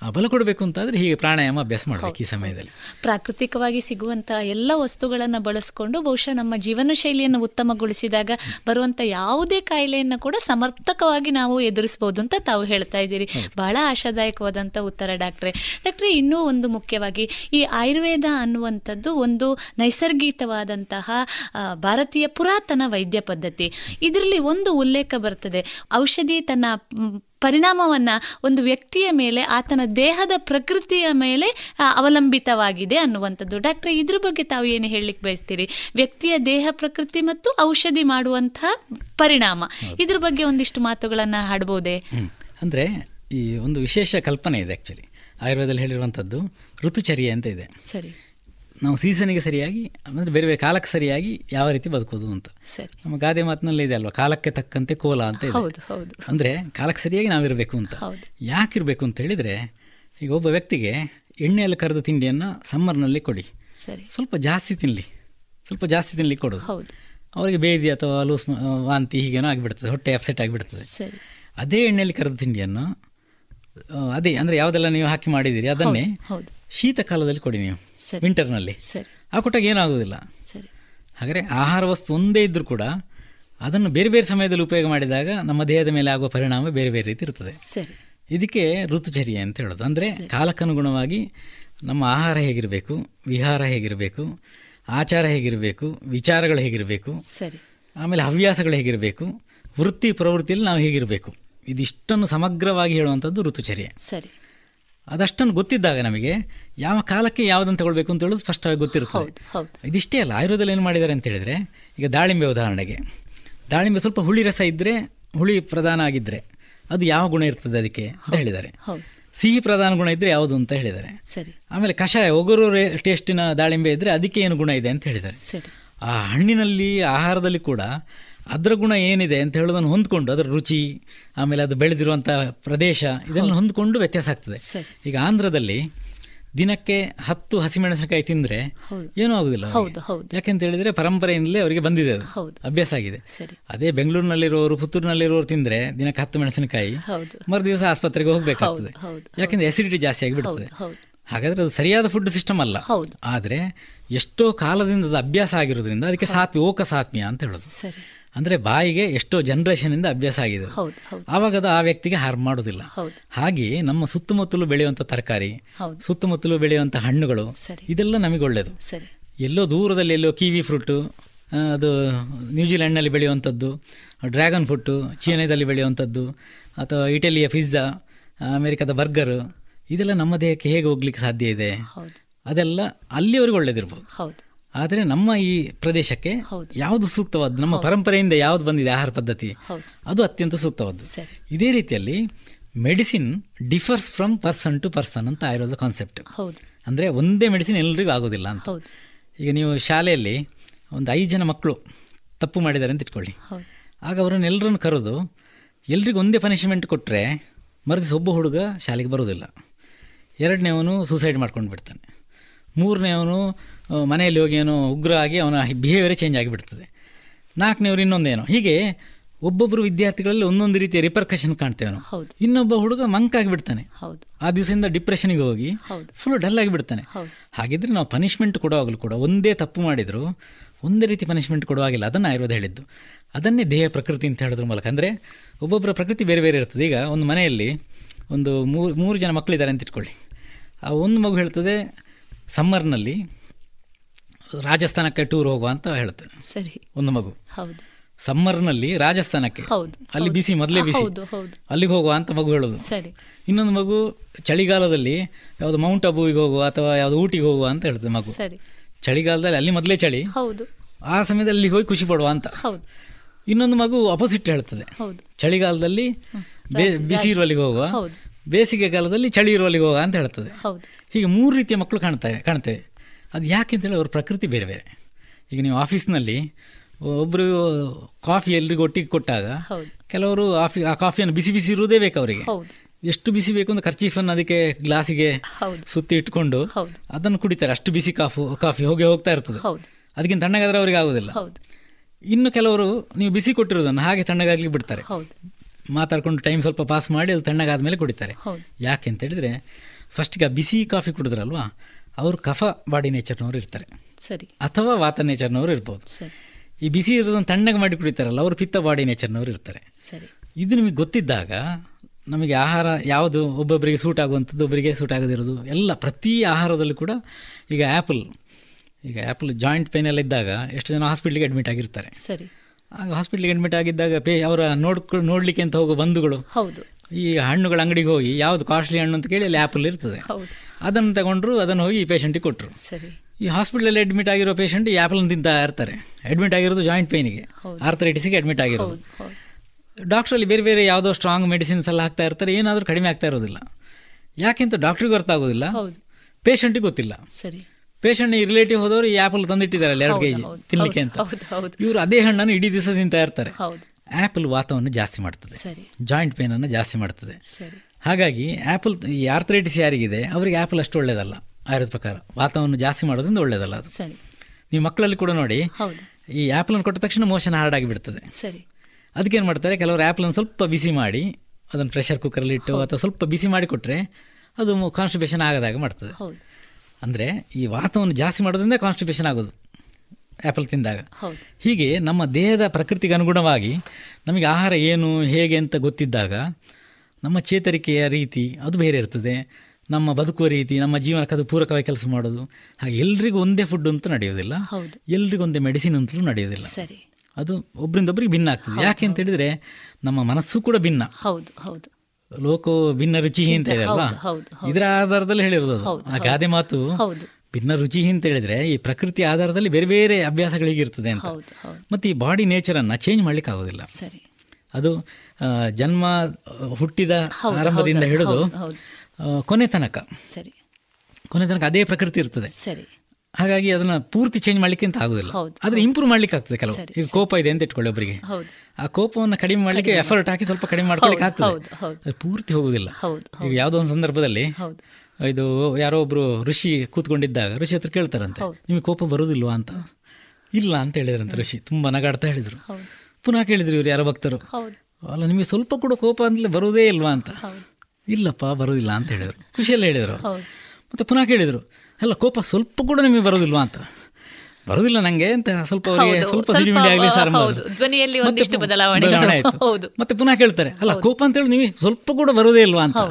ಆ ಬಲ ಕೊಡಬೇಕು ಅಂತಾದ್ರೆ ಹೀಗೆ ಪ್ರಾಣಾಯಾಮ ಅಭ್ಯಾಸ ಮಾಡಬೇಕು ಈ ಸಮಯದಲ್ಲಿ. ಪ್ರಾಕೃತಿಕವಾಗಿ ಸಿಗುವಂತಹ ಎಲ್ಲ ವಸ್ತುಗಳನ್ನು ಬಳಸಿಕೊಂಡು ಬಹುಶಃ ನಮ್ಮ ಜೀವನ ಶೈಲಿಯನ್ನು ಉತ್ತಮಗೊಳಿಸಿದಾಗ ಬರುವಂತ ಯಾವುದೇ ಕಾಯಿಲೆಯನ್ನು ಕೂಡ ಸಮರ್ಥಕವಾಗಿ ನಾವು ಎದುರಿಸಬಹುದು ಅಂತ ತಾವು ಹೇಳ್ತಾ ಇದ್ದೀರಿ. ಬಹಳ ಆಶಾದಾಯಕವಾದಂಥ ಉತ್ತರ ಡಾಕ್ಟ್ರೆ. ಡಾಕ್ಟ್ರೆ ಇನ್ನೂ ಒಂದು ಮುಖ್ಯವಾಗಿ ಈ ಆಯುರ್ವೇದ ಅನ್ನುವಂಥದ್ದು ಒಂದು ನೈಸರ್ಗಿಕವಾದಂತಹ ಭಾರತೀಯ ಪುರಾತನ ವೈದ್ಯ ಪದ್ಧತಿ. ಇದರಲ್ಲಿ ಒಂದು ಉಲ್ಲೇಖ ಬರ್ತದೆ. ಔಷಧಿ ತನ್ನ ಪರಿಣಾಮವನ್ನು ಒಂದು ವ್ಯಕ್ತಿಯ ಮೇಲೆ ಆತನ ದೇಹದ ಪ್ರಕೃತಿಯ ಮೇಲೆ ಅವಲಂಬಿತವಾಗಿದೆ ಅನ್ನುವಂಥದ್ದು. ಡಾಕ್ಟ್ರೆ ಇದ್ರ ಬಗ್ಗೆ ತಾವು ಏನು ಹೇಳಲಿಕ್ಕೆ ಬಯಸ್ತೀರಿ? ವ್ಯಕ್ತಿಯ ದೇಹ ಪ್ರಕೃತಿ ಮತ್ತು ಔಷಧಿ ಮಾಡುವಂತಹ ಪರಿಣಾಮ. ಇದ್ರ ಬಗ್ಗೆ ಒಂದಿಷ್ಟು ಮಾತುಗಳನ್ನು ಹಾಡ್ಬೋದೇ? ಅಂದರೆ ಈ ಒಂದು ವಿಶೇಷ ಕಲ್ಪನೆ ಇದೆ ಆ್ಯಕ್ಚುಲಿ ಆಯುರ್ವೇದದಲ್ಲಿ ಹೇಳಿರುವಂಥದ್ದು ಋತುಚರ್ಯ ಅಂತ ಇದೆ. ಸರಿ. ನಾವು ಸೀಸನಿಗೆ ಸರಿಯಾಗಿ ಅಂದರೆ ಬೇರೆ ಬೇರೆ ಕಾಲಕ್ಕೆ ಸರಿಯಾಗಿ ಯಾವ ರೀತಿ ಬದುಕೋದು ಅಂತ. ನಮ್ಮ ಗಾದೆ ಮಾತಿನಲ್ಲಿ ಇದೆ ಅಲ್ವಾ? ಕಾಲಕ್ಕೆ ತಕ್ಕಂತೆ ಕೋಲ ಅಂತ ಅಂದರೆ ಕಾಲಕ್ಕೆ ಸರಿಯಾಗಿ ನಾವಿರಬೇಕು ಅಂತ. ಯಾಕಿರಬೇಕು ಅಂತ ಹೇಳಿದರೆ ಈಗ ಒಬ್ಬ ವ್ಯಕ್ತಿಗೆ ಎಣ್ಣೆಯಲ್ಲಿ ಕರೆದ ತಿಂಡಿಯನ್ನು ಸಮ್ಮರ್ನಲ್ಲಿ ಕೊಡಿ. ಸರಿ. ಸ್ವಲ್ಪ ಜಾಸ್ತಿ ತಿನ್ನಲಿ ಸ್ವಲ್ಪ ಜಾಸ್ತಿ ತಿನ್ನಲಿಕ್ಕೆ ಕೊಡೋದು ಅವರಿಗೆ ಬೇದಿ ಅಥವಾ ಲೂಸ್ ವಾಂತಿ ಹೀಗೇನೋ ಆಗಿಬಿಡ್ತದೆ. ಹೊಟ್ಟೆ ಅಪ್ಸೆಟ್ ಆಗಿಬಿಡ್ತದೆ. ಅದೇ ಎಣ್ಣೆಯಲ್ಲಿ ಕರೆದ ತಿಂಡಿಯನ್ನು ಅದೇ ಅಂದರೆ ಯಾವುದೆಲ್ಲ ನೀವು ಹಾಕಿ ಮಾಡಿದ್ದೀರಿ ಅದನ್ನೇ ಹೌದು ಶೀತಕಾಲದಲ್ಲಿ ಕೊಡಿ ನೀವು. ವಿಂಟರ್ನಲ್ಲಿ ಸರಿ. ಆ ಕೊಟ್ಟಾಗ ಏನಾಗೋದಿಲ್ಲ. ಸರಿ. ಹಾಗಾದರೆ ಆಹಾರ ವಸ್ತು ಒಂದೇ ಇದ್ದರೂ ಕೂಡ ಅದನ್ನು ಬೇರೆ ಬೇರೆ ಸಮಯದಲ್ಲಿ ಉಪಯೋಗ ಮಾಡಿದಾಗ ನಮ್ಮ ದೇಹದ ಮೇಲೆ ಆಗುವ ಪರಿಣಾಮ ಬೇರೆ ಬೇರೆ ರೀತಿ ಇರ್ತದೆ. ಸರಿ. ಇದಕ್ಕೆ ಋತುಚರ್ಯ ಅಂತ ಹೇಳೋದು. ಅಂದರೆ ಕಾಲಕ್ಕನುಗುಣವಾಗಿ ನಮ್ಮ ಆಹಾರ ಹೇಗಿರಬೇಕು ವಿಹಾರ ಹೇಗಿರಬೇಕು ಆಚಾರ ಹೇಗಿರಬೇಕು ವಿಚಾರಗಳು ಹೇಗಿರಬೇಕು ಸರಿ. ಆಮೇಲೆ ಹವ್ಯಾಸಗಳು ಹೇಗಿರಬೇಕು ವೃತ್ತಿ ಪ್ರವೃತ್ತಿಯಲ್ಲಿ ನಾವು ಹೇಗಿರಬೇಕು ಇದಿಷ್ಟನ್ನು ಸಮಗ್ರವಾಗಿ ಹೇಳುವಂಥದ್ದು ಋತುಚರ್ಯ. ಸರಿ. ಅದಷ್ಟನ್ನು ಗೊತ್ತಿದ್ದಾಗ ನಮಗೆ ಯಾವ ಕಾಲಕ್ಕೆ ಯಾವುದನ್ನು ತಗೊಳ್ಬೇಕು ಅಂತ ಹೇಳೋದು ಸ್ಪಷ್ಟವಾಗಿ ಗೊತ್ತಿರುತ್ತೆ ಇದಿಷ್ಟೇ ಅಲ್ಲ ಆಯುರ್ವೇದದಲ್ಲಿ ಏನು ಮಾಡಿದ್ದಾರೆ ಅಂತ ಹೇಳಿದರೆ ಈಗ ದಾಳಿಂಬೆ ಉದಾಹರಣೆಗೆ. ದಾಳಿಂಬೆ ಸ್ವಲ್ಪ ಹುಳಿ ರಸ ಇದ್ದರೆ ಹುಳಿ ಪ್ರಧಾನ ಆಗಿದ್ದರೆ ಅದು ಯಾವ ಗುಣ ಇರ್ತದೆ ಅದಕ್ಕೆ ಅಂತ ಹೇಳಿದ್ದಾರೆ. ಸಿಹಿ ಪ್ರಧಾನ ಗುಣ ಇದ್ದರೆ ಯಾವುದು ಅಂತ ಹೇಳಿದ್ದಾರೆ. ಸರಿ. ಆಮೇಲೆ ಕಷಾಯ ಒಗರು ಟೇಸ್ಟಿನ ದಾಳಿಂಬೆ ಇದ್ದರೆ ಅದಕ್ಕೆ ಏನು ಗುಣ ಇದೆ ಅಂತ ಹೇಳಿದ್ದಾರೆ. ಆ ಹಣ್ಣಿನಲ್ಲಿ ಆಹಾರದಲ್ಲಿ ಕೂಡ ಅದರ ಗುಣ ಏನಿದೆ ಅಂತ ಹೇಳೋದನ್ನು ಹೊಂದ್ಕೊಂಡು ಅದರ ರುಚಿ ಆಮೇಲೆ ಅದು ಬೆಳೆದಿರುವಂಥ ಪ್ರದೇಶ ಇದನ್ನು ಹೊಂದ್ಕೊಂಡು ವ್ಯತ್ಯಾಸ ಆಗ್ತದೆ. ಈಗ ಆಂಧ್ರದಲ್ಲಿ ದಿನಕ್ಕೆ ಹತ್ತು ಹಸಿಮೆಣಸಿನಕಾಯಿ ತಿಂದರೆ. ಏನೂ ಆಗುದಿಲ್ಲ ಯಾಕೆಂತ ಹೇಳಿದ್ರೆ ಪರಂಪರೆಯಿಂದಲೇ ಅವರಿಗೆ ಬಂದಿದೆ ಅದು. ಅಭ್ಯಾಸ ಆಗಿದೆ. ಅದೇ ಬೆಂಗಳೂರಿನಲ್ಲಿರೋರು ಪುತ್ತೂರಿನಲ್ಲಿರೋರು ತಿಂದರೆ ದಿನಕ್ಕೆ ಹತ್ತು ಮೆಣಸಿನಕಾಯಿ ಮರು ದಿವಸ ಆಸ್ಪತ್ರೆಗೆ ಹೋಗ್ಬೇಕಾಗ್ತದೆ. ಯಾಕೆಂದ್ರೆ ಎಸಿಡಿಟಿ ಜಾಸ್ತಿ ಆಗಿಬಿಡ್ತದೆ. ಹಾಗಾದ್ರೆ ಅದು ಸರಿಯಾದ ಫುಡ್ ಸಿಸ್ಟಮ್ ಅಲ್ಲ. ಆದರೆ ಎಷ್ಟೋ ಕಾಲದಿಂದ ಅದು ಅಭ್ಯಾಸ ಆಗಿರೋದ್ರಿಂದ ಅದಕ್ಕೆ ಸಾತ್ವಿ ಓಕ ಸಾತ್ಮ್ಯ ಅಂತ ಹೇಳೋದು. ಅಂದರೆ ಬಾಯಿಗೆ ಎಷ್ಟೋ ಜನರೇಷನಿಂದ ಅಭ್ಯಾಸ ಆಗಿದೆ. ಆವಾಗ ಅದು ಆ ವ್ಯಕ್ತಿಗೆ ಹಾರ್ಮ್ ಮಾಡೋದಿಲ್ಲ. ಹಾಗೆಯೇ ನಮ್ಮ ಸುತ್ತಮುತ್ತಲು ಬೆಳೆಯುವಂಥ ತರಕಾರಿ ಸುತ್ತಮುತ್ತಲು ಬೆಳೆಯುವಂಥ ಹಣ್ಣುಗಳು ಇದೆಲ್ಲ ನಮಗೆ ಒಳ್ಳೆಯದು ಎಲ್ಲೋ ದೂರದಲ್ಲಿ ಎಲ್ಲೋ ಕಿವಿ ಫ್ರೂಟು ಅದು ನ್ಯೂಜಿಲೆಂಡ್ನಲ್ಲಿ ಬೆಳೆಯುವಂಥದ್ದು ಡ್ರ್ಯಾಗನ್ ಫ್ರೂಟು ಚೀನಾದಲ್ಲಿ ಬೆಳೆಯುವಂಥದ್ದು ಅಥವಾ ಇಟಲಿಯ ಪಿಜ್ಜಾ ಅಮೆರಿಕದ ಬರ್ಗರು ಇದೆಲ್ಲ ನಮ್ಮ ದೇಹಕ್ಕೆ ಹೇಗೆ ಹೋಗ್ಲಿಕ್ಕೆ ಸಾಧ್ಯ ಇದೆ? ಅದೆಲ್ಲ ಅಲ್ಲಿವರೆಗೂ ಒಳ್ಳೇದಿರ್ಬೋದು. ಹೌದು. ಆದರೆ ನಮ್ಮ ಈ ಪ್ರದೇಶಕ್ಕೆ. ಯಾವುದು ಸೂಕ್ತವಾದ್ದು? ನಮ್ಮ ಪರಂಪರೆಯಿಂದ ಯಾವ್ದು ಬಂದಿದೆ ಆಹಾರ ಪದ್ಧತಿ? ಅದು ಅತ್ಯಂತ ಸೂಕ್ತವಾದ್ದು. ಇದೇ ರೀತಿಯಲ್ಲಿ medicine differs from person to person ಅಂತ ಆಯುರ್ವೇದ ಕಾನ್ಸೆಪ್ಟ್. ಅಂದರೆ ಒಂದೇ ಮೆಡಿಸಿನ್ ಎಲ್ಲರಿಗೂ ಆಗೋದಿಲ್ಲ ಅಂತ. ಈಗ ನೀವು ಶಾಲೆಯಲ್ಲಿ ಒಂದು ಐದು ಜನ ಮಕ್ಕಳು ತಪ್ಪು ಮಾಡಿದ್ದಾರೆ ಅಂತ ಇಟ್ಕೊಳ್ಳಿ. ಆಗ ಅವರನ್ನು ಎಲ್ಲರನ್ನು ಕರೆದು ಎಲ್ರಿಗೂ ಒಂದೇ ಪನಿಷ್ಮೆಂಟ್ ಕೊಟ್ಟರೆ ಮರುದಿವಸ ಒಬ್ಬ ಹುಡುಗ ಶಾಲೆಗೆ ಬರೋದಿಲ್ಲ ಎರಡನೇವನು ಸೂಸೈಡ್ ಮಾಡ್ಕೊಂಡು ಬಿಡ್ತಾನೆ ಮೂರನೇವನು ಮನೆಯಲ್ಲಿ ಹೋಗಿ ಏನೋ ಉಗ್ರ ಆಗಿ ಅವನ ಬಿಹೇವಿಯರ್ ಚೇಂಜ್ ಆಗಿಬಿಡ್ತದೆ. ನಾಲ್ಕನೇವ್ರು ಇನ್ನೊಂದೇನೋ. ಹೀಗೆ ಒಬ್ಬೊಬ್ಬರು ವಿದ್ಯಾರ್ಥಿಗಳಲ್ಲಿ ಒಂದೊಂದು ರೀತಿಯ ರಿಪರ್ಕಷನ್ ಕಾಣ್ತೇವೆ ನಾವು. ಇನ್ನೊಬ್ಬ ಹುಡುಗ ಮಂಕ್ ಆಗಿಬಿಡ್ತಾನೆ. ಆ ದಿವಸದಿಂದ ಡಿಪ್ರೆಷನ್ಗೆ ಹೋಗಿ ಫುಲ್ ಡಲ್ ಆಗಿಬಿಡ್ತಾನೆ. ಹಾಗಿದ್ರೆ ನಾವು ಪನಿಷ್ಮೆಂಟ್ ಕೊಡುವಾಗಲೂ ಕೂಡ ಒಂದೇ ತಪ್ಪು ಮಾಡಿದರೂ ಒಂದೇ ರೀತಿ ಪನಿಷ್ಮೆಂಟ್ ಕೊಡುವಾಗಿಲ್ಲ ಅದನ್ನು ಆಯುರ್ವೇದ ಹೇಳಿದ್ದು. ಅದನ್ನೇ ದೇಹ ಪ್ರಕೃತಿ ಅಂತ ಹೇಳೋದ್ರ ಮೂಲಕ. ಅಂದರೆ ಒಬ್ಬೊಬ್ಬರ ಪ್ರಕೃತಿ ಬೇರೆ ಬೇರೆ ಇರ್ತದೆ. ಈಗ ಒಂದು ಮನೆಯಲ್ಲಿ ಒಂದು ಮೂರು ಮೂರು ಜನ ಮಕ್ಕಳಿದ್ದಾರೆ ಅಂತ ಇಟ್ಕೊಳ್ಳಿ. ಆ ಒಂದು ಮಗು ಹೇಳ್ತದೆ ಸಮ್ಮರ್ನಲ್ಲಿ ರಾಜಸ್ಥಾನಕ್ಕೆ ಟೂರ್ ಹೋಗುವ ಅಂತ ಹೇಳ್ತೇನೆ. ಸರಿ. ಒಂದು ಮಗು. ಹೌದು. ಸಮ್ಮರ್ನಲ್ಲಿ ರಾಜಸ್ಥಾನಕ್ಕೆ. ಹೌದು ಅಲ್ಲಿ ಬಿಸಿ ಮೊದಲೇ ಬಿಸಿ. ಅಲ್ಲಿಗೆ ಹೋಗುವ ಅಂತ ಮಗು ಹೇಳೋದು. ಸರಿ. ಇನ್ನೊಂದು ಮಗು ಚಳಿಗಾಲದಲ್ಲಿ ಯಾವುದು ಮೌಂಟ್ ಅಬುವಿಗೆ ಹೋಗುವ ಅಥವಾ ಯಾವುದು ಊಟಿಗೆ ಹೋಗುವ ಅಂತ ಹೇಳ್ತದೆ ಮಗು. ಸರಿ. ಚಳಿಗಾಲದಲ್ಲಿ ಅಲ್ಲಿ ಮೊದಲೇ ಚಳಿ. ಹೌದು. ಆ ಸಮಯದಲ್ಲಿ ಅಲ್ಲಿಗೆ ಹೋಗಿ ಖುಷಿ ಪಡುವ ಅಂತ. ಹೌದು. ಇನ್ನೊಂದು ಮಗು ಅಪೋಸಿಟ್ ಹೇಳ್ತದೆ. ಹೌದು. ಚಳಿಗಾಲದಲ್ಲಿ ಬಿಸಿ ಇರುವಲ್ಲಿಗೆ ಹೋಗುವ. ಬೇಸಿಗೆ ಕಾಲದಲ್ಲಿ ಚಳಿ ಇರುವಲ್ಲಿಗೆ ಹೋಗ ಅಂತ ಹೇಳ್ತದೆ. ಹೀಗೆ ಮೂರು ರೀತಿಯ ಮಕ್ಕಳು ಕಾಣ್ತವೆ ಕಾಣ್ತೇವೆ. ಅದು ಯಾಕೆ ಅಂತೇಳಿ ಅವ್ರ ಪ್ರಕೃತಿ ಬೇರೆ ಬೇರೆ. ಈಗ ನೀವು ಆಫೀಸ್ನಲ್ಲಿ ಒಬ್ಬರು ಕಾಫಿ ಎಲ್ರಿಗೂ ಒಟ್ಟಿಗೆ ಕೊಟ್ಟಾಗ ಕೆಲವರು ಆಫಿ ಆ ಕಾಫಿಯನ್ನು ಬಿಸಿ ಬಿಸಿ ಇರುವುದೇ ಬೇಕು ಅವರಿಗೆ. ಎಷ್ಟು ಬಿಸಿ ಬೇಕು ಅಂದ್ರೆ ಖರ್ಚೀಫನ್ನು ಅದಕ್ಕೆ ಗ್ಲಾಸಿಗೆ ಸುತ್ತಿ ಇಟ್ಕೊಂಡು ಅದನ್ನು ಕುಡಿತಾರೆ. ಅಷ್ಟು ಬಿಸಿ ಕಾಫು ಕಾಫಿ ಹೋಗಿ ಹೋಗ್ತಾ ಇರ್ತದೆ. ಅದಕ್ಕಿಂತ ತಣ್ಣಗಾದ್ರೆ ಅವ್ರಿಗೆ ಆಗೋದಿಲ್ಲ ಇನ್ನು ಕೆಲವರು ನೀವು ಬಿಸಿ ಕೊಟ್ಟಿರೋದನ್ನು ಹಾಗೆ ತಣ್ಣಗಾಗ್ಲಿ ಬಿಡ್ತಾರೆ. ಮಾತಾಡ್ಕೊಂಡು ಟೈಮ್ ಸ್ವಲ್ಪ ಪಾಸ್ ಮಾಡಿ ಅದು ತಣ್ಣಗಾದ ಮೇಲೆ ಕುಡಿತಾರೆ ಯಾಕೆ ಅಂತ ಹೇಳಿದ್ರೆ ಫಸ್ಟ್ಗೆ ಆ ಬಿಸಿ ಕಾಫಿ ಕುಡಿದ್ರಲ್ವಾ ಅವರು ಕಫ ಬಾಡಿ ನೇಚರ್ನವರು ಇರ್ತಾರೆ. ಸರಿ. ಅಥವಾ ವಾತ ನೇಚರ್ನವರು ಇರ್ಬೋದು. ಈ ಬಿಸಿ ಇರೋದನ್ನು ತಣ್ಣಗೆ ಮಾಡಿ ಕುಡಿತಾರಲ್ಲ ಅವರು ಪಿತ್ತ ಬಾಡಿ ನೇಚರ್ನವರು ಇರ್ತಾರೆ. ಸರಿ. ಇದು ನಿಮಗೆ ಗೊತ್ತಿದ್ದಾಗ ನಮಗೆ ಆಹಾರ ಯಾವುದು ಒಬ್ಬೊಬ್ಬರಿಗೆ ಸೂಟ್ ಆಗುವಂಥದ್ದು ಒಬ್ಬರಿಗೆ ಸೂಟ್ ಆಗದಿರೋದು ಎಲ್ಲ ಪ್ರತಿ ಆಹಾರದಲ್ಲೂ ಕೂಡ ಈಗ ಆ್ಯಪಲ್ ಈಗ ಆ್ಯಪಲ್ ಜಾಯಿಂಟ್ ಪೇನ್ ಎಲ್ಲ ಇದ್ದಾಗ ಎಷ್ಟು ಜನ ಹಾಸ್ಪಿಟ್ಲಿಗೆ ಅಡ್ಮಿಟ್ ಆಗಿರ್ತಾರೆ. ಸರಿ. ಆಗ ಹಾಸ್ಪಿಟ್ಲಿಗೆ ಅಡ್ಮಿಟ್ ಆಗಿದ್ದಾಗ ಪೇ ಅವರ ನೋಡ್ಕೊ ನೋಡ್ಲಿಕ್ಕೆ ಅಂತ ಹೋಗೋ ಬಂಧುಗಳು. ಹೌದು. ಈ ಹಣ್ಣುಗಳ ಅಂಗಡಿಗೆ ಹೋಗಿ ಯಾವ್ದು ಕಾಸ್ಟ್ಲಿ ಹಣ್ಣು ಅಂತ ಕೇಳಿ ಅಲ್ಲಿ ಆ್ಯಪಲ್ ಇರ್ತದೆ. ಅದನ್ನು ತಗೊಂಡ್ರು ಅದನ್ನು ಹೋಗಿ ಈ ಪೇಷಂಟಿಗೆ ಕೊಟ್ಟರು ಸರಿ. ಈ ಹಾಸ್ಪಿಟಲಲ್ಲಿ ಅಡ್ಮಿಟ್ ಆಗಿರೋ ಪೇಷಂಟ್ ಈ ಆ್ಯಪಲ್ ತಿಂತಾ ಇರ್ತಾರೆ. ಅಡ್ಮಿಟ್ ಆಗಿರೋದು ಜಾಯಿಂಟ್ ಪೇನಿಗೆ ಹೌದು. ಆರ್ಥರೈಟಿಸ್ಗೆ ಅಡ್ಮಿಟ್ ಆಗಿರೋದು. ಡಾಕ್ಟ್ರಲ್ಲಿ ಬೇರೆ ಬೇರೆ ಯಾವುದೋ ಸ್ಟ್ರಾಂಗ್ ಮೆಡಿಸಿನ್ಸ್ ಎಲ್ಲ ಹಾಕ್ತಾ ಇರ್ತಾರೆ ಏನಾದರೂ ಕಡಿಮೆ ಆಗ್ತಾ ಇರೋದಿಲ್ಲ. ಯಾಕೆಂತ ಡಾಕ್ಟ್ರಿಗೆ ಅರ್ಥ ಆಗೋದಿಲ್ಲ. ಪೇಷಂಟಿಗೆ ಗೊತ್ತಿಲ್ಲ. ಸರಿ. ಪೇಷಂಟ್ ರಿಲೇಟಿವ್ ಹೋದವರು ಈ ಆಪಲ್ ತಂದಿಟ್ಟಿದ್ದಾರೆ ಎರಡು ಕೆ ಕೆಜಿ ತಿನ್ನಲಿಕ್ಕೆ ತಿನ್ಲಿಕ್ಕೆ ಅಂತ. ಇವರು ಅದೇ ಹಣ್ಣನ್ನು ಇಡೀ ದಿವಸ ತಿಂತಾ ಇರ್ತಾರೆ. ಆಪಲ್ ವಾತವನ್ನು ಜಾಸ್ತಿ ಮಾಡ್ತದೆ. ಜಾಯಿಂಟ್ ಪೇನ್ ಅನ್ನು ಜಾಸ್ತಿ ಮಾಡ್ತದೆ. ಹಾಗಾಗಿ ಆ್ಯಪಲ್ ಈ ಆರ್ಥರೈಟಿಸ್ ಯಾರಿಗಿದೆ ಅವರಿಗೆ ಆ್ಯಪಲ್ ಅಷ್ಟು ಒಳ್ಳೆಯದಲ್ಲ ಆಯುರ್ವೇದ ಪ್ರಕಾರ ವಾತಾವರಣ ಜಾಸ್ತಿ ಮಾಡೋದ್ರಿಂದ ಒಳ್ಳೆಯದಲ್ಲ ಅದು. ನೀವು ಮಕ್ಕಳಲ್ಲಿ ಕೂಡ ನೋಡಿ ಈ ಆ್ಯಪಲನ್ನು ಕೊಟ್ಟ ತಕ್ಷಣ ಮೋಷನ್ ಹಾರ್ಡ್ ಆಗಿಬಿಡ್ತದೆ. ಸರಿ. ಅದಕ್ಕೇನು ಮಾಡ್ತಾರೆ ಕೆಲವರು ಆ್ಯಪಲನ್ನು ಸ್ವಲ್ಪ ಬಿಸಿ ಮಾಡಿ ಅದನ್ನು ಪ್ರೆಷರ್ ಕುಕ್ಕರಲ್ಲಿ ಇಟ್ಟು ಅಥವಾ ಸ್ವಲ್ಪ ಬಿಸಿ ಮಾಡಿ ಕೊಟ್ಟರೆ ಅದು ಕಾನ್ಸ್ಟಿಬೇಷನ್ ಆಗದಾಗ ಮಾಡ್ತದೆ. ಅಂದರೆ ಈ ವಾತವನ್ನು ಜಾಸ್ತಿ ಮಾಡೋದ್ರಿಂದ ಕಾನ್ಸ್ಟಿಪೇಷನ್ ಆಗೋದು ಆ್ಯಪಲ್ ತಿಂದಾಗ. ಹೌದು. ಹೀಗೆ ನಮ್ಮ ದೇಹದ ಪ್ರಕೃತಿಗೆ ಅನುಗುಣವಾಗಿ ನಮಗೆ ಆಹಾರ ಏನು ಹೇಗೆ ಅಂತ ಗೊತ್ತಿದ್ದಾಗ ನಮ್ಮ ಚೇತರಿಕೆಯ ರೀತಿ ಅದು ಬೇರೆ ಇರ್ತದೆ. ನಮ್ಮ ಬದುಕುವ ರೀತಿ ನಮ್ಮ ಜೀವನಕ್ಕೆ ಅದು ಪೂರಕವಾಗಿ ಕೆಲಸ ಮಾಡೋದು. ಹಾಗೆ ಎಲ್ರಿಗೂ ಒಂದೇ ಫುಡ್ ಅಂತ ನಡೆಯೋದಿಲ್ಲ. ಹೌದು. ಎಲ್ರಿಗೂ ಒಂದೇ ಮೆಡಿಸಿನ್ ಅಂತಲೂ ನಡೆಯೋದಿಲ್ಲ. ಸರಿ. ಅದು ಒಬ್ಬರಿಂದ ಒಬ್ಬರಿಗೆ ಭಿನ್ನ ಆಗ್ತದೆ. ಯಾಕೆ ಅಂತ ಹೇಳಿದ್ರೆ ನಮ್ಮ ಮನಸ್ಸು ಕೂಡ ಭಿನ್ನ. ಹೌದು ಹೌದು. ಲೋಕೋ ಭಿನ್ನ ರುಚಿ ಅಂತ ಇದೆ ಅಲ್ವಾ. ಇದರ ಆಧಾರದಲ್ಲಿ ಹೇಳಿರೋದು. ಆ ಗಾದೆ ಮಾತು ಭಿನ್ನ ರುಚಿ ಅಂತ ಹೇಳಿದ್ರೆ ಈ ಪ್ರಕೃತಿ ಆಧಾರದಲ್ಲಿ ಬೇರೆ ಬೇರೆ ಅಭ್ಯಾಸಗಳಿಗೆ ಇರ್ತದೆ ಅಂತ. ಮತ್ತು ಈ ಬಾಡಿ ನೇಚರನ್ನು ಚೇಂಜ್ ಮಾಡ್ಲಿಕ್ಕೆ ಆಗೋದಿಲ್ಲ. ಅದು ಜನ್ಮ ಹುಟ್ಟಿದ ಆರಂಭದಿಂದ ಹಿಡಿದು. ಕೊನೆ ತನಕ. ಸರಿ. ಕೊನೆ ತನಕ ಅದೇ ಪ್ರಕೃತಿ ಇರ್ತದೆ. ಸರಿ. ಹಾಗಾಗಿ ಅದನ್ನ ಪೂರ್ತಿ ಚೇಂಜ್ ಮಾಡ್ಲಿಕ್ಕೆ ಅಂತ ಆಗುದಿಲ್ಲ. ಆದ್ರೆ ಇಂಪ್ರೂವ್ ಮಾಡ್ಲಿಕ್ಕೆ ಆಗ್ತದೆ ಕೆಲವು. ಈಗ ಕೋಪ ಇದೆ ಅಂತ ಇಟ್ಕೊಳ್ಳಿ ಒಬ್ಬರಿಗೆ ಆ ಕೋಪವನ್ನು ಕಡಿಮೆ ಮಾಡ್ಲಿಕ್ಕೆ ಎಫರ್ಟ್ ಹಾಕಿ ಸ್ವಲ್ಪ ಕಡಿಮೆ ಮಾಡ್ಕೊಳ್ಳಿಕ್ಕೆ ಹೌದು, ಆಗ್ತದೆ ಪೂರ್ತಿ ಹೋಗುದಿಲ್ಲ. ಈಗ ಯಾವುದೋ ಒಂದು ಸಂದರ್ಭದಲ್ಲಿ ಇದು ಯಾರೋ ಒಬ್ರು ಋಷಿ ಕೂತ್ಕೊಂಡಿದ್ದಾಗ ಋಷಿ ಹತ್ರ ಕೇಳ್ತಾರಂತೆ. ನಿಮಗೆ ಕೋಪ ಬರುದಿಲ್ವಾ ಅಂತ? ಇಲ್ಲ ಅಂತ ಹೇಳಿದ್ರಂತೆ ಋಷಿ. ತುಂಬಾ ನಗಾಡ್ತಾ ಹೇಳಿದ್ರು. ಪುನಃ ಕೇಳಿದ್ರು ಇವ್ರು ಯಾರೋ ಭಕ್ತರು. ಅಲ್ಲ ನಿಮಗೆ ಸ್ವಲ್ಪ ಕೂಡ ಕೋಪ ಅಂತಲೇ ಬರುವುದೇ ಇಲ್ವಾ ಅಂತ? ಇಲ್ಲಪ್ಪ ಬರೋದಿಲ್ಲ ಅಂತ ಹೇಳಿದ್ರು. ಖುಷಿಯಲ್ಲಿ ಹೇಳಿದರು ಮತ್ತೆ ಪುನಃ ಕೇಳಿದರು ಅಲ್ಲ ಕೋಪ ಸ್ವಲ್ಪ ಕೂಡ ನಿಮಗೆ ಬರೋದಿಲ್ವಾ ಅಂತ? ಬರೋದಿಲ್ಲ ನಂಗೆ ಅಂತ ಸ್ವಲ್ಪ ಅವರಿಗೆ ಸ್ವಲ್ಪ ಸಿಡಿಮಿಡಿ ಆಗಲಿ ಸರ್ ಧ್ವನಿಯಲ್ಲಿ ಒಂದಿಷ್ಟು ಬದಲಾವಣೆ ಆಯ್ತು. ಹೌದು. ಮತ್ತೆ ಪುನಃ ಕೇಳ್ತಾರೆ ಅಲ್ಲ ಕೋಪ ಅಂತ ಹೇಳಿ ನೀವು ಸ್ವಲ್ಪ ಕೂಡ ಬರೋದೇ ಇಲ್ವಾ ಅಂತ?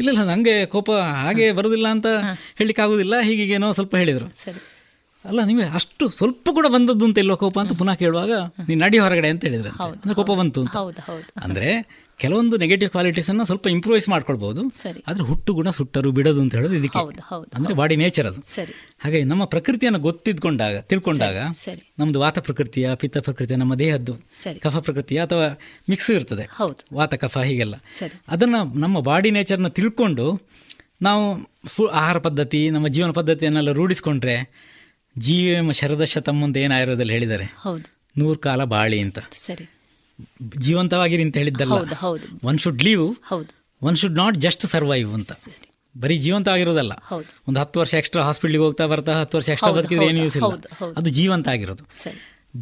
ಇಲ್ಲ ಇಲ್ಲ ನಂಗೆ ಕೋಪ ಹಾಗೆ ಬರೋದಿಲ್ಲ ಅಂತ ಹೇಳಲಿಕ್ಕೆ ಆಗುದಿಲ್ಲ ಹೀಗೇನೋ ಸ್ವಲ್ಪ ಹೇಳಿದರು. ಅಲ್ಲ ನಿಮಗೆ ಅಷ್ಟು ಸ್ವಲ್ಪ ಕೂಡ ಬಂದದ್ದು ಅಂತ ಇಲ್ವಾ ಕೋಪ ಅಂತ ಪುನಃ ಕೇಳುವಾಗ ನೀನು ನಡಿ ಹೊರಗಡೆ ಅಂತ ಹೇಳಿದ್ರೆ ಅಂದ್ರೆ ಕೋಪ ಬಂತು ಅಂತ. ಅಂದ್ರೆ ಕೆಲವೊಂದು ನೆಗೆಟಿವ್ ಕ್ವಾಲಿಟೀಸ್ ಅನ್ನ ಸ್ವಲ್ಪ ಇಂಪ್ರೂವೈಸ್ ಮಾಡ್ಕೊಳ್ಬಹುದು. ಸರಿ. ಆದ್ರೆ ಹುಟ್ಟು ಗುಣ ಸುಟ್ಟರು ಬಿಡೋದು ಅಂತ ಹೇಳೋದು ಇದಕ್ಕೆ. ಅಂದ್ರೆ ಬಾಡಿ ನೇಚರ್ ಅದು. ಸರಿ. ಹಾಗೆ ನಮ್ಮ ಪ್ರಕೃತಿಯನ್ನು ಗೊತ್ತಿದ್ಕೊಂಡಾಗ ತಿಳ್ಕೊಂಡಾಗ ನಮ್ಮದು ನಮ್ದು ವಾತ ಪ್ರಕೃತಿಯ ಪಿತ್ತ ಪ್ರಕೃತಿಯ ನಮ್ಮ ದೇಹದ್ದು ಕಫ ಪ್ರಕೃತಿಯ ಅಥವಾ ಮಿಕ್ಸ್ ಇರ್ತದೆ. ವಾತ ಕಫ ಹೀಗೆಲ್ಲ. ಅದನ್ನ ನಮ್ಮ ಬಾಡಿ ನೇಚರ್ನ ತಿಳ್ಕೊಂಡು ನಾವು ಫು ಆಹಾರ ಪದ್ಧತಿ ನಮ್ಮ ಜೀವನ ಪದ್ಧತಿಯನ್ನೆಲ್ಲ ರೂಢಿಸ್ಕೊಂಡ್ರೆ ಜೀವ ಶರದಶ ತಮ್ಮಂತ ಏನು ಆಯುರ್ವೇದದಲ್ಲಿ ಹೇಳಿದ್ದಾರೆ. ನೂರು ಕಾಲ ಬಾಳಿ ಅಂತ. ಸರಿ. ಜೀವಂತವಾಗಿರಿ ಅಂತ ಹೇಳಿದ್ದಲ್ಲ ಒನ್ ಶುಡ್ ಲೀವ್ ಹೌದು. One should not just survive ಅಂತ. ಬರೀ ಜೀವಂತ ಆಗಿರೋದಲ್ಲ ಒಂದು ಹತ್ತು ವರ್ಷ ಎಕ್ಸ್ಟ್ರಾ ಹಾಸ್ಪಿಟ್ಲಿಗೆ ಹೋಗ್ತಾ ಬರ್ತಾ ಹತ್ತು ವರ್ಷ ಎಕ್ಸ್ಟ್ರಾ ಬದುಕಿದ್ರೆ ಏನು ಯೂಸ್ ಇಲ್ಲ. ಅದು ಜೀವಂತ ಆಗಿರೋದು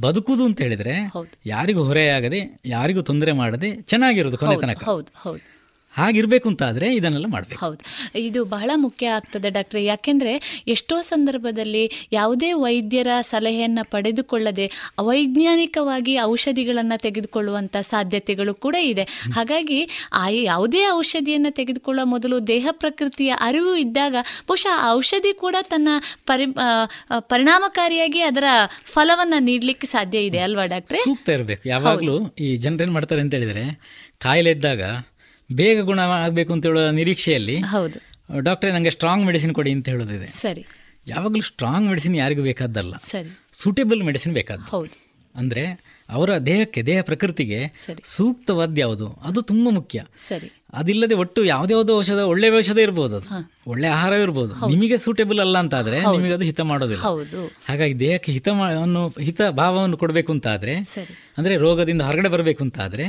ಬದುಕುದು ಅಂತ ಹೇಳಿದ್ರೆ. ಯಾರಿಗೂ ಹೊರೆಯಾಗದೆ ಯಾರಿಗೂ ತೊಂದರೆ ಮಾಡದೆ ಚೆನ್ನಾಗಿರೋದು ಕೊನೆ ತನಕ. ಹಾಗಿರ್ಬೇಕು ಅಂತ ಆದರೆ ಇದನ್ನೆಲ್ಲ ಮಾಡಬೇಕು. ಹೌದು. ಇದು ಬಹಳ ಮುಖ್ಯ ಆಗ್ತದೆ ಡಾಕ್ಟ್ರೆ. ಯಾಕೆಂದರೆ ಎಷ್ಟೋ ಸಂದರ್ಭದಲ್ಲಿ ಯಾವುದೇ ವೈದ್ಯರ ಸಲಹೆಯನ್ನು ಪಡೆದುಕೊಳ್ಳದೆ ಅವೈಜ್ಞಾನಿಕವಾಗಿ ಔಷಧಿಗಳನ್ನು ತೆಗೆದುಕೊಳ್ಳುವಂಥ ಸಾಧ್ಯತೆಗಳು ಕೂಡ ಇದೆ. ಹಾಗಾಗಿ ಆ ಯಾವುದೇ ಔಷಧಿಯನ್ನು ತೆಗೆದುಕೊಳ್ಳುವ ಮೊದಲು ದೇಹ ಪ್ರಕೃತಿಯ ಅರಿವು ಇದ್ದಾಗ ಬಹುಶಃ ಆ ಔಷಧಿ ಕೂಡ ತನ್ನ ಪರಿ ಪರಿಣಾಮಕಾರಿಯಾಗಿ ಅದರ ಫಲವನ್ನು ನೀಡಲಿಕ್ಕೆ ಸಾಧ್ಯ ಇದೆ ಅಲ್ವಾ ಡಾಕ್ಟ್ರೆ? ಸೂಕ್ತ ಇರಬೇಕು. ಯಾವಾಗಲೂ ಈ ಜನರೇನು ಮಾಡ್ತಾರೆ ಅಂತ ಹೇಳಿದ್ರೆ ಕಾಯಿಲೆ ಇದ್ದಾಗ ಬೇಗ ಗುಣ ಆಗಬೇಕು ಅಂತ ಹೇಳುವ ನಿರೀಕ್ಷೆಯಲ್ಲಿ ಹೌದು. ಡಾಕ್ಟರ್ ನನಗೆ ಸ್ಟ್ರಾಂಗ್ ಮೆಡಿಸಿನ್ ಕೊಡಿ ಅಂತ ಹೇಳೋದಿದೆ. ಸರಿ. ಯಾವಾಗಲೂ ಸ್ಟ್ರಾಂಗ್ ಮೆಡಿಸಿನ್ ಯಾರಿಗೂ ಬೇಕಾದ್ದಲ್ಲ. ಸರಿ. ಸೂಟೇಬಲ್ ಮೆಡಿಸಿನ್ ಬೇಕಾದ್ದು. ಹೌದು. ಅಂದ್ರೆ ಅವರ ದೇಹಕ್ಕೆ ದೇಹ ಪ್ರಕೃತಿಗೆ. ಸೂಕ್ತವಾದ ಯಾವುದು? ಅದು ತುಂಬಾ ಮುಖ್ಯ. ಸರಿ. ಅದಿಲ್ಲದೆ ಒಟ್ಟು ಯಾವುದ್ಯಾವುದೋ ಔಷಧ ಒಳ್ಳೆ ಔಷಧ ಇರ್ಬೋದು ಅದು. ಒಳ್ಳೆ ಆಹಾರ ಇರ್ಬೋದು. ನಿಮಗೆ ಸೂಟೇಬಲ್ ಅಲ್ಲ ಅಂತ ಆದ್ರೆ ನಿಮಗೆ ಅದು ಹಿತ ಮಾಡೋದಿಲ್ಲ. ಹಾಗಾಗಿ ದೇಹಕ್ಕೆ ಹಿತ ಹಿತ ಭಾವವನ್ನು ಕೊಡಬೇಕು ಅಂತ ಆದ್ರೆ ಅಂದ್ರೆ ರೋಗದಿಂದ ಹೊರಗಡೆ ಬರಬೇಕು ಅಂತ ಆದ್ರೆ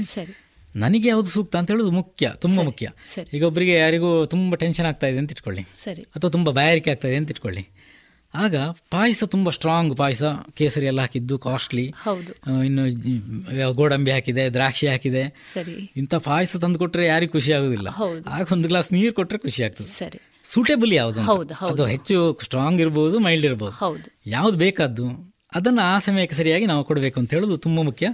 ನನಗೆ ಯಾವುದು ಸೂಕ್ತ ಅಂತ ಹೇಳೋದು ಮುಖ್ಯ ತುಂಬಾ ಮುಖ್ಯ. ಈಗ ಒಬ್ಬರಿಗೆ ಯಾರಿಗೂ ತುಂಬ ಟೆನ್ಷನ್ ಆಗ್ತಾ ಇದೆ ಅಂತ ಇಟ್ಕೊಳ್ಳಿ. ಸರಿ. ಅಥವಾ ತುಂಬ ಬಾಯಾರಿಕೆ ಆಗ್ತಾ ಇದೆ ಅಂತ ಇಟ್ಕೊಳ್ಳಿ. ಆಗ ಪಾಯಸ ತುಂಬ ಸ್ಟ್ರಾಂಗ್ ಪಾಯಸ ಕೇಸರಿ ಎಲ್ಲ ಹಾಕಿದ್ದು ಕಾಸ್ಟ್ಲಿ ಇನ್ನು ಗೋಡಂಬಿ ಹಾಕಿದೆ ದ್ರಾಕ್ಷಿ ಹಾಕಿದೆ. ಇಂಥ ಪಾಯಸ ತಂದು ಕೊಟ್ಟರೆ ಯಾರಿಗೂ ಖುಷಿ ಆಗೋದಿಲ್ಲ. ಆಗ ಒಂದು ಗ್ಲಾಸ್ ನೀರು ಕೊಟ್ಟರೆ ಖುಷಿ ಆಗ್ತದೆ. ಸೂಟೇಬಲ್ ಯಾವುದು. ಅದು ಹೆಚ್ಚು ಸ್ಟ್ರಾಂಗ್ ಇರ್ಬೋದು ಮೈಲ್ಡ್ ಇರ್ಬೋದು. ಯಾವ್ದು ಬೇಕಾದ್ದು ಅದನ್ನು ಆ ಸಮಯಕ್ಕೆ ಸರಿಯಾಗಿ ನಾವು ಕೊಡಬೇಕು ಅಂತ ಹೇಳೋದು ತುಂಬ ಮುಖ್ಯ.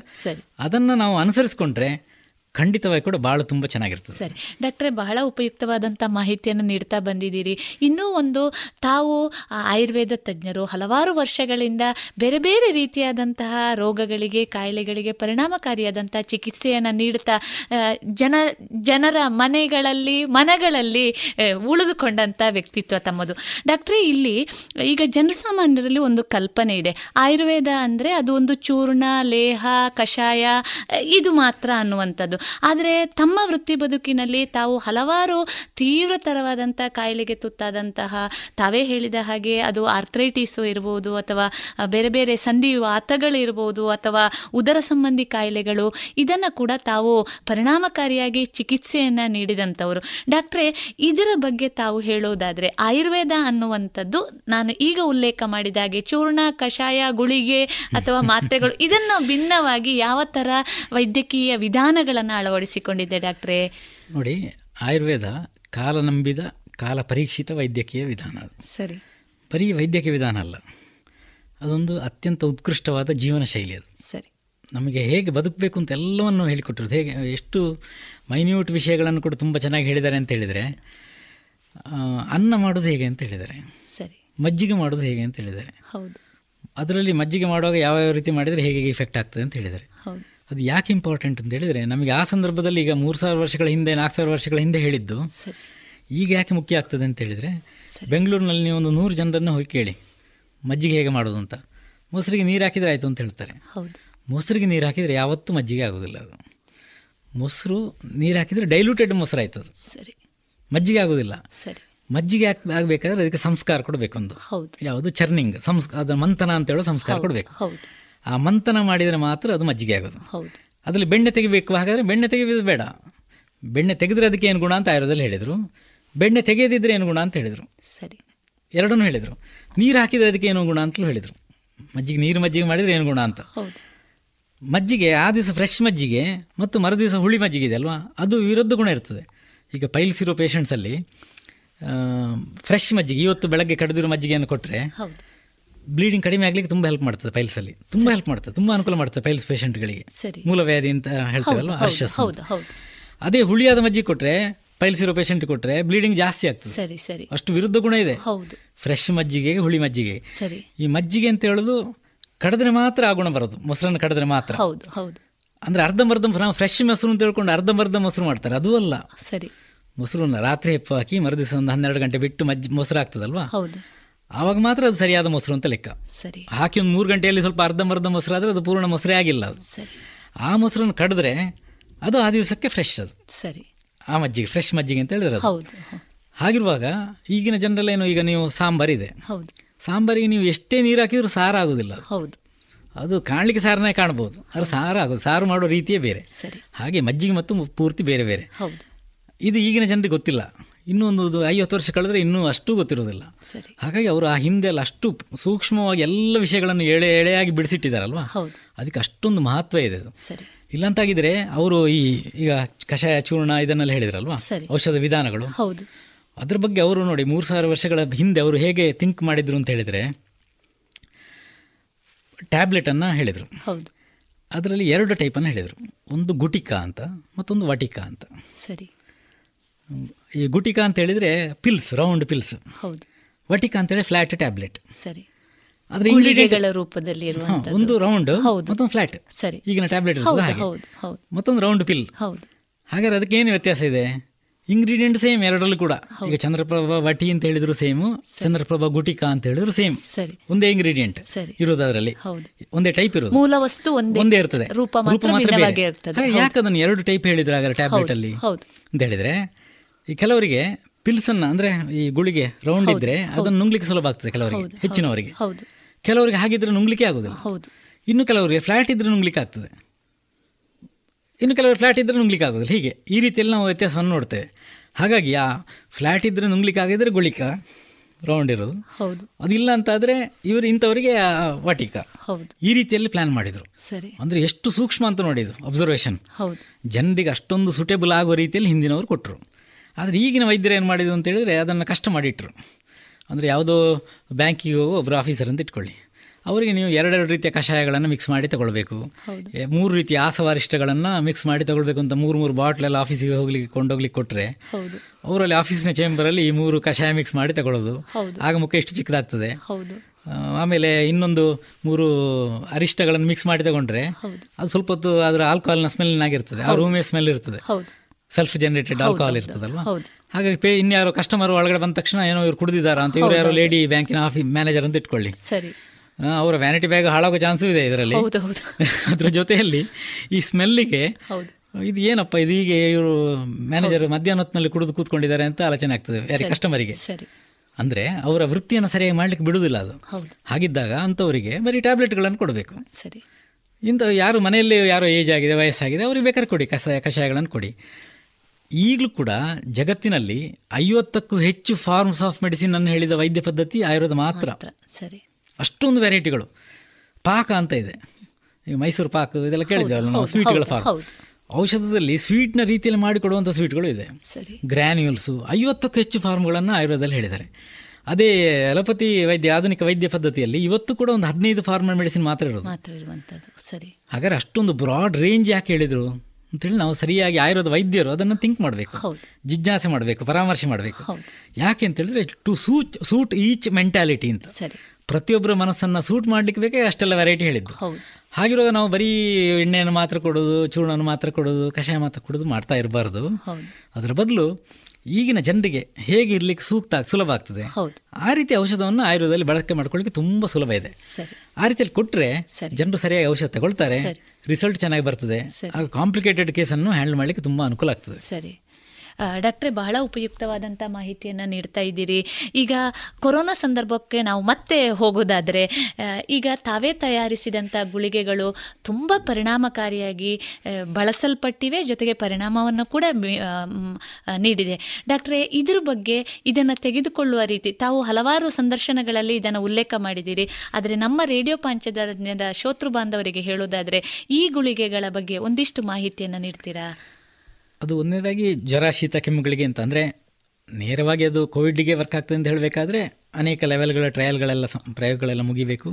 ಅದನ್ನು ನಾವು ಅನುಸರಿಸ್ಕೊಂಡ್ರೆ ಖಂಡಿತವಾಗಿ ಕೂಡ ಭಾಳ ತುಂಬ ಚೆನ್ನಾಗಿರ್ತದೆ. ಸರಿ. ಡಾಕ್ಟ್ರೆ, ಬಹಳ ಉಪಯುಕ್ತವಾದಂಥ ಮಾಹಿತಿಯನ್ನು ನೀಡ್ತಾ ಬಂದಿದ್ದೀರಿ. ಇನ್ನೂ ಒಂದು, ತಾವು ಆಯುರ್ವೇದ ತಜ್ಞರು ಹಲವಾರು ವರ್ಷಗಳಿಂದ ಬೇರೆ ಬೇರೆ ರೀತಿಯಾದಂತಹ ರೋಗಗಳಿಗೆ, ಕಾಯಿಲೆಗಳಿಗೆ ಪರಿಣಾಮಕಾರಿಯಾದಂಥ ಚಿಕಿತ್ಸೆಯನ್ನು ನೀಡುತ್ತಾ ಜನ, ಜನರ ಮನೆಗಳಲ್ಲಿ, ಮನಗಳಲ್ಲಿ ಉಳಿದುಕೊಂಡಂಥ ವ್ಯಕ್ತಿತ್ವ ತಮ್ಮದು. ಡಾಕ್ಟ್ರೆ, ಇಲ್ಲಿ ಈಗ ಜನಸಾಮಾನ್ಯರಲ್ಲಿ ಒಂದು ಕಲ್ಪನೆ ಇದೆ. ಆಯುರ್ವೇದ ಅಂದರೆ ಅದು ಒಂದು ಚೂರ್ಣ, ಲೇಹ, ಕಷಾಯ ಇದು ಮಾತ್ರ ಅನ್ನುವಂಥದ್ದು. ಆದರೆ ತಮ್ಮ ವೃತ್ತಿ ಬದುಕಿನಲ್ಲಿ ತಾವು ಹಲವಾರು ತೀವ್ರತರವಾದಂಥ ಕಾಯಿಲೆಗೆ ತುತ್ತಾದಂತಹ ತಾವೇ ಹೇಳಿದ ಹಾಗೆ ಅದು ಆರ್ಥ್ರೈಟಿಸು ಇರ್ಬೋದು ಅಥವಾ ಬೇರೆ ಬೇರೆ ಸಂಧಿ ವಾತಗಳಿರ್ಬೋದು ಅಥವಾ ಉದರ ಸಂಬಂಧಿ ಕಾಯಿಲೆಗಳು ಇದನ್ನು ಕೂಡ ತಾವು ಪರಿಣಾಮಕಾರಿಯಾಗಿ ಚಿಕಿತ್ಸೆಯನ್ನು ನೀಡಿದಂಥವರು. ಡಾಕ್ಟ್ರೆ ಇದರ ಬಗ್ಗೆ ತಾವು ಹೇಳೋದಾದರೆ ಆಯುರ್ವೇದ ಅನ್ನುವಂಥದ್ದು ನಾನು ಈಗ ಉಲ್ಲೇಖ ಮಾಡಿದ ಹಾಗೆ ಚೂರ್ಣ ಕಷಾಯ ಗುಳಿಗೆ ಅಥವಾ ಮಾತ್ರೆಗಳು ಇದನ್ನು ಭಿನ್ನವಾಗಿ ಯಾವ ಥರ ವೈದ್ಯಕೀಯ ವಿಧಾನಗಳನ್ನು ಅಳವಡಿಸಿಕೊಂಡಿದೆ ಡಾಕ್ಟ್ರೇ. ನೋಡಿ ಆಯುರ್ವೇದ ಕಾಲ ನಂಬಿದ ಕಾಲ ಪರೀಕ್ಷಿತ ವೈದ್ಯಕೀಯ ವಿಧಾನ ಅದು. ಸರಿ. ಬರೀ ವೈದ್ಯಕೀಯ ವಿಧಾನ ಅಲ್ಲ ಅದೊಂದು ಅತ್ಯಂತ ಉತ್ಕೃಷ್ಟವಾದ ಜೀವನ ಶೈಲಿ ಅದು. ಸರಿ. ನಮಗೆ ಹೇಗೆ ಬದುಕಬೇಕು ಅಂತ ಎಲ್ಲವನ್ನು ಹೇಳಿಕೊಟ್ಟಿರೋದು ಹೇಗೆ ಎಷ್ಟು ಮೈನ್ಯೂಟ್ ವಿಷಯಗಳನ್ನು ಕೂಡ ತುಂಬ ಚೆನ್ನಾಗಿ ಹೇಳಿದ್ದಾರೆ ಅಂತ ಹೇಳಿದರೆ ಅನ್ನ ಮಾಡೋದು ಹೇಗೆ ಅಂತ ಹೇಳಿದ್ದಾರೆ. ಸರಿ. ಮಜ್ಜಿಗೆ ಮಾಡೋದು ಹೇಗೆ ಅಂತ ಹೇಳಿದ್ದಾರೆ. ಹೌದು. ಅದರಲ್ಲಿ ಮಜ್ಜಿಗೆ ಮಾಡುವಾಗ ಯಾವ ಯಾವ ರೀತಿ ಮಾಡಿದರೆ ಹೇಗೆ ಇಫೆಕ್ಟ್ ಆಗ್ತದೆ ಅಂತ ಹೇಳಿದ್ದಾರೆ. ಹೌದು. ಅದು ಯಾಕೆ ಇಂಪಾರ್ಟೆಂಟ್ ಅಂತ ಹೇಳಿದರೆ ನಮಗೆ ಆ ಸಂದರ್ಭದಲ್ಲಿ ಈಗ ಮೂರು ಸಾವಿರ ವರ್ಷಗಳ ಹಿಂದೆ ನಾಲ್ಕು ಸಾವಿರ ವರ್ಷಗಳ ಹಿಂದೆ ಹೇಳಿದ್ದು ಈಗ ಯಾಕೆ ಮುಖ್ಯ ಆಗ್ತದೆ ಅಂತ ಹೇಳಿದರೆ ಬೆಂಗಳೂರಿನಲ್ಲಿ ನೀವು ಒಂದು ನೂರು ಜನರನ್ನು ಹೋಗಿ ಕೇಳಿ ಮಜ್ಜಿಗೆ ಹೇಗೆ ಮಾಡೋದು ಅಂತ. ಮೊಸರಿಗೆ ನೀರು ಹಾಕಿದರೆ ಆಯಿತು ಅಂತ ಹೇಳ್ತಾರೆ. ಮೊಸರಿಗೆ ನೀರು ಹಾಕಿದರೆ ಯಾವತ್ತೂ ಮಜ್ಜಿಗೆ ಆಗೋದಿಲ್ಲ ಅದು. ಮೊಸರು ನೀರು ಹಾಕಿದರೆ ಡೈಲ್ಯೂಟೆಡ್ ಮೊಸರು ಆಯ್ತು ಅದು. ಸರಿ. ಮಜ್ಜಿಗೆ ಆಗೋದಿಲ್ಲ. ಸರಿ. ಮಜ್ಜಿಗೆ ಹಾಕಿ ಆಗಬೇಕಾದ್ರೆ ಅದಕ್ಕೆ ಸಂಸ್ಕಾರ ಕೊಡಬೇಕೊಂದು. ಹೌದು. ಯಾವುದು? ಚರ್ನಿಂಗ್. ಸಂಸ್ ಅದರ ಮಂಥನ ಅಂತ ಹೇಳೋ ಸಂಸ್ಕಾರ ಕೊಡಬೇಕು. ಹೌದು. ಆ ಮಂಥನ ಮಾಡಿದರೆ ಮಾತ್ರ ಅದು ಮಜ್ಜಿಗೆ ಆಗೋದು. ಅದರಲ್ಲಿ ಬೆಣ್ಣೆ ತೆಗಿಬೇಕು ಹಾಗಾದರೆ ಬೆಣ್ಣೆ ತೆಗೆಯೋದು ಬೇಡ. ಬೆಣ್ಣೆ ತೆಗೆದ್ರೆ ಅದಕ್ಕೆ ಏನು ಗುಣ ಅಂತ ಆಯುರ್ವೇದದಲ್ಲಿ ಹೇಳಿದರು. ಬೆಣ್ಣೆ ತೆಗೆಯದಿದ್ದರೆ ಏನು ಗುಣ ಅಂತ ಹೇಳಿದರು. ಸರಿ. ಎರಡನ್ನೂ ಹೇಳಿದರು. ನೀರು ಹಾಕಿದರೆ ಅದಕ್ಕೆ ಏನು ಗುಣ ಅಂತಲೂ ಹೇಳಿದರು. ಮಜ್ಜಿಗೆ ನೀರು ಮಜ್ಜಿಗೆ ಮಾಡಿದರೆ ಏನು ಗುಣ ಅಂತ. ಮಜ್ಜಿಗೆ ಆ ದಿವಸ ಫ್ರೆಶ್ ಮಜ್ಜಿಗೆ ಮತ್ತು ಮರುದಿವಸ ಹುಳಿ ಮಜ್ಜಿಗೆ ಇದೆ ಅಲ್ವಾ? ಅದು ವಿರುದ್ಧ ಗುಣ ಇರ್ತದೆ. ಈಗ ಪೈಲ್ಸಿರೋ ಪೇಷಂಟ್ಸಲ್ಲಿ ಫ್ರೆಶ್ ಮಜ್ಜಿಗೆ ಇವತ್ತು ಬೆಳಗ್ಗೆ ಕಡಿದಿರೋ ಮಜ್ಜಿಗೆಯನ್ನು ಕೊಟ್ಟರೆ ಬ್ಲೀಡಿಂಗ್ ಕಡಿಮೆ ಆಗಲಿಕ್ಕೆ ತುಂಬಾ ಹೆಲ್ಪ್ ಮಾಡ್ತದೆ ಪೈಲ್ಸಲ್ಲಿ ತುಂಬಾ ಹೆಲ್ಪ್ ಮಾಡ್ತದೆ. ತುಂಬಾ ಅನುಕೂಲ ಮಾಡ್ತದೆ ಪೈಲ್ಸ್ ಪೇಷಂಟ್ಗಳಿಗೆ ಮೂಲವ್ಯಾಧಿ ಅಂತ ಹೇಳ್ತೇವಲ್ಲ ಅದೇ ಹುಳಿಯಾದ ಮಜ್ಜಿ ಕೊಟ್ರೆ ಪೈಲ್ಸ್ ಇರೋ ಪೇಷಂಟ್ ಕೊಟ್ರೆ ಬ್ಲೀಡಿಂಗ್ ಜಾಸ್ತಿ ಆಗ್ತದೆ. ಸರಿ ಸರಿ. ಅಷ್ಟು ವಿರುದ್ಧ ಗುಣ ಇದೆ. ಹೌದು. ಫ್ರೆಶ್ ಮಜ್ಜಿಗೆ ಹುಳಿ ಮಜ್ಜಿಗೆ. ಸರಿ. ಈ ಮಜ್ಜಿಗೆ ಅಂತ ಹೇಳೋದು ಕಡಿದ್ರೆ ಮಾತ್ರ ಆ ಗುಣ ಬರೋದು. ಮೊಸರನ್ನು ಕಡಿದ್ರೆ ಮಾತ್ರ. ಹೌದು ಹೌದು. ಅಂದ್ರೆ ಅರ್ಧಂಬರ್ಧ ನಾವು ಫ್ರೆಶ್ ಮೊಸರು ಅಂತ ಹೇಳ್ಕೊಂಡು ಅರ್ಧಂಬರ್ಧ ಮೊಸರು ಮಾಡ್ತಾರೆ. ಅದು ಅಲ್ಲ. ಸರಿ. ಮೊಸರನ್ನ ರಾತ್ರಿ ಹೆಪ್ಪು ಹಾಕಿ ಮರುದಿವಸ ಒಂದು ಹನ್ನೆರಡು ಗಂಟೆ ಬಿಟ್ಟು ಮಜ್ಜಿ ಮೊಸರು ಆಗ್ತದಲ್ವಾ? ಹೌದು. ಆವಾಗ ಮಾತ್ರ ಅದು ಸರಿಯಾದ ಮೊಸರು ಅಂತ ಲೆಕ್ಕ. ಸರಿ. ಹಾಕಿ ಒಂದು ಮೂರು ಗಂಟೆಯಲ್ಲಿ ಸ್ವಲ್ಪ ಅರ್ಧಂಬರ್ಧ ಮೊಸರು ಆದರೆ ಅದು ಪೂರ್ಣ ಮೊಸರೇ ಆಗಿಲ್ಲ ಅದು. ಸರಿ. ಆ ಮೊಸರನ್ನು ಕಡಿದ್ರೆ ಅದು ಆ ದಿವಸಕ್ಕೆ ಫ್ರೆಶ್ ಅದು. ಸರಿ. ಆ ಮಜ್ಜಿಗೆ ಫ್ರೆಶ್ ಮಜ್ಜಿಗೆ ಅಂತ ಹೇಳಿದ್ರೆ ಅದು. ಹೌದು ಹಾಗಿರುವಾಗ ಈಗಿನ ಜನರಲ್ಲೇನು ಈಗ ನೀವು ಸಾಂಬಾರಿದೆ ಹೌದು. ಸಾಂಬಾರಿಗೆ ನೀವು ಎಷ್ಟೇ ನೀರು ಹಾಕಿದರೂ ಸಾರು ಆಗೋದಿಲ್ಲ ಅದು. ಹೌದು. ಅದು ಕಾಣಲಿಕ್ಕೆ ಸಾರನೇ ಕಾಣ್ಬೋದು. ಅದು ಸಾರು ಆಗೋದು ಸಾರು ಮಾಡೋ ರೀತಿಯೇ ಬೇರೆ. ಸರಿ. ಹಾಗೆ ಮಜ್ಜಿಗೆ ಮತ್ತು ಪೂರ್ತಿ ಬೇರೆ ಬೇರೆ. ಹೌದು. ಇದು ಈಗಿನ ಜನರಿಗೆ ಗೊತ್ತಿಲ್ಲ. ಇನ್ನೂ ಒಂದು ಐವತ್ತು ವರ್ಷ ಕಳೆದ್ರೆ ಇನ್ನೂ ಅಷ್ಟು ಗೊತ್ತಿರೋದಿಲ್ಲ. ಹಾಗಾಗಿ ಅವರು ಆ ಹಿಂದೆ ಎಲ್ಲ ಅಷ್ಟು ಸೂಕ್ಷ್ಮವಾಗಿ ಎಲ್ಲ ವಿಷಯಗಳನ್ನು ಎಳೆ ಎಳೆಯಾಗಿ ಬಿಡಿಸಿಟ್ಟಿದ್ದಾರಲ್ವಾ? ಅದಕ್ಕೆ ಅಷ್ಟೊಂದು ಮಹತ್ವ ಇದೆ ಅದು. ಇಲ್ಲಂತಾಗಿದ್ರೆ ಅವರು ಈ ಈಗ ಕಷಾಯ ಚೂರ್ಣ ಇದನ್ನೆಲ್ಲ ಹೇಳಿದ್ರಲ್ವಾ. ಔಷಧ ವಿಧಾನಗಳು. ಹೌದು. ಅದ್ರ ಬಗ್ಗೆ ಅವರು ನೋಡಿ ಮೂರು ಸಾವಿರ ವರ್ಷಗಳ ಹಿಂದೆ ಅವರು ಹೇಗೆ ಥಿಂಕ್ ಮಾಡಿದ್ರು ಅಂತ ಹೇಳಿದರೆ ಟ್ಯಾಬ್ಲೆಟನ್ನು ಹೇಳಿದರು. ಹೌದು. ಅದರಲ್ಲಿ ಎರಡು ಟೈಪನ್ನು ಹೇಳಿದರು. ಒಂದು ಗುಟಿಕಾ ಅಂತ ಮತ್ತೊಂದು ವಟಿಕಾ ಅಂತ. ಸರಿ. ಈ ಗುಟಿಕಾ ಅಂತ ಹೇಳಿದ್ರೆ ಪಿಲ್ಸ್ ರೌಂಡ್ ಪಿಲ್ಸ್ ಹೌದು. ವಟಿಕಾ ಅಂತೇಳಿ ಫ್ಲಾಟ್ ಟ್ಯಾಬ್ಲೆಟ್ ಸರಿ. ಅದ್ರ ಗುಳಿಗೆಗಳ ರೂಪದಲ್ಲಿ ಇರುವಂತದ್ದು. ಒಂದು ರೌಂಡ್. ಮತ್ತೊಂದು ಫ್ಲಾಟ್ ಸರಿ. ಈಗಿನ ಟ್ಯಾಬ್ಲೆಟ್ ಮತ್ತೊಂದು ರೌಂಡ್ ಪಿಲ್ ಹೌದು. ಹಾಗಾದ್ರೆ ಅದಕ್ಕೆ ಏನು ವ್ಯತ್ಯಾಸ ಇದೆ? ಇಂಗ್ರೀಡಿಯೆಂಟ್ ಸೇಮ್ ಎರಡರಲ್ಲೂ ಕೂಡ. ಈಗ ಚಂದ್ರಪ್ರಭಾ ವಟಿ ಅಂತ ಹೇಳಿದ್ರು ಸೇಮ್ ಚಂದ್ರಪ್ರಭಾ ಗುಟಿಕಾ ಅಂತ ಹೇಳಿದ್ರು ಸೇಮ್ ಸರಿ. ಒಂದೇ ಇಂಗ್ರೀಡಿಯೆಂಟ್ ಸರಿ. ಇರೋದು ಅದರಲ್ಲಿ ಒಂದೇ ಟೈಪ್ ಇರೋದು ಮೂಲ ವಸ್ತು ಒಂದೇ. ಇರ್ತದೆ. ರೂಪ ಮಾತ್ರ ಯಾಕೆ ಅದನ್ನು ಎರಡು ಟೈಪ್ ಹೇಳಿದ್ರು ಹಾಗಾದ್ರೆ ಟ್ಯಾಬ್ಲೆಟ್ ಅಲ್ಲಿ? ಅಂತ ಹೇಳಿದ್ರೆ ಈ ಕೆಲವರಿಗೆ ಪಿಲ್ಸನ್ನ ಅನ್ನ ಅಂದ್ರೆ ಈ ಗುಳಿಗೆ ರೌಂಡ್ ಇದ್ರೆ. ಅದನ್ನು ನುಂಗ್ಲಿಕ್ಕೆ ಸುಲಭ ಆಗ್ತದೆ ಕೆಲವರಿಗೆ ಹೆಚ್ಚಿನವರಿಗೆ. ಕೆಲವರಿಗೆ ಹಾಗಿದ್ರೆ ನುಂಗ್ಲಿಕ್ಕೆ ಆಗುದಿಲ್ಲ. ಇನ್ನು ಕೆಲವರಿಗೆ ಫ್ಲಾಟ್ ಇದ್ರೆ ನುಂಗ್ಲಿಕ್ಕೆ ಆಗ್ತದೆ. ಇನ್ನು ಕೆಲವರು ಫ್ಲಾಟ್ ಇದ್ರೆ ನುಂಗ್ಲಿಕ್ಕೆ ಆಗೋದಿಲ್ಲ. ಹೀಗೆ ಈ ರೀತಿಯಲ್ಲಿ ನಾವು ವ್ಯತ್ಯಾಸವನ್ನು ನೋಡ್ತೇವೆ. ಹಾಗಾಗಿ ಆ ಫ್ಲಾಟ್ ಇದ್ರೆ ನುಂಗ್ಲಿಕ್ಕೆ ಆಗಿದ್ರೆ ಗುಳಿಕ ರೌಂಡ್ ಇರೋದು. ಹೌದು. ಅದಿಲ್ಲ ಅಂತಾದರೆ ಇವರು ಇಂಥವರಿಗೆ ವಾಟಿಕ. ಈ ರೀತಿಯಲ್ಲಿ ಪ್ಲಾನ್ ಮಾಡಿದ್ರು. ಸರಿ. ಅಂದರೆ ಎಷ್ಟು ಸೂಕ್ಷ್ಮ ಅಂತ ನೋಡಿದ್ರು ಅಬ್ಸರ್ವೇಷನ್ ಹೌದು. ಜನರಿಗೆ ಅಷ್ಟೊಂದು ಸುಟೇಬಲ್ ಆಗೋ ರೀತಿಯಲ್ಲಿ ಹಿಂದಿನವರು ಕೊಟ್ಟರು ಆದರೆ ಈಗಿನ ವೈದ್ಯರು ಏನು ಮಾಡಿದ್ರು ಅಂತ ಹೇಳಿದರೆ ಅದನ್ನು ಕಷ್ಟ ಮಾಡಿಟ್ರು. ಅಂದರೆ ಯಾವುದೋ ಬ್ಯಾಂಕಿಗೆ ಹೋಗೋ ಒಬ್ಬರು ಆಫೀಸರ್ ಅಂತ ಇಟ್ಕೊಳ್ಳಿ. ಅವರಿಗೆ ನೀವು ಎರಡೆರಡು ರೀತಿಯ ಕಷಾಯಗಳನ್ನು ಮಿಕ್ಸ್ ಮಾಡಿ ತಗೊಳ್ಬೇಕು. ಮೂರು ರೀತಿಯ ಆಸವಾರಿಷ್ಟಗಳನ್ನು ಮಿಕ್ಸ್ ಮಾಡಿ ತಗೊಳ್ಬೇಕು ಅಂತ ಮೂರು ಮೂರು ಬಾಟ್ಲೆಲ್ಲ ಆಫೀಸಿಗೆ ಹೋಗ್ಲಿಕ್ಕೆ ಕೊಂಡೋಗ್ಲಿಕ್ಕೆ ಕೊಟ್ಟರೆ ಅವರಲ್ಲಿ ಆಫೀಸಿನ ಚೇಂಬರಲ್ಲಿ ಈ ಮೂರು ಕಷಾಯ ಮಿಕ್ಸ್ ಮಾಡಿ ತಗೊಳ್ಳೋದು. ಆಗ ಮುಖ ಎಷ್ಟು ಚಿಕ್ಕದಾಗ್ತದೆ. ಆಮೇಲೆ ಇನ್ನೊಂದು ಮೂರು ಅರಿಷ್ಟಗಳನ್ನು ಮಿಕ್ಸ್ ಮಾಡಿ ತಗೊಂಡ್ರೆ. ಅದು ಸ್ವಲ್ಪ ಹೊತ್ತು ಅದರ ಆಲ್ಕೋಹಾಲ್ನ ಸ್ಮೆಲ್ನಾಗಿರ್ತದೆ ಆ. ರೂಮೇ ಸ್ಮೆಲ್ ಇರ್ತದೆ. ಸೆಲ್ಫ್ ಜನರೇಟೆಡ್ ಆಲ್ಕೋಹಾಲ್ ಇರ್ತದಲ್ವಾ? ಹೌದು. ಹಾಗಾಗಿ ಪೇ ಇನ್ಯಾರು ಕಸ್ಟಮರ್ ಒಳಗಡೆ ಬಂದ ತಕ್ಷಣ ಏನೋ ಇವ್ರು ಕುಡಿದಿದ್ದಾರಾ ಅಂತ ಇವ್ರು ಯಾರು ಲೇಡಿ ಬ್ಯಾಂಕಿನ ಆಫೀಸ್ ಮ್ಯಾನೇಜರ್ ಅಂತ ಇಟ್ಕೊಳ್ಳಿ. ಸರಿ. ಅವರ ವ್ಯಾನಿಟಿ ಬ್ಯಾಗ್ ಹಾಳಾಗೋ ಚಾನ್ಸು ಇದೆ ಇದರಲ್ಲಿ. ಅದ್ರ ಜೊತೆಯಲ್ಲಿ ಈ ಸ್ಮೆಲ್ಲಿಗೆ ಇದು ಏನಪ್ಪ ಇದು ಹೀಗೆ ಇವರು ಮ್ಯಾನೇಜರ್ ಮಧ್ಯಾಹ್ನ ಹೊತ್ತಿನಲ್ಲಿ ಕುಡಿದು ಕೂತ್ಕೊಂಡಿದ್ದಾರೆ ಅಂತ ಆಲೋಚನೆ ಆಗ್ತದೆ ಯಾರಿಗೆ? ಸರಿ, ಕಸ್ಟಮರಿಗೆ ಸರಿ. ಅಂದರೆ ಅವರ ವೃತ್ತಿಯನ್ನು ಸರಿಯಾಗಿ ಮಾಡಲಿಕ್ಕೆ ಬಿಡುವುದಿಲ್ಲ ಅದು. ಹಾಗಿದ್ದಾಗ ಅಂಥವರಿಗೆ ಬರೀ ಟ್ಯಾಬ್ಲೆಟ್ಗಳನ್ನು ಕೊಡಬೇಕು. ಸರಿ. ಇಂಥ ಯಾರು ಮನೆಯಲ್ಲಿ ಯಾರೋ ಏಜ್ ಆಗಿದೆ ವಯಸ್ಸಾಗಿದೆ ಅವ್ರಿಗೆ ಬೇಕಾದ್ರೆ ಕೊಡಿ ಕಷಾಯ ಕಷಾಯಗಳನ್ನು ಕೊಡಿ. ಈಗಲೂ ಕೂಡ ಜಗತ್ತಿನಲ್ಲಿ ಐವತ್ತಕ್ಕೂ ಹೆಚ್ಚು ಫಾರ್ಮ್ಸ್ ಆಫ್ ಮೆಡಿಸಿನ್ ಅನ್ನು ಹೇಳಿದ ವೈದ್ಯ ಪದ್ಧತಿ ಆಯುರ್ವೇದ ಮಾತ್ರ. ಸರಿ. ಅಷ್ಟೊಂದು ವೆರೈಟಿಗಳು ಪಾಕ ಅಂತ ಇದೆ. ಈ ಮೈಸೂರು ಪಾಕ ಇದೆಲ್ಲ ಕೇಳಿದ್ದೇವಲ್ಲ ನಾವು? ಸ್ವೀಟ್ಗಳ ಫಾರ್ಮ್. ಔಷಧದಲ್ಲಿ ಸ್ವೀಟ್ನ ರೀತಿಯಲ್ಲಿ ಮಾಡಿಕೊಡುವಂಥ ಸ್ವೀಟ್ಗಳು ಇದೆ. ಸರಿ. ಗ್ರ್ಯಾನ್ಯೂಲ್ಸು ಐವತ್ತಕ್ಕೂ ಹೆಚ್ಚು ಫಾರ್ಮ್ಗಳನ್ನು ಆಯುರ್ವೇದದಲ್ಲಿ ಹೇಳಿದ್ದಾರೆ. ಅದೇ ಅಲೋಪತಿ ವೈದ್ಯ ಆಧುನಿಕ ವೈದ್ಯ ಪದ್ಧತಿಯಲ್ಲಿ ಇವತ್ತು ಕೂಡ ಒಂದು ಹದಿನೈದು ಫಾರ್ಮ್ ಮೆಡಿಸಿನ್ ಮಾತ್ರ ಇರೋದು. ಸರಿ. ಹಾಗಾದ್ರೆ ಅಷ್ಟೊಂದು ಬ್ರಾಡ್ ರೇಂಜ್ ಯಾಕೆ ಹೇಳಿದರು? ಅಂತೇಳಿ ನಾವು ಸರಿಯಾಗಿ ಆಯುರ್ವೇದ ವೈದ್ಯರು ಅದನ್ನು ಥಿಂಕ್ ಮಾಡಬೇಕು. ಜಿಜ್ಞಾಸೆ ಮಾಡಬೇಕು ಪರಾಮರ್ಶೆ ಮಾಡಬೇಕು. ಯಾಕೆ ಅಂತ ಹೇಳಿದ್ರೆ to suit suit each mentality ಅಂತ ಪ್ರತಿಯೊಬ್ಬರ ಮನಸ್ಸನ್ನು ಸೂಟ್ ಮಾಡಲಿಕ್ಕೆ ಬೇಕೇ ಅಷ್ಟೆಲ್ಲ ವೆರೈಟಿ ಹೇಳಿದ್ದು. ಹಾಗಿರುವಾಗ ನಾವು ಬರೀ ಎಣ್ಣೆಯನ್ನು ಮಾತ್ರ ಕೊಡೋದು ಚೂರ್ಣವನ್ನು ಮಾತ್ರ ಕೊಡೋದು ಕಷಾಯ ಮಾತ್ರ ಕೊಡೋದು ಮಾಡ್ತಾ ಇರಬಾರ್ದು. ಅದರ ಬದಲು ಈಗಿನ ಜನರಿಗೆ ಹೇಗೆ ಇರ್ಲಿಕ್ಕೆ ಸೂಕ್ತ ಸುಲಭ ಆಗ್ತದೆ? ಆ ರೀತಿ ಔಷಧವನ್ನು ಆಯುರ್ವೇದದಲ್ಲಿ ಬಳಕೆ ಮಾಡ್ಕೊಳ್ಳಿಕ್ಕೆ ತುಂಬಾ ಸುಲಭ ಇದೆ. ಆ ರೀತಿಯಲ್ಲಿ ಕೊಟ್ಟರೆ ಸರಿ. ಜನರು ಸರಿಯಾಗಿ ಔಷಧ ತಗೊಳ್ತಾರೆ ರಿಸಲ್ಟ್ ಚೆನ್ನಾಗಿ ಬರ್ತದೆ. ಕಾಂಪ್ಲಿಕೇಟೆಡ್ ಕೇಸನ್ನು ಹ್ಯಾಂಡಲ್ ಮಾಡ್ಲಿಕ್ಕೆ ತುಂಬಾ ಅನುಕೂಲ ಆಗ್ತದೆ. ಸರಿ. ಡಾಕ್ಟ್ರೆ, ಬಹಳ ಉಪಯುಕ್ತವಾದಂಥ ಮಾಹಿತಿಯನ್ನು ನೀಡ್ತಾ ಇದ್ದೀರಿ. ಈಗ ಕೊರೋನಾ ಸಂದರ್ಭಕ್ಕೆ ನಾವು ಮತ್ತೆ ಹೋಗೋದಾದರೆ ಈಗ ತಾವೇ ತಯಾರಿಸಿದಂಥ ಗುಳಿಗೆಗಳು ತುಂಬ ಪರಿಣಾಮಕಾರಿಯಾಗಿ ಬಳಸಲ್ಪಟ್ಟಿವೆ, ಜೊತೆಗೆ ಪರಿಣಾಮವನ್ನು ಕೂಡ ನೀಡಿದೆ. ಡಾಕ್ಟ್ರೆ, ಇದ್ರ ಬಗ್ಗೆ ಇದನ್ನು ತೆಗೆದುಕೊಳ್ಳುವ ರೀತಿ, ತಾವು ಹಲವಾರು ಸಂದರ್ಶನಗಳಲ್ಲಿ ಇದನ್ನು ಉಲ್ಲೇಖ ಮಾಡಿದ್ದೀರಿ. ಆದರೆ ನಮ್ಮ ರೇಡಿಯೋ ಪಾಂಚಜನ್ಯದ ಶೋತೃ ಬಾಂಧವರಿಗೆ ಹೇಳೋದಾದರೆ, ಈ ಗುಳಿಗೆಗಳ ಬಗ್ಗೆ ಒಂದಿಷ್ಟು ಮಾಹಿತಿಯನ್ನು ನೀಡ್ತೀರಾ? ಅದು ಒಂದನೇದಾಗಿ ಜ್ವರ ಶೀತ ಕೆಮ್ಮುಗಳಿಗೆ ಅಂತ. ಅಂದರೆ ನೇರವಾಗಿ ಅದು ಕೋವಿಡ್ಗೆ ವರ್ಕ್ ಆಗ್ತದೆ ಅಂತ ಹೇಳಬೇಕಾದ್ರೆ ಅನೇಕ ಲೆವೆಲ್ಗಳ ಟ್ರಯಲ್ಗಳೆಲ್ಲ ಪ್ರಯೋಗಗಳೆಲ್ಲ ಮುಗಿಬೇಕು.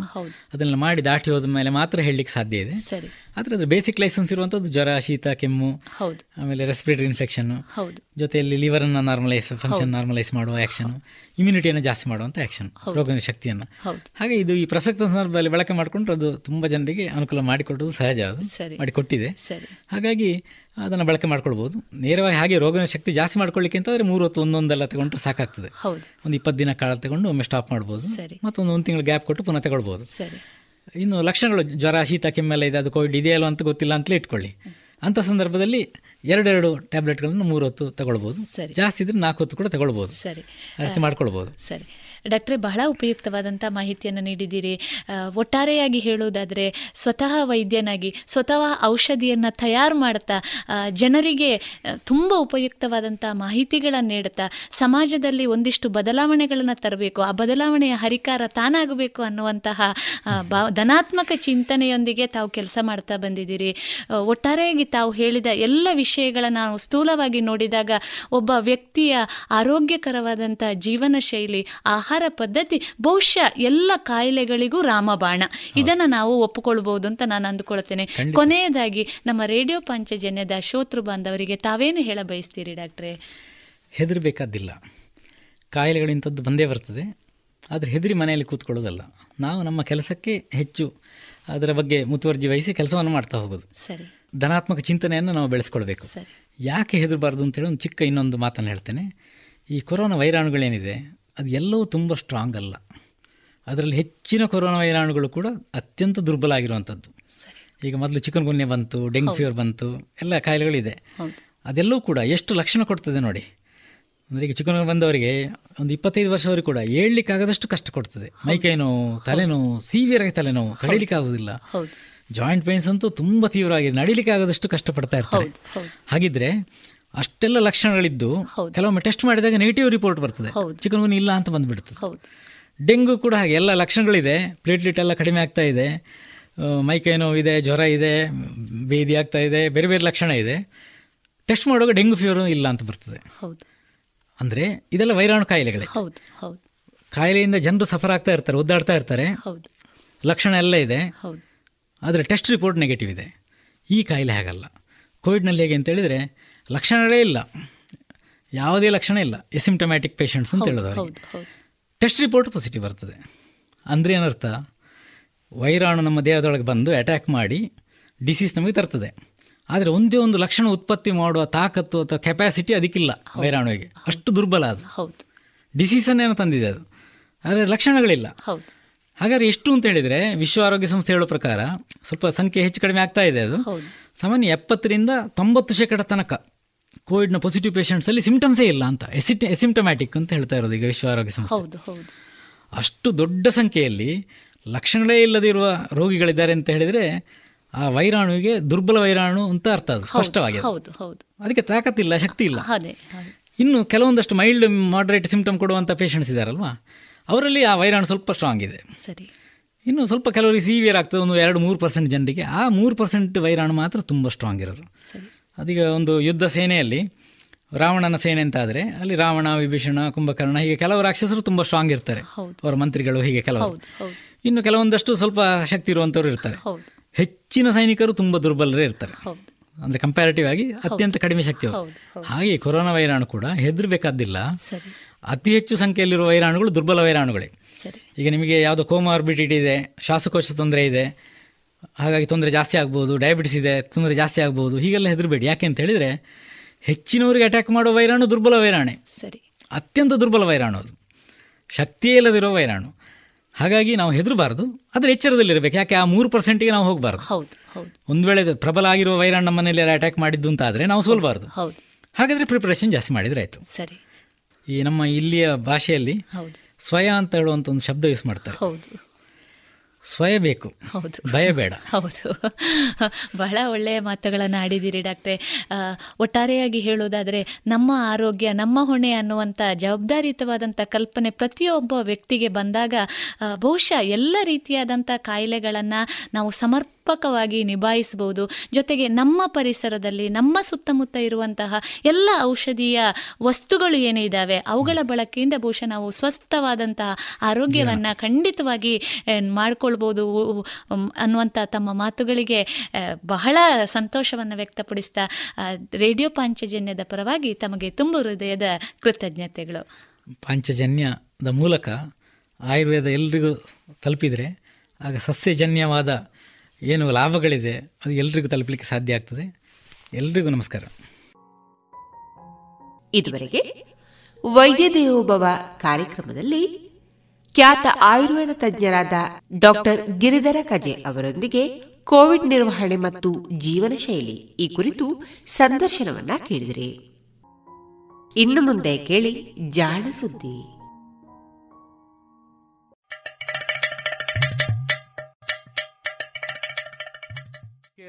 ಅದನ್ನೆಲ್ಲ ಮಾಡಿ ದಾಟಿ ಹೋದ ಮೇಲೆ ಮಾತ್ರ ಹೇಳಲಿಕ್ಕೆ ಸಾಧ್ಯ ಇದೆ. ಸರಿ. ಆದರೆ ಅದು ಬೇಸಿಕ್ ಲೈಸೆನ್ಸ್ ಇರುವಂಥದ್ದು ಜ್ವರ ಶೀತ ಕೆಮ್ಮು ಹೌದು. ಆಮೇಲೆ ರೆಸ್ಪಿರೇಟರಿ ಇನ್ಫೆಕ್ಷನ್ ಹೌದು. ಜೊತೆಯಲ್ಲಿ ಲಿವರನ್ನು ನಾರ್ಮಲೈಸ್ ಫಂಕ್ಷನ್ ನಾರ್ಮಲೈಸ್ ಮಾಡುವ ಆ್ಯಕ್ಷನ್ ಇಮ್ಯುನಿಟಿಯನ್ನು ಜಾಸ್ತಿ ಮಾಡುವಂಥ ಆ್ಯಕ್ಷನ್ ರೋಗ ಶಕ್ತಿಯನ್ನು. ಹೌದು. ಹಾಗೆ ಇದು ಈ ಪ್ರಸಕ್ತ ಸಂದರ್ಭದಲ್ಲಿ ಬಳಕೆ ಮಾಡಿಕೊಂಡ್ರೆ ಅದು ತುಂಬ ಜನರಿಗೆ ಅನುಕೂಲ ಮಾಡಿಕೊಡೋದು ಸಹಜ ಅದು. ಮಾಡಿಕೊಟ್ಟಿದೆ ಸರಿ. ಹಾಗಾಗಿ ಅದನ್ನು ಬಳಕೆ ಮಾಡ್ಕೊಳ್ಬೋದು. ನೇರವಾಗಿ ಹಾಗೆ ರೋಗನ ಶಕ್ತಿ ಜಾಸ್ತಿ ಮಾಡ್ಕೊಳ್ಳಿಕ್ಕೆ ಅಂತಂದರೆ ಮೂರು ಹೊತ್ತು ಒಂದೊಂದೆಲ್ಲ ತಗೊಂಡ್ರೆ ಸಾಕಾಗ್ತದೆ. ಹೌದು. ಒಂದು ಇಪ್ಪತ್ತು ದಿನ ಕಾಲ ತಗೊಂಡು ಒಮ್ಮೆ ಸ್ಟಾಪ್ ಮಾಡ್ಬೋದು. ಸರಿ. ಮತ್ತೊಂದು ಒಂದು ತಿಂಗಳು ಗ್ಯಾಪ್ ಕೊಟ್ಟು ಪುನಃ ತಗೊಳ್ಬೋದು. ಸರಿ. ಇನ್ನು ಲಕ್ಷಣಗಳು ಜ್ವರ ಶೀತ ಕೆಮ್ಮೆಲ್ಲ ಇದೆ. ಅದು ಕೋವಿಡ್ ಇದೆಯಲ್ಲ ಅಂತ ಗೊತ್ತಿಲ್ಲ ಅಂತಲೇ ಇಟ್ಕೊಳ್ಳಿ. ಅಂಥ ಸಂದರ್ಭದಲ್ಲಿ ಎರಡೆರಡು ಟ್ಯಾಬ್ಲೆಟ್ಗಳನ್ನು ಮೂರು ಹೊತ್ತು ತಗೊಳ್ಬೋದು. ಜಾಸ್ತಿ ಇದ್ರೆ ನಾಲ್ಕು ಹೊತ್ತು ಕೂಡ ತಗೊಳ್ಬೋದು. ರೀತಿ ಮಾಡ್ಕೊಳ್ಬೋದು. ಸರಿ. ಡಾಕ್ಟ್ರೆ, ಬಹಳ ಉಪಯುಕ್ತವಾದಂಥ ಮಾಹಿತಿಯನ್ನು ನೀಡಿದ್ದೀರಿ. ಒಟ್ಟಾರೆಯಾಗಿ ಹೇಳೋದಾದರೆ, ಸ್ವತಃ ವೈದ್ಯನಾಗಿ, ಸ್ವತಃ ಔಷಧಿಯನ್ನು ತಯಾರು ಮಾಡ್ತಾ ಜನರಿಗೆ ತುಂಬ ಉಪಯುಕ್ತವಾದಂಥ ಮಾಹಿತಿಗಳನ್ನು ನೀಡುತ್ತಾ, ಸಮಾಜದಲ್ಲಿ ಒಂದಿಷ್ಟು ಬದಲಾವಣೆಗಳನ್ನು ತರಬೇಕು, ಆ ಬದಲಾವಣೆಯ ಹರಿಕಾರ ತಾನಾಗಬೇಕು ಅನ್ನುವಂತಹ ಧನಾತ್ಮಕ ಚಿಂತನೆಯೊಂದಿಗೆ ತಾವು ಕೆಲಸ ಮಾಡ್ತಾ ಬಂದಿದ್ದೀರಿ. ಒಟ್ಟಾರೆಯಾಗಿ ತಾವು ಹೇಳಿದ ಎಲ್ಲ ವಿಷಯಗಳನ್ನು ನಾವು ಸ್ಥೂಲವಾಗಿ ನೋಡಿದಾಗ, ಒಬ್ಬ ವ್ಯಕ್ತಿಯ ಆರೋಗ್ಯಕರವಾದಂಥ ಜೀವನ ಶೈಲಿ ಆಹಾರ ಪದ್ಧತಿ ಬಹುಶಃ ಎಲ್ಲ ಕಾಯಿಲೆಗಳಿಗೂ ರಾಮಬಾಣ. ಇದನ್ನು ನಾವು ಒಪ್ಪಿಕೊಳ್ಬಹುದು ಅಂತ ನಾನು ಅಂದುಕೊಳ್ತೇನೆ. ಕೊನೆಯದಾಗಿ ನಮ್ಮ ರೇಡಿಯೋ ಪಂಚಜನ್ಯದ ಶೋತೃ ಬಾಂಧವರಿಗೆ ತಾವೇನು ಹೇಳ ಬಯಸ್ತೀರಿ ಡಾಕ್ಟ್ರೇ? ಹೆದರಬೇಕಾದಿಲ್ಲ. ಕಾಯಿಲೆಗಳು ಇಂಥದ್ದು ಬಂದೇ ಬರ್ತದೆ. ಆದರೆ ಹೆದರಿ ಮನೆಯಲ್ಲಿ ಕೂತ್ಕೊಳ್ಳೋದಲ್ಲ. ನಾವು ನಮ್ಮ ಕೆಲಸಕ್ಕೆ ಹೆಚ್ಚು ಅದರ ಬಗ್ಗೆ ಮುತುವರ್ಜಿ ವಹಿಸಿ ಕೆಲಸವನ್ನು ಮಾಡ್ತಾ ಹೋಗೋದು. ಸರಿ. ಧನಾತ್ಮಕ ಚಿಂತನೆಯನ್ನು ನಾವು ಬೆಳೆಸ್ಕೊಳ್ಬೇಕು. ಸರಿ. ಯಾಕೆ ಹೆದರಬಾರ್ದು ಅಂತೇಳಿ ಒಂದು ಚಿಕ್ಕ ಇನ್ನೊಂದು ಮಾತನ್ನು ಹೇಳ್ತೇನೆ. ಈ ಕೊರೋನಾ ವೈರಾಣುಗಳೇನಿದೆ ಅದು ಎಲ್ಲವೂ ತುಂಬ ಸ್ಟ್ರಾಂಗ್ ಅಲ್ಲ. ಅದರಲ್ಲಿ ಹೆಚ್ಚಿನ ಕೊರೋನಾ ವೈರಾಣುಗಳು ಕೂಡ ಅತ್ಯಂತ ದುರ್ಬಲ ಆಗಿರುವಂಥದ್ದು ಈಗ ಮೊದಲು ಚಿಕನ್ ಗುನ್ಯ ಬಂತು ಡೆಂಗ್ಯೂ ಫೀವರ್ ಬಂತು ಎಲ್ಲ ಕಾಯಿಲೆಗಳಿದೆ. ಅದೆಲ್ಲವೂ ಕೂಡ ಎಷ್ಟು ಲಕ್ಷಣ ಕೊಡ್ತದೆ ನೋಡಿ. ಅಂದರೆ ಈಗ ಚಿಕನ್ ಬಂದವರಿಗೆ ಒಂದು ಇಪ್ಪತ್ತೈದು ವರ್ಷವರೆಗೂ ಕೂಡ ಏಳ್ಲಿಕ್ಕಾಗದಷ್ಟು ಕಷ್ಟ ಕೊಡ್ತದೆ. ಮೈಕೈ ನೋವು ತಲೆನೋವು ಸೀವಿಯರ್ ಆಗಿ ತಲೆನೋವು ಕಡಿಲಿಕ್ಕೆ ಆಗೋದಿಲ್ಲ ಜಾಯಿಂಟ್ ಪೇನ್ಸ್ ಅಂತೂ ತುಂಬ ತೀವ್ರವಾಗಿ ನಡಿಲಿಕ್ಕೆ ಆಗದಷ್ಟು ಕಷ್ಟಪಡ್ತಾ ಇರ್ತಾರೆ. ಹಾಗಿದ್ರೆ ಅಷ್ಟೆಲ್ಲ ಲಕ್ಷಣಗಳಿದ್ದು. ಕೆಲವೊಮ್ಮೆ ಟೆಸ್ಟ್ ಮಾಡಿದಾಗ ನೆಗೆಟಿವ್ ರಿಪೋರ್ಟ್ ಬರ್ತದೆ. ಚಿಕನ್ ಇಲ್ಲ ಅಂತ ಬಂದ್ಬಿಡ್ತದೆ ಡೆಂಗು ಕೂಡ ಹಾಗೆ ಎಲ್ಲ ಲಕ್ಷಣಗಳಿದೆ. ಪ್ಲೇಟ್ಲೆಟ್ ಎಲ್ಲ ಕಡಿಮೆ ಆಗ್ತಾ ಇದೆ. ಮೈಕೈ ನೋವು ಇದೆ ಜ್ವರ ಇದೆ ಬೇದಿ ಆಗ್ತಾ ಇದೆ ಬೇರೆ ಬೇರೆ ಲಕ್ಷಣ ಇದೆ. ಟೆಸ್ಟ್ ಮಾಡುವಾಗ ಡೆಂಗು ಫೀವರ್ ಇಲ್ಲ ಅಂತ ಬರ್ತದೆ. ಹೌದು. ಅಂದರೆ ಇದೆಲ್ಲ ವೈರಾಣು ಕಾಯಿಲೆಗಳೇ. ಕಾಯಿಲೆಯಿಂದ ಜನರು ಸಫರ್ ಆಗ್ತಾ ಇರ್ತಾರೆ ಒದ್ದಾಡ್ತಾ ಇರ್ತಾರೆ. ಲಕ್ಷಣ ಎಲ್ಲ ಇದೆ. ಆದರೆ ಟೆಸ್ಟ್ ರಿಪೋರ್ಟ್ ನೆಗೆಟಿವ್ ಇದೆ. ಈ ಕಾಯಿಲೆ ಹಾಗಲ್ಲ. ಕೋವಿಡ್ನಲ್ಲಿ ಹೇಗೆ ಅಂತ ಹೇಳಿದರೆ ಲಕ್ಷಣಗಳೇ ಇಲ್ಲ. ಯಾವುದೇ ಲಕ್ಷಣ ಇಲ್ಲ. ಎಸಿಮ್ಟಮ್ಯಾಟಿಕ್ ಪೇಷಂಟ್ಸ್ ಅಂತ ಹೇಳೋದು ಟೆಸ್ಟ್ ರಿಪೋರ್ಟ್ ಪಾಸಿಟಿವ್ ಬರ್ತದೆ. ಅಂದರೆ ಏನರ್ಥ? ವೈರಾಣು ನಮ್ಮ ದೇಹದೊಳಗೆ ಬಂದು ಅಟ್ಯಾಕ್ ಮಾಡಿ ಡಿಸೀಸ್ ನಮಗೆ ತರ್ತದೆ. ಆದರೆ ಒಂದೇ ಒಂದು ಲಕ್ಷಣ ಉತ್ಪತ್ತಿ ಮಾಡುವ ತಾಕತ್ತು ಅಥವಾ ಕೆಪಾಸಿಟಿ ಅದಕ್ಕಿಲ್ಲ ವೈರಾಣುವಿಗೆ. ಅಷ್ಟು ದುರ್ಬಲ ಅದು. ಹೌದು. ಡಿಸೀಸನ್ನೇನೋ ತಂದಿದೆ ಅದು. ಆದರೆ ಲಕ್ಷಣಗಳಿಲ್ಲ. ಹಾಗಾದ್ರೆ ಎಷ್ಟು ಅಂತ ಹೇಳಿದರೆ ವಿಶ್ವ ಆರೋಗ್ಯ ಸಂಸ್ಥೆ ಹೇಳೋ ಪ್ರಕಾರ ಸ್ವಲ್ಪ ಸಂಖ್ಯೆ ಹೆಚ್ಚು ಕಡಿಮೆ ಆಗ್ತಾ ಇದೆ ಅದು. ಸಾಮಾನ್ಯ ಎಪ್ಪತ್ತರಿಂದ ತೊಂಬತ್ತು ಶೇಕಡ ತನಕ ಕೋವಿಡ್ನ ಪಾಸಿಟಿವ್ ಪೇಷಂಟ್ಸಲ್ಲಿ ಸಿಂಪ್ಟಮ್ಸೇ ಇಲ್ಲ ಅಂತ. ಎಸಿಟ್ ಎಸಿಂಟಮ್ಯಾಟಿಕ್ ಅಂತ ಹೇಳ್ತಾ ಇರೋದು ಈಗ ವಿಶ್ವ ಆರೋಗ್ಯ ಸಂಸ್ಥೆ. ಹೌದು ಹೌದು. ಅಷ್ಟು ದೊಡ್ಡ ಸಂಖ್ಯೆಯಲ್ಲಿ ಲಕ್ಷಣಗಳೇ ಇಲ್ಲದಿರುವ ರೋಗಿಗಳಿದ್ದಾರೆ ಅಂತ ಹೇಳಿದರೆ ಆ ವೈರಾಣುವಿಗೆ ದುರ್ಬಲ ವೈರಾಣು ಅಂತ ಅರ್ಥ ಅದು ಸ್ಪಷ್ಟವಾಗಿದೆ. ಹೌದು ಹೌದು. ಅದಕ್ಕೆ ತಾಕತ್ತಿಲ್ಲ ಶಕ್ತಿ ಇಲ್ಲ. ಇನ್ನು ಕೆಲವೊಂದಷ್ಟು ಮೈಲ್ಡ್ ಮಾಡ್ರೇಟ್ ಸಿಂಪ್ಟಮ್ ಕೊಡುವಂಥ ಪೇಷಂಟ್ಸ್ ಇದ್ದಾರಲ್ವಾ ಅವರಲ್ಲಿ ಆ ವೈರಾಣು ಸ್ವಲ್ಪ ಸ್ಟ್ರಾಂಗ್ ಇದೆ. ಸರಿ. ಇನ್ನು ಸ್ವಲ್ಪ ಕೆಲವರಿಗೆ ಸಿವಿಯರ್ ಆಗ್ತದೆ ಒಂದು ಎರಡು ಮೂರು ಪರ್ಸೆಂಟ್ ಜನರಿಗೆ ಆ ಮೂರು ಪರ್ಸೆಂಟ್ ವೈರಾಣು ಮಾತ್ರ ತುಂಬ ಸ್ಟ್ರಾಂಗ್ ಇರೋದು. ಅದೀಗ ಒಂದು ಯುದ್ಧ ಸೇನೆಯಲ್ಲಿ ರಾವಣನ ಸೇನೆ ಅಂತ ಆದರೆ ಅಲ್ಲಿ ರಾವಣ ವಿಭೀಷಣ ಕುಂಭಕರ್ಣ ಹೀಗೆ ಕೆಲವು ರಾಕ್ಷಸರು ತುಂಬ ಸ್ಟ್ರಾಂಗ್ ಇರ್ತಾರೆ. ಅವರ ಮಂತ್ರಿಗಳು ಹೀಗೆ ಕೆಲವರು. ಹೌದು ಇನ್ನು ಕೆಲವೊಂದಷ್ಟು ಸ್ವಲ್ಪ ಶಕ್ತಿ ಇರುವಂಥವ್ರು ಇರ್ತಾರೆ. ಹೆಚ್ಚಿನ ಸೈನಿಕರು ತುಂಬ ದುರ್ಬಲರೇ ಇರ್ತಾರೆ. ಅಂದರೆ ಕಂಪ್ಯಾರಿಟಿವ್ ಆಗಿ ಅತ್ಯಂತ ಕಡಿಮೆ ಶಕ್ತಿ ಹಾಗೆ ಕೊರೋನಾ ವೈರಾಣು ಕೂಡ ಹೆದರಬೇಕಾದಿಲ್ಲ. ಅತಿ ಹೆಚ್ಚು ಸಂಖ್ಯೆಯಲ್ಲಿರುವ ವೈರಾಣುಗಳು ದುರ್ಬಲ ವೈರಾಣುಗಳೇ. ಈಗ ನಿಮಗೆ ಯಾವುದೋ ಕೋಮಾರ್ಬಿಡಿಟಿ ಇದೆ ಶ್ವಾಸಕೋಶ ತೊಂದರೆ ಇದೆ ಹಾಗಾಗಿ ತೊಂದರೆ ಜಾಸ್ತಿ ಆಗ್ಬೋದು ಡಯಾಬಿಟಿಸ್ ಇದೆ ತೊಂದರೆ ಜಾಸ್ತಿ ಆಗ್ಬೋದು ಹೀಗೆಲ್ಲ ಹೆದರಬೇಡಿ. ಯಾಕೆ ಅಂತ ಹೇಳಿದರೆ ಹೆಚ್ಚಿನವರಿಗೆ ಅಟ್ಯಾಕ್ ಮಾಡೋ ವೈರಾಣು ದುರ್ಬಲ ವೈರಾಣೆ. ಸರಿ. ಅತ್ಯಂತ ದುರ್ಬಲ ವೈರಾಣು ಅದು. ಶಕ್ತಿಯೇ ಇಲ್ಲದಿರೋ ವೈರಾಣು. ಹಾಗಾಗಿ ನಾವು ಹೆದರಬಾರ್ದು ಆದರೆ ಎಚ್ಚರದಲ್ಲಿರಬೇಕು. ಯಾಕೆ ಆ ಮೂರು ಪರ್ಸೆಂಟಿಗೆ ನಾವು ಹೋಗಬಾರ್ದು. ಹೌದು ಹೌದು. ಒಂದು ವೇಳೆ ಪ್ರಬಲ ಆಗಿರುವ ವೈರಾಣು ನಮ್ಮ ಮನೆಯಲ್ಲಿ ಅಟ್ಯಾಕ್ ಮಾಡಿದ್ದು ಅಂತ ಆದರೆ ನಾವು ಸೋಲ್ಬಾರ್ದು. ಹೌದು ಹಾಗಾದರೆ ಪ್ರಿಪ್ರೇಷನ್ ಜಾಸ್ತಿ ಮಾಡಿದರೆ ಆಯಿತು. ಸರಿ. ಈ ನಮ್ಮ ಇಲ್ಲಿಯ ಭಾಷೆಯಲ್ಲಿ ಹೌದು. ಸ್ವಯ ಅಂತ ಹೇಳುವಂಥ ಒಂದು ಶಬ್ದ ಯೂಸ್ ಮಾಡ್ತಾರೆ. ಹೌದು. ಸ್ವಯ ಬೇಕು. ಹೌದು. ಭಯ ಬೇಡ. ಹೌದು. ಬಹಳ ಒಳ್ಳೆಯ ಮಾತುಗಳನ್ನು ಆಡಿದ್ದೀರಿ ಡಾಕ್ಟ್ರೆ. ಒಟ್ಟಾರೆಯಾಗಿ ಹೇಳೋದಾದರೆ ನಮ್ಮ ಆರೋಗ್ಯ ನಮ್ಮ ಹೊಣೆ ಅನ್ನುವಂಥ ಜವಾಬ್ದಾರಿಯುತವಾದಂಥ ಕಲ್ಪನೆ ಪ್ರತಿಯೊಬ್ಬ ವ್ಯಕ್ತಿಗೆ ಬಂದಾಗ ಬಹುಶಃ ಎಲ್ಲ ರೀತಿಯಾದಂಥ ಕಾಯಿಲೆಗಳನ್ನು ನಾವು ಸಮರ್ಪಕವಾಗಿ ನಿಭಾಯಿಸಬಹುದು. ಜೊತೆಗೆ ನಮ್ಮ ಪರಿಸರದಲ್ಲಿ ನಮ್ಮ ಸುತ್ತಮುತ್ತ ಇರುವಂತಹ ಎಲ್ಲ ಔಷಧೀಯ ವಸ್ತುಗಳು ಏನಿದ್ದಾವೆ ಅವುಗಳ ಬಳಕೆಯಿಂದ ಬಹುಶಃ ನಾವು ಸ್ವಸ್ಥವಾದಂತಹ ಆರೋಗ್ಯವನ್ನು ಖಂಡಿತವಾಗಿ ಮಾಡಿಕೊಳ್ಬೋದು ಅನ್ನುವಂಥ ತಮ್ಮ ಮಾತುಗಳಿಗೆ ಬಹಳ ಸಂತೋಷವನ್ನು ವ್ಯಕ್ತಪಡಿಸ್ತಾ ರೇಡಿಯೋ ಪಾಂಚಜನ್ಯದ ಪರವಾಗಿ ತಮಗೆ ತುಂಬ ಹೃದಯದ ಕೃತಜ್ಞತೆಗಳು. ಪಾಂಚಜನ್ಯದ ಮೂಲಕ ಆಯುರ್ವೇದ ಎಲ್ರಿಗೂ ತಲುಪಿದರೆ ಆಗ ಸಸ್ಯಜನ್ಯವಾದ ಏನು ಲಾಭಗಳಿದೆ, ಅದು ಎಲ್ರಿಗೂ ತಲುಪಲಿಕ್ಕೆ ಸಾಧ್ಯ ಆಗ್ತದೆ. ಎಲ್ರಿಗೂ ನಮಸ್ಕಾರ. ಇದುವರೆಗೆ ವೈದ್ಯ ದೇವೋಭವ ಕಾರ್ಯಕ್ರಮದಲ್ಲಿ ಖ್ಯಾತ ಆಯುರ್ವೇದ ತಜ್ಞರಾದ ಡಾಕ್ಟರ್ ಗಿರಿಧರ ಕಜೆ ಅವರೊಂದಿಗೆ ಕೋವಿಡ್ ನಿರ್ವಹಣೆ ಮತ್ತು ಜೀವನ ಶೈಲಿ ಈ ಕುರಿತು ಸಂದರ್ಶನವನ್ನ ಕೇಳಿದಿರಿ. ಇನ್ನು ಮುಂದೆ ಕೇಳಿ ಜಾಣ ಸುದ್ದಿ.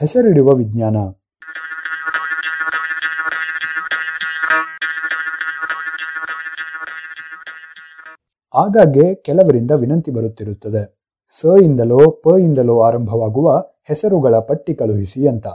ಹೆಸರಿಡುವ ವಿಜ್ಞಾನ. ಆಗಾಗ್ಗೆ ಕೆಲವರಿಂದ ವಿನಂತಿ ಬರುತ್ತಿರುತ್ತದೆ. ಸ ಇಂದಲೋ, ಪ ಇಂದಲೋ ಆರಂಭವಾಗುವ ಹೆಸರುಗಳ ಪಟ್ಟಿ ಕಳುಹಿಸಿ ಅಂತ.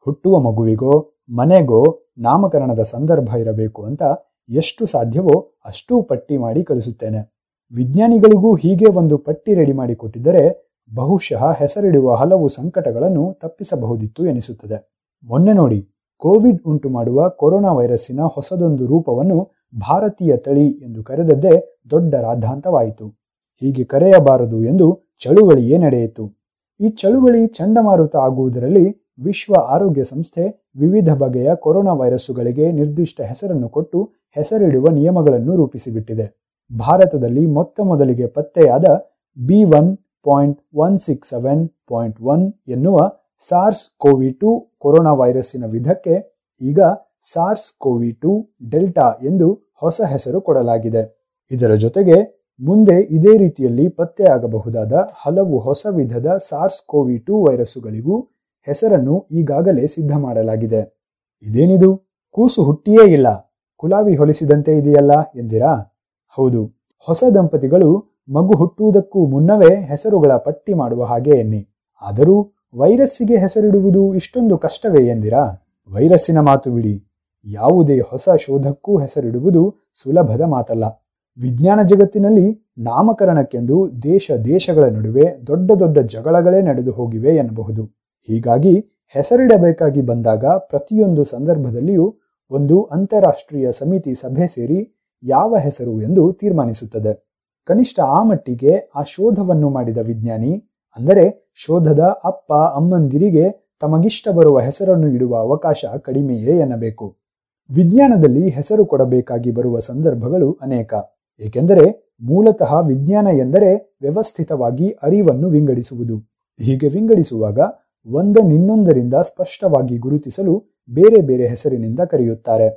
ಹುಟ್ಟುವ ಮಗುವಿಗೋ, ಮನೆಗೋ ನಾಮಕರಣದ ಸಂದರ್ಭ ಇರಬೇಕು ಅಂತ ಎಷ್ಟು ಸಾಧ್ಯವೋ ಅಷ್ಟೂ ಪಟ್ಟಿ ಮಾಡಿ ಕಳಿಸುತ್ತೇನೆ. ವಿಜ್ಞಾನಿಗಳಿಗೂ ಹೀಗೆ ಒಂದು ಪಟ್ಟಿ ರೆಡಿ ಮಾಡಿ ಕೊಟ್ಟಿದ್ದರೆ ಬಹುಶಃ ಹೆಸರಿಡುವ ಹಲವು ಸಂಕಟಗಳನ್ನು ತಪ್ಪಿಸಬಹುದಿತ್ತು ಎನಿಸುತ್ತದೆ. ಮೊನ್ನೆ ನೋಡಿ, ಕೋವಿಡ್ ಉಂಟು ಮಾಡುವ ಕೊರೋನಾ ವೈರಸ್ಸಿನ ಹೊಸದೊಂದು ರೂಪವನ್ನು ಭಾರತೀಯ ತಳಿ ಎಂದು ಕರೆದದ್ದೇ ದೊಡ್ಡ ರಾದ್ಧಾಂತವಾಯಿತು. ಹೀಗೆ ಕರೆಯಬಾರದು ಎಂದು ಚಳುವಳಿಯೇ ನಡೆಯಿತು. ಈ ಚಳುವಳಿ ಚಂಡಮಾರುತ ಆಗುವುದರಲ್ಲಿ ವಿಶ್ವ ಆರೋಗ್ಯ ಸಂಸ್ಥೆ ವಿವಿಧ ಬಗೆಯ ಕೊರೋನಾ ವೈರಸ್ಸುಗಳಿಗೆ ನಿರ್ದಿಷ್ಟ ಹೆಸರನ್ನು ಕೊಟ್ಟು ಹೆಸರಿಡುವ ನಿಯಮಗಳನ್ನು ರೂಪಿಸಿಬಿಟ್ಟಿದೆ. ಭಾರತದಲ್ಲಿ ಮೊತ್ತ ಮೊದಲಿಗೆ ಪತ್ತೆಯಾದ B one point one six seven point one ಎನ್ನುವ ಸಾರ್ಸ್ ಕೋವಿ ಟು ಕೊರೋನಾ ವೈರಸ್ಸಿನ ವಿಧಕ್ಕೆ ಈಗ ಸಾರ್ಸ್ ಕೋವಿ ಟು ಡೆಲ್ಟಾ ಎಂದು ಹೊಸ ಹೆಸರು ಕೊಡಲಾಗಿದೆ. ಇದರ ಜೊತೆಗೆ ಮುಂದೆ ಇದೇ ರೀತಿಯಲ್ಲಿ ಪತ್ತೆಯಾಗಬಹುದಾದ ಹಲವು ಹೊಸ ವಿಧದ ಸಾರ್ಸ್ ಕೋವಿ ಟು ವೈರಸ್ಸುಗಳಿಗೂ ಹೆಸರನ್ನು ಈಗಾಗಲೇ ಸಿದ್ಧ ಮಾಡಲಾಗಿದೆ. ಇದೇನಿದು? ಕೂಸು ಹುಟ್ಟಿಯೇ ಇಲ್ಲ. ಕುಲಾವಿ ಹೊಲಿಸಿದಂತೆ ಇದೆಯಲ್ಲ ಎಂದಿರಾ? ಹೌದು. ಹೊಸ ದಂಪತಿಗಳು ಮಗು ಹುಟ್ಟುವುದಕ್ಕೂ ಮುನ್ನವೇ ಹೆಸರುಗಳ ಪಟ್ಟಿ ಮಾಡುವ ಹಾಗೆ ಎನ್ನಿ. ಆದರೂ ವೈರಸ್ಸಿಗೆ ಹೆಸರಿಡುವುದು ಇಷ್ಟೊಂದು ಕಷ್ಟವೇ ಎಂದಿರಾ? ವೈರಸ್ಸಿನ ಮಾತು ಬಿಡಿ. ಯಾವುದೇ ಹೊಸ ಶೋಧಕ್ಕೂ ಹೆಸರಿಡುವುದು ಸುಲಭದ ಮಾತಲ್ಲ. ವಿಜ್ಞಾನ ಜಗತ್ತಿನಲ್ಲಿ ನಾಮಕರಣಕ್ಕೆಂದು ದೇಶ ದೇಶಗಳ ನಡುವೆ ದೊಡ್ಡ ದೊಡ್ಡ ಜಗಳಗಳೇ ನಡೆದು ಹೋಗಿವೆ ಎನ್ನಬಹುದು. ಹೀಗಾಗಿ ಹೆಸರಿಡಬೇಕಾಗಿ ಬಂದಾಗ ಪ್ರತಿಯೊಂದು ಸಂದರ್ಭದಲ್ಲಿಯೂ ಒಂದು ಅಂತಾರಾಷ್ಟ್ರೀಯ ಸಮಿತಿ ಸಭೆ ಸೇರಿ ಯಾವ ಹೆಸರು ಎಂದು ತೀರ್ಮಾನಿಸುತ್ತದೆ. ಕನಿಷ್ಠ ಆ ಮಟ್ಟಿಗೆ ಆ ಶೋಧವನ್ನು ಮಾಡಿದ ವಿಜ್ಞಾನಿ, ಅಂದರೆ ಶೋಧದ ಅಪ್ಪ ಅಮ್ಮಂದಿರಿಗೆ ತಮಗಿಷ್ಟ ಬರುವ ಹೆಸರನ್ನು ಇಡುವ ಅವಕಾಶ ಕಡಿಮೆಯೇ ಎನ್ನಬೇಕು. ವಿಜ್ಞಾನದಲ್ಲಿ ಹೆಸರು ಕೊಡಬೇಕಾಗಿ ಬರುವ ಸಂದರ್ಭಗಳು ಅನೇಕ. ಏಕೆಂದರೆ ಮೂಲತಃ ವಿಜ್ಞಾನ ಎಂದರೆ ವ್ಯವಸ್ಥಿತವಾಗಿ ಅರಿವನ್ನು ವಿಂಗಡಿಸುವುದು. ಹೀಗೆ ವಿಂಗಡಿಸುವಾಗ ಒಂದನಿನ್ನೊಂದರಿಂದ ಸ್ಪಷ್ಟವಾಗಿ ಗುರುತಿಸಲು ಬೇರೆ ಬೇರೆ ಹೆಸರಿನಿಂದ ಕರೆಯುತ್ತಾರೆ.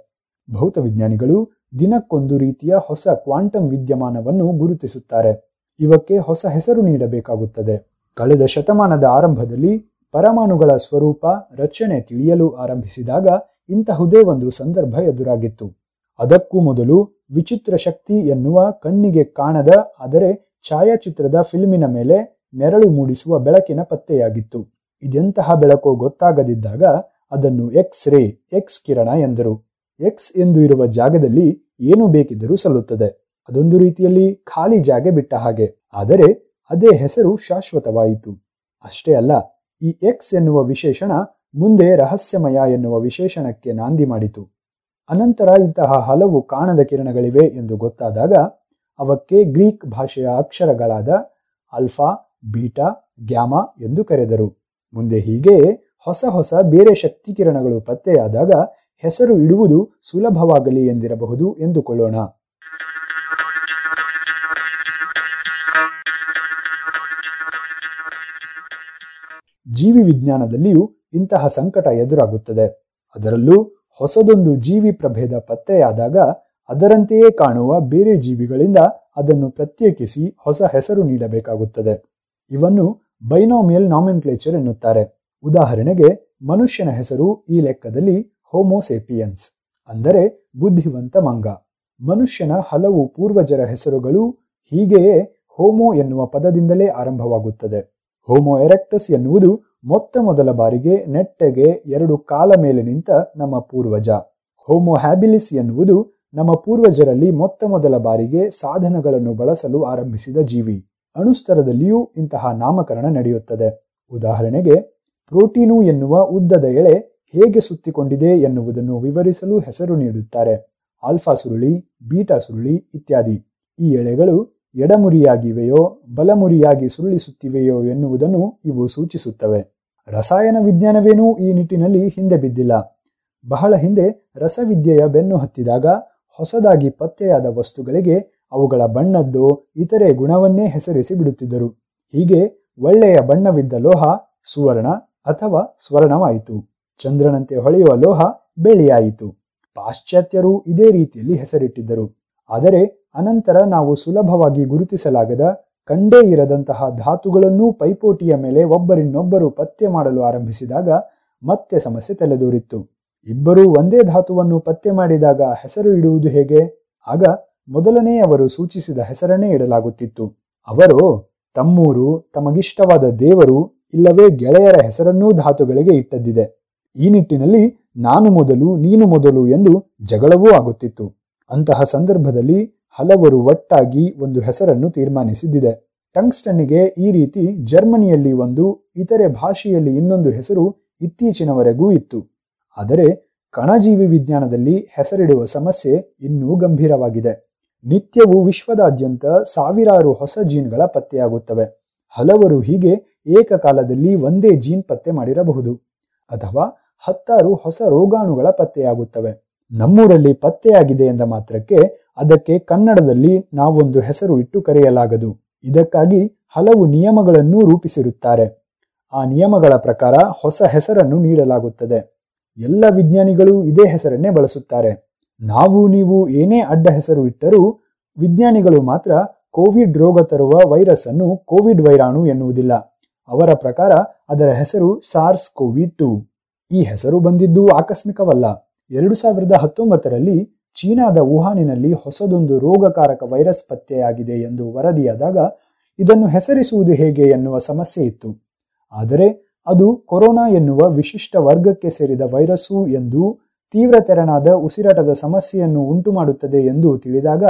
ಭೌತವಿಜ್ಞಾನಿಗಳು ದಿನಕ್ಕೊಂದು ರೀತಿಯ ಹೊಸ ಕ್ವಾಂಟಮ್ ವಿದ್ಯಮಾನವನ್ನು ಗುರುತಿಸುತ್ತಾರೆ. ಇವಕ್ಕೆ ಹೊಸ ಹೆಸರು ನೀಡಬೇಕಾಗುತ್ತದೆ. ಕಳೆದ ಶತಮಾನದ ಆರಂಭದಲ್ಲಿ ಪರಮಾಣುಗಳ ಸ್ವರೂಪ ರಚನೆ ತಿಳಿಯಲು ಆರಂಭಿಸಿದಾಗ ಇಂತಹುದೇ ಒಂದು ಸಂದರ್ಭ ಎದುರಾಗಿತ್ತು. ಅದಕ್ಕೂ ಮೊದಲು ವಿಚಿತ್ರ ಶಕ್ತಿ ಎನ್ನುವ ಕಣ್ಣಿಗೆ ಕಾಣದ, ಆದರೆ ಛಾಯಾಚಿತ್ರದ ಫಿಲ್ಮಿನ ಮೇಲೆ ನೆರಳು ಮೂಡಿಸುವ ಬೆಳಕಿನ ಪತ್ತೆಯಾಗಿತ್ತು. ಇದೆಂತಹ ಬೆಳಕು ಗೊತ್ತಾಗದಿದ್ದಾಗ ಅದನ್ನು ಎಕ್ಸ್ ರೇ ಎಕ್ಸ್ ಕಿರಣ ಎಂದರು. ಎಕ್ಸ್ ಎಂದು ಇರುವ ಜಾಗದಲ್ಲಿ ಏನು ಬೇಕಿದ್ದರೂ ಸಲ್ಲುತ್ತದೆ. ಅದೊಂದು ರೀತಿಯಲ್ಲಿ ಖಾಲಿ ಜಾಗ ಬಿಟ್ಟ ಹಾಗೆ. ಆದರೆ ಅದೇ ಹೆಸರು ಶಾಶ್ವತವಾಯಿತು. ಅಷ್ಟೇ ಅಲ್ಲ, ಈ ಎಕ್ಸ್ ಎನ್ನುವ ವಿಶೇಷಣ ಮುಂದೆ ರಹಸ್ಯಮಯ ಎನ್ನುವ ವಿಶೇಷಣಕ್ಕೆ ನಾಂದಿ ಮಾಡಿತು. ಅನಂತರ ಇಂತಹ ಹಲವು ಕಾಣದ ಕಿರಣಗಳಿವೆ ಎಂದು ಗೊತ್ತಾದಾಗ ಅವಕ್ಕೆ ಗ್ರೀಕ್ ಭಾಷೆಯ ಅಕ್ಷರಗಳಾದ ಅಲ್ಫಾ ಬೀಟಾ, ಗ್ಯಾಮಾ ಎಂದು ಕರೆದರು. ಮುಂದೆ ಹೀಗೆಯೇ ಹೊಸ ಹೊಸ ಬೇರೆ ಶಕ್ತಿ ಕಿರಣಗಳು ಪತ್ತೆಯಾದಾಗ ಹೆಸರು ಇಡುವುದು ಸುಲಭವಾಗಲಿ ಎಂದಿರಬಹುದು ಎಂದುಕೊಳ್ಳೋಣ. ಜೀವಿ ವಿಜ್ಞಾನದಲ್ಲಿಯೂ ಇಂತಹ ಸಂಕಟ ಎದುರಾಗುತ್ತದೆ. ಅದರಲ್ಲೂ ಹೊಸದೊಂದು ಜೀವಿ ಪ್ರಭೇದ ಪತ್ತೆಯಾದಾಗ ಅದರಂತೆಯೇ ಕಾಣುವ ಬೇರೆ ಜೀವಿಗಳಿಂದ ಅದನ್ನು ಪ್ರತ್ಯೇಕಿಸಿ ಹೊಸ ಹೆಸರು ನೀಡಬೇಕಾಗುತ್ತದೆ. ಇವನ್ನು ಬೈನೋಮಿಯಲ್ ನಾಮೆನ್ಕ್ಲೇಚರ್ ಎನ್ನುತ್ತಾರೆ. ಉದಾಹರಣೆಗೆ ಮನುಷ್ಯನ ಹೆಸರು ಈ ಲೆಕ್ಕದಲ್ಲಿ ಹೋಮೋಸೇಪಿಯನ್ಸ್ ಅಂದರೆ ಬುದ್ಧಿವಂತ ಮಂಗ. ಮನುಷ್ಯನ ಹಲವು ಪೂರ್ವಜರ ಹೆಸರುಗಳು ಹೀಗೆಯೇ ಹೋಮೋ ಎನ್ನುವ ಪದದಿಂದಲೇ ಆರಂಭವಾಗುತ್ತದೆ. ಹೋಮೋ ಎರೆಕ್ಟಸ್ ಎನ್ನುವುದು ಮೊತ್ತ ಮೊದಲ ಬಾರಿಗೆ ನೆಟ್ಟಗೆ ಎರಡು ಕಾಲ ಮೇಲೆ ನಿಂತ ನಮ್ಮ ಪೂರ್ವಜ. ಹೋಮೋ ಹ್ಯಾಬಿಲಿಸ್ ಎನ್ನುವುದು ನಮ್ಮ ಪೂರ್ವಜರಲ್ಲಿ ಮೊತ್ತ ಮೊದಲ ಬಾರಿಗೆ ಸಾಧನಗಳನ್ನು ಬಳಸಲು ಆರಂಭಿಸಿದ ಜೀವಿ. ಅಣುಸ್ತರದಲ್ಲಿಯೂ ಇಂತಹ ನಾಮಕರಣ ನಡೆಯುತ್ತದೆ. ಉದಾಹರಣೆಗೆ, ಪ್ರೋಟೀನು ಎನ್ನುವ ಉದ್ದದ ಎಳೆ ಹೇಗೆ ಸುತ್ತಿಕೊಂಡಿದೆ ಎನ್ನುವುದನ್ನು ವಿವರಿಸಲು ಹೆಸರು ನೀಡುತ್ತಾರೆ. ಆಲ್ಫಾ ಸುರುಳಿ, ಬೀಟಾ ಸುರುಳಿ ಇತ್ಯಾದಿ. ಈ ಎಳೆಗಳು ಎಡಮುರಿಯಾಗಿವೆಯೋ, ಬಲಮುರಿಯಾಗಿ ಸುರುಳಿಸುತ್ತಿವೆಯೋ ಎನ್ನುವುದನ್ನು ಇವು ಸೂಚಿಸುತ್ತವೆ. ರಸಾಯನ ವಿಜ್ಞಾನವೇನೂ ಈ ನಿಟ್ಟಿನಲ್ಲಿ ಹಿಂದೆ ಬಿದ್ದಿಲ್ಲ. ಬಹಳ ಹಿಂದೆ ರಸವಿದ್ಯೆಯ ಬೆನ್ನು ಹತ್ತಿದಾಗ ಹೊಸದಾಗಿ ಪತ್ತೆಯಾದ ವಸ್ತುಗಳಿಗೆ ಅವುಗಳ ಬಣ್ಣದ್ದು ಇತರೆ ಗುಣವನ್ನೇ ಹೆಸರಿಸಿ ಬಿಡುತ್ತಿದ್ದರು. ಹೀಗೆ ಒಳ್ಳೆಯ ಬಣ್ಣವಿದ್ದ ಲೋಹ, ಸುವರ್ಣ ಅಥವಾ ಸ್ವರ್ಣವಾಯಿತು. ಚಂದ್ರನಂತೆ ಹೊಳೆಯುವ ಲೋಹ ಬೆಳ್ಳಿಯಾಯಿತು. ಪಾಶ್ಚಾತ್ಯರು ಇದೇ ರೀತಿಯಲ್ಲಿ ಹೆಸರಿಟ್ಟಿದ್ದರು. ಆದರೆ ಅನಂತರ ನಾವು ಸುಲಭವಾಗಿ ಗುರುತಿಸಲಾಗದ ಕಂಡೇ ಇರದಂತಹ ಧಾತುಗಳನ್ನೂ ಪೈಪೋಟಿಯ ಮೇಲೆ ಒಬ್ಬರಿನ್ನೊಬ್ಬರು ಪತ್ತೆ ಮಾಡಲು ಆರಂಭಿಸಿದಾಗ ಮತ್ತೆ ಸಮಸ್ಯೆ ತಲೆದೋರಿತ್ತು. ಇಬ್ಬರೂ ಒಂದೇ ಧಾತುವನ್ನು ಪತ್ತೆ ಮಾಡಿದಾಗ ಹೆಸರು ಇಡುವುದು ಹೇಗೆ? ಆಗ ಮೊದಲನೇ ಅವರು ಸೂಚಿಸಿದ ಹೆಸರನ್ನೇ ಇಡಲಾಗುತ್ತಿತ್ತು. ಅವರು, ತಮ್ಮೂರು, ತಮಗಿಷ್ಟವಾದ ದೇವರು, ಇಲ್ಲವೇ ಗೆಳೆಯರ ಹೆಸರನ್ನೂ ಧಾತುಗಳಿಗೆ ಇಟ್ಟದ್ದಿದೆ. ಈ ನಿಟ್ಟಿನಲ್ಲಿ ನಾನು ಮೊದಲು, ನೀನು ಮೊದಲು ಎಂದು ಜಗಳವೂ ಆಗುತ್ತಿತ್ತು. ಅಂತಹ ಸಂದರ್ಭದಲ್ಲಿ ಹಲವರು ಒಟ್ಟಾಗಿ ಒಂದು ಹೆಸರನ್ನು ತೀರ್ಮಾನಿಸಿದ್ದಿದೆ. ಟಂಗ್ಸ್ಟನ್ನಿಗೆ ಈ ರೀತಿ ಜರ್ಮನಿಯಲ್ಲಿ ಒಂದು, ಇತರೆ ಭಾಷೆಯಲ್ಲಿ ಇನ್ನೊಂದು ಹೆಸರು ಇತ್ತೀಚಿನವರೆಗೂ ಇತ್ತು. ಆದರೆ ಕಣಜೀವಿ ವಿಜ್ಞಾನದಲ್ಲಿ ಹೆಸರಿಡುವ ಸಮಸ್ಯೆ ಇನ್ನೂ ಗಂಭೀರವಾಗಿದೆ. ನಿತ್ಯವೂ ವಿಶ್ವದಾದ್ಯಂತ ಸಾವಿರಾರು ಹೊಸ ಜೀನ್ಗಳ ಪತ್ತೆಯಾಗುತ್ತವೆ. ಹಲವರು ಹೀಗೆ ಏಕಕಾಲದಲ್ಲಿ ಒಂದೇ ಜೀನ್ ಪತ್ತೆ ಮಾಡಿರಬಹುದು. ಅಥವಾ ಹತ್ತಾರು ಹೊಸ ರೋಗಾಣುಗಳ ಪತ್ತೆಯಾಗುತ್ತವೆ. ನಮ್ಮೂರಲ್ಲಿ ಪತ್ತೆಯಾಗಿದೆ ಎಂದ ಮಾತ್ರಕ್ಕೆ ಅದಕ್ಕೆ ಕನ್ನಡದಲ್ಲಿ ನಾವೊಂದು ಹೆಸರು ಇಟ್ಟು ಕರೆಯಲಾಗದು. ಇದಕ್ಕಾಗಿ ಹಲವು ನಿಯಮಗಳನ್ನು ರೂಪಿಸಿರುತ್ತಾರೆ. ಆ ನಿಯಮಗಳ ಪ್ರಕಾರ ಹೊಸ ಹೆಸರನ್ನು ನೀಡಲಾಗುತ್ತದೆ. ಎಲ್ಲ ವಿಜ್ಞಾನಿಗಳು ಇದೇ ಹೆಸರನ್ನೇ ಬಳಸುತ್ತಾರೆ. ನಾವು ನೀವು ಏನೇ ಅಡ್ಡ ಹೆಸರು ಇಟ್ಟರೂ ವಿಜ್ಞಾನಿಗಳು ಮಾತ್ರ ಕೋವಿಡ್ ರೋಗ ತರುವ ವೈರಸ್ ಅನ್ನು ಕೋವಿಡ್ ವೈರಾಣು ಎನ್ನುವುದಿಲ್ಲ. ಅವರ ಪ್ರಕಾರ ಅದರ ಹೆಸರು ಸಾರ್ಸ್ ಕೋವಿ ಟು ಈ ಹೆಸರು ಬಂದಿದ್ದು ಆಕಸ್ಮಿಕವಲ್ಲ. ಎರಡು ಸಾವಿರದ ಹತ್ತೊಂಬತ್ತರಲ್ಲಿ ಚೀನಾದ ವುಹಾನಿನಲ್ಲಿ ಹೊಸದೊಂದು ರೋಗಕಾರಕ ವೈರಸ್ ಪತ್ತೆಯಾಗಿದೆ ಎಂದು ವರದಿಯಾದಾಗ ಇದನ್ನು ಹೆಸರಿಸುವುದು ಹೇಗೆ ಎನ್ನುವ ಸಮಸ್ಯೆ ಇತ್ತು. ಆದರೆ ಅದು ಕೊರೋನಾ ಎನ್ನುವ ವಿಶಿಷ್ಟ ವರ್ಗಕ್ಕೆ ಸೇರಿದ ವೈರಸ್ಸು ಎಂದು ತೀವ್ರ ತೆರನಾದ ಉಸಿರಾಟದ ಸಮಸ್ಯೆಯನ್ನು ಉಂಟುಮಾಡುತ್ತದೆ ಎಂದು ತಿಳಿದಾಗ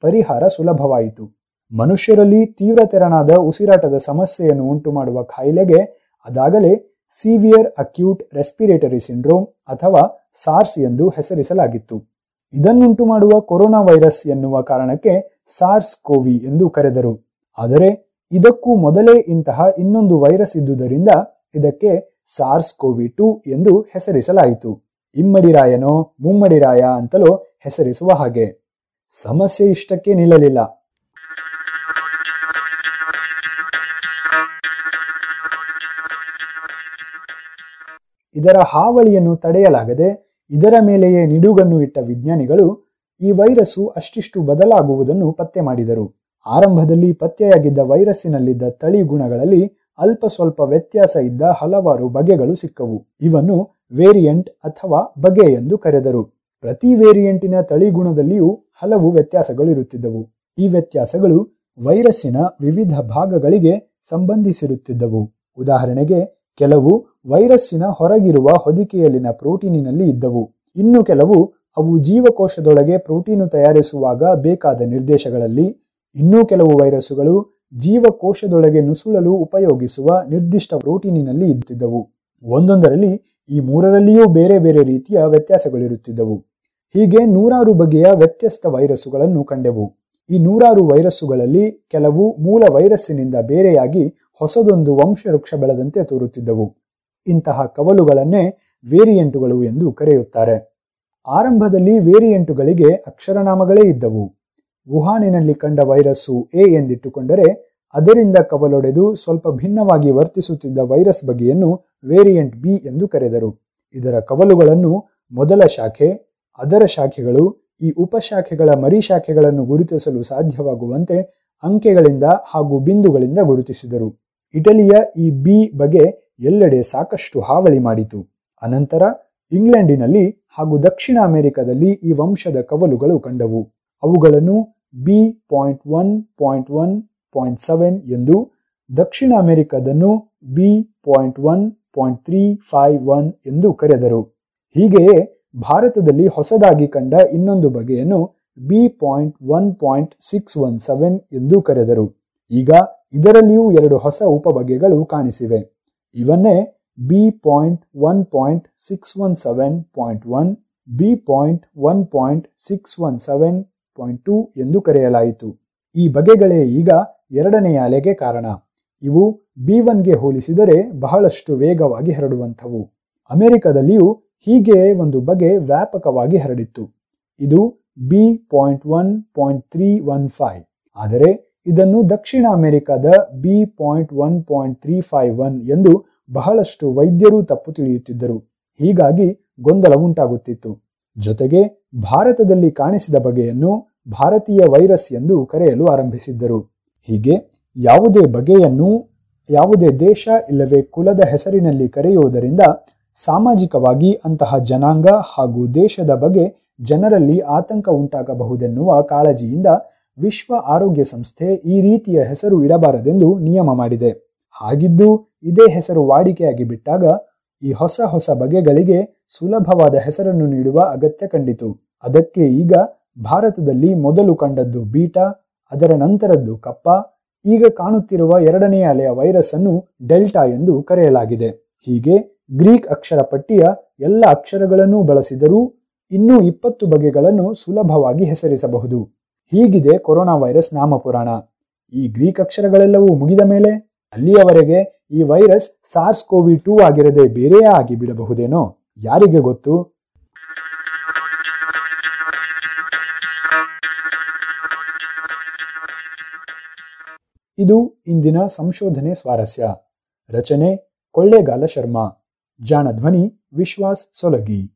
ಪರಿಹಾರ ಸುಲಭವಾಯಿತು. ಮನುಷ್ಯರಲ್ಲಿ ತೀವ್ರ ತೆರನಾದ ಉಸಿರಾಟದ ಸಮಸ್ಯೆಯನ್ನು ಉಂಟುಮಾಡುವ ಕಾಯಿಲೆಗೆ ಅದಾಗಲೇ ಸಿವಿಯರ್ ಅಕ್ಯೂಟ್ ರೆಸ್ಪಿರೇಟರಿ ಸಿಂಡ್ರೋಮ್ ಅಥವಾ ಸಾರ್ಸ್ ಎಂದು ಹೆಸರಿಸಲಾಗಿತ್ತು. ಇದನ್ನುಂಟು ಮಾಡುವ ಕೊರೋನಾ ವೈರಸ್ ಎನ್ನುವ ಕಾರಣಕ್ಕೆ ಸಾರ್ಸ್ ಕೋವಿ ಎಂದು ಕರೆದರು. ಆದರೆ ಇದಕ್ಕೂ ಮೊದಲೇ ಇಂತಹ ಇನ್ನೊಂದು ವೈರಸ್ ಇದ್ದುದರಿಂದ ಇದಕ್ಕೆ ಸಾರ್ಸ್ ಕೋವಿ ಟು ಎಂದು ಹೆಸರಿಸಲಾಯಿತು. ಇಮ್ಮಡಿರಾಯನೋ ಮುಮ್ಮಡಿರಾಯ ಅಂತಲೋ ಹೆಸರಿಸುವ ಹಾಗೆ. ಸಮಸ್ಯೆ ಇಷ್ಟಕ್ಕೆ ನಿಲ್ಲಲಿಲ್ಲ. ಇದರ ಹಾವಳಿಯನ್ನು ತಡೆಯಲಾಗದೆ ಇದರ ಮೇಲೆಯೇ ನಿಡುಗನ್ನು ಇಟ್ಟ ವಿಜ್ಞಾನಿಗಳು ಈ ವೈರಸ್ಸು ಅಷ್ಟಿಷ್ಟು ಬದಲಾಗುವುದನ್ನು ಪತ್ತೆ ಮಾಡಿದರು. ಆರಂಭದಲ್ಲಿ ಪತ್ತೆಯಾಗಿದ್ದ ವೈರಸ್ಸಿನಲ್ಲಿದ್ದ ತಳಿ ಗುಣಗಳಲ್ಲಿ ಅಲ್ಪ ಸ್ವಲ್ಪ ವ್ಯತ್ಯಾಸ ಇದ್ದ ಹಲವಾರು ಬಗೆಗಳು ಸಿಕ್ಕವು. ಇವನ್ನು ವೇರಿಯಂಟ್ ಅಥವಾ ಬಗೆ ಎಂದು ಕರೆದರು. ಪ್ರತಿ ವೇರಿಯಂಟಿನ ತಳಿಗುಣದಲ್ಲಿಯೂ ಹಲವು ವ್ಯತ್ಯಾಸಗಳು ಇರುತ್ತಿದ್ದವು. ಈ ವ್ಯತ್ಯಾಸಗಳು ವೈರಸ್ಸಿನ ವಿವಿಧ ಭಾಗಗಳಿಗೆ ಸಂಬಂಧಿಸಿರುತ್ತಿದ್ದವು. ಉದಾಹರಣೆಗೆ ಕೆಲವು ವೈರಸ್ಸಿನ ಹೊರಗಿರುವ ಹೊದಿಕೆಯಲ್ಲಿನ ಪ್ರೋಟೀನಿನಲ್ಲಿ ಇದ್ದವು. ಇನ್ನು ಕೆಲವು ಅವು ಜೀವಕೋಶದೊಳಗೆ ಪ್ರೋಟೀನು ತಯಾರಿಸುವಾಗ ಬೇಕಾದ ನಿರ್ದೇಶಗಳಲ್ಲಿ, ಇನ್ನೂ ಕೆಲವು ವೈರಸ್ಸುಗಳು ಜೀವಕೋಶದೊಳಗೆ ನುಸುಳಲು ಉಪಯೋಗಿಸುವ ನಿರ್ದಿಷ್ಟ ಪ್ರೋಟೀನಿನಲ್ಲಿ ಇದ್ದಿದ್ದವು ಒಂದೊಂದರಲ್ಲಿ ಈ ಮೂರರಲ್ಲಿಯೂ ಬೇರೆ ಬೇರೆ ರೀತಿಯ ವ್ಯತ್ಯಾಸಗಳಿರುತ್ತಿದ್ದವು. ಹೀಗೆ ನೂರಾರು ಬಗೆಯ ವ್ಯತ್ಯಸ್ತ ವೈರಸ್ಸುಗಳನ್ನು ಕಂಡೆವು. ಈ ನೂರಾರು ವೈರಸ್ಸುಗಳಲ್ಲಿ ಕೆಲವು ಮೂಲ ವೈರಸ್ಸಿನಿಂದ ಬೇರೆಯಾಗಿ ಹೊಸದೊಂದು ವಂಶವೃಕ್ಷ ಬೆಳೆದಂತೆ ತೋರುತ್ತಿದ್ದವು. ಇಂತಹ ಕವಲುಗಳನ್ನೇ ವೇರಿಯಂಟುಗಳು ಎಂದು ಕರೆಯುತ್ತಾರೆ. ಆರಂಭದಲ್ಲಿ ವೇರಿಯಂಟುಗಳಿಗೆ ಅಕ್ಷರನಾಮಗಳೇ ಇದ್ದವು. ವುಹಾನಿನಲ್ಲಿ ಕಂಡ ವೈರಸ್ಸು ಎ ಎಂದಿಟ್ಟುಕೊಂಡರೆ ಅದರಿಂದ ಕವಲೊಡೆದು ಸ್ವಲ್ಪ ಭಿನ್ನವಾಗಿ ವರ್ತಿಸುತ್ತಿದ್ದ ವೈರಸ್ ಬಗೆಯನ್ನು ವೇರಿಯಂಟ್ ಬಿ ಎಂದು ಕರೆದರು. ಇದರ ಕವಲುಗಳನ್ನು ಮೊದಲ ಶಾಖೆ, ಅದರ ಶಾಖೆಗಳು, ಈ ಉಪಶಾಖೆಗಳ ಮರಿಶಾಖೆಗಳನ್ನು ಗುರುತಿಸಲು ಸಾಧ್ಯವಾಗುವಂತೆ ಅಂಕೆಗಳಿಂದ ಹಾಗೂ ಬಿಂದುಗಳಿಂದ ಗುರುತಿಸಿದರು. ಇಟಲಿಯ ಈ ಬಿ ಬಗೆ ಎಲ್ಲೆಡೆ ಸಾಕಷ್ಟು ಹಾವಳಿ ಮಾಡಿತು. ಅನಂತರ ಇಂಗ್ಲೆಂಡಿನಲ್ಲಿ ಹಾಗೂ ದಕ್ಷಿಣ ಅಮೆರಿಕದಲ್ಲಿ ಈ ವಂಶದ ಕವಲುಗಳು ಕಂಡವು. ಅವುಗಳನ್ನು B point one point one point seven ಎಂದು, ದಕ್ಷಿಣ ಅಮೆರಿಕದನ್ನು B point one point three five one ಎಂದು ಕರೆದರು. ಹೀಗೆಯೇ ಭಾರತದಲ್ಲಿ ಹೊಸದಾಗಿ ಕಂಡ ಇನ್ನೊಂದು ಬಗೆಯನ್ನು B point one point six one seven ಎಂದು ಕರೆದರು. ಈಗ ಇದರಲ್ಲಿಯೂ ಎರಡು ಹೊಸ ಉಪಬಗೆಗಳು ಕಾಣಿಸಿವೆ. ಇವನ್ನೇ B point one point six one seven point one B point one point six one seven point two ಎಂದು ಕರೆಯಲಾಯಿತು. ಈ ಬಗೆಗಳೇ ಈಗ ಎರಡನೆಯ ಅಲೆಗೆ ಕಾರಣ. ಇವು ಬಿ ಒನ್ಗೆ ಹೋಲಿಸಿದರೆ ಬಹಳಷ್ಟು ವೇಗವಾಗಿ ಹರಡುವಂಥವು. ಅಮೆರಿಕದಲ್ಲಿಯೂ ಹೀಗೆ ಒಂದು ಬಗೆ ವ್ಯಾಪಕವಾಗಿ ಹರಡಿತ್ತು. ಇದು B point one point three one five ಆದರೆ ಇದನ್ನು ದಕ್ಷಿಣ ಅಮೆರಿಕದ B point one point three five one ಎಂದು ಬಹಳಷ್ಟು ವೈದ್ಯರು ತಪ್ಪು ತಿಳಿಯುತ್ತಿದ್ದರು. ಹೀಗಾಗಿ ಗೊಂದಲ ಉಂಟಾಗುತ್ತಿತ್ತು. ಜೊತೆಗೆ ಭಾರತದಲ್ಲಿ ಕಾಣಿಸಿದ ಬಗೆಯನ್ನು ಭಾರತೀಯ ವೈರಸ್ ಎಂದು ಕರೆಯಲು ಆರಂಭಿಸಿದ್ದರು. ಹೀಗೆ ಯಾವುದೇ ಬಗೆಯನ್ನು ಯಾವುದೇ ದೇಶ ಇಲ್ಲವೇ ಕುಲದ ಹೆಸರಿನಲ್ಲಿ ಕರೆಯುವುದರಿಂದ ಸಾಮಾಜಿಕವಾಗಿ ಅಂತಹ ಜನಾಂಗ ಹಾಗೂ ದೇಶದ ಬಗ್ಗೆ ಜನರಲ್ಲಿ ಆತಂಕ ಉಂಟಾಗಬಹುದೆನ್ನುವ ಕಾಳಜಿಯಿಂದ ವಿಶ್ವ ಆರೋಗ್ಯ ಸಂಸ್ಥೆ ಈ ರೀತಿಯ ಹೆಸರು ಇಡಬಾರದೆಂದು ನಿಯಮ ಮಾಡಿದೆ. ಹಾಗಿದ್ದು, ಇದೇ ಹೆಸರು ವಾಡಿಕೆಯಾಗಿ ಬಿಟ್ಟಾಗ ಈ ಹೊಸ ಹೊಸ ಬಗೆಗಳಿಗೆ ಸುಲಭವಾದ ಹೆಸರನ್ನು ನೀಡುವ ಅಗತ್ಯ ಕಂಡಿತು. ಅದಕ್ಕೆ ಈಗ ಭಾರತದಲ್ಲಿ ಮೊದಲು ಕಂಡದ್ದು ಬೀಟಾ, ಅದರ ನಂತರದ್ದು ಕಪ್ಪ, ಈಗ ಕಾಣುತ್ತಿರುವ ಎರಡನೇ ಅಲೆಯ ವೈರಸ್ ಅನ್ನು ಡೆಲ್ಟಾ ಎಂದು ಕರೆಯಲಾಗಿದೆ. ಹೀಗೆ ಗ್ರೀಕ್ ಅಕ್ಷರ ಪಟ್ಟಿಯ ಎಲ್ಲ ಅಕ್ಷರಗಳನ್ನೂ ಬಳಸಿದರೂ ಇನ್ನೂ ಇಪ್ಪತ್ತು ಬಗೆಗಳನ್ನು ಸುಲಭವಾಗಿ ಹೆಸರಿಸಬಹುದು. ಹೀಗಿದೆ ಕೊರೋನಾ ವೈರಸ್ ನಾಮಪುರಾಣ. ಈ ಗ್ರೀಕ್ ಅಕ್ಷರಗಳೆಲ್ಲವೂ ಮುಗಿದ ಮೇಲೆ ಅಲ್ಲಿಯವರೆಗೆ ಈ ವೈರಸ್ ಸಾರ್ಸ್ ಕೋವಿ ಟೂ ಆಗಿರದೆ ಬೇರೆಯೇ ಆಗಿ ಬಿಡಬಹುದೇನೋ? ಯಾರಿಗೆ ಗೊತ್ತು? ಇದು ಇಂದಿನ ಸಂಶೋಧನೆ ಸ್ವಾರಸ್ಯ. ರಚನೆ ಕೊಳ್ಳೇಗಾಲ ಶರ್ಮಾ. ಜಾಣ ಧ್ವನಿ ವಿಶ್ವಾಸ್ ಸೊಲಗಿ.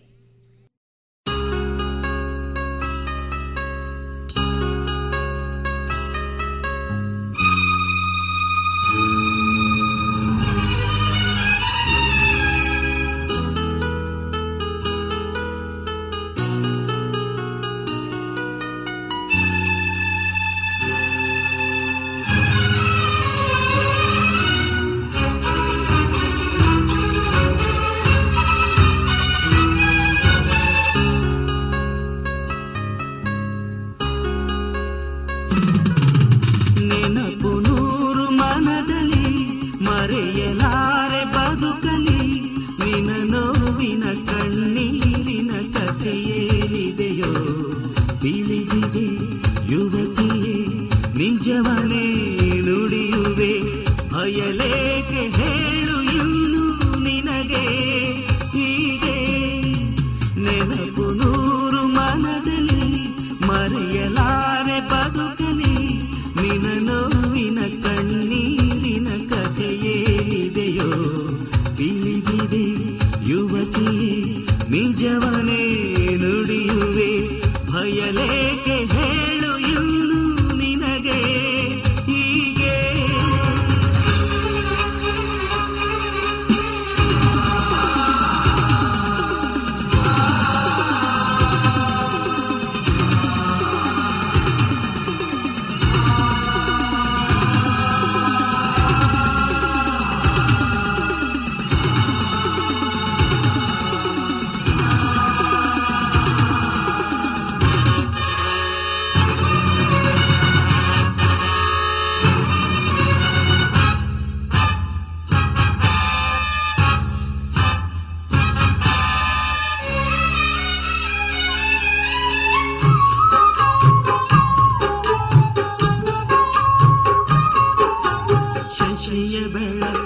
ಬೆಳ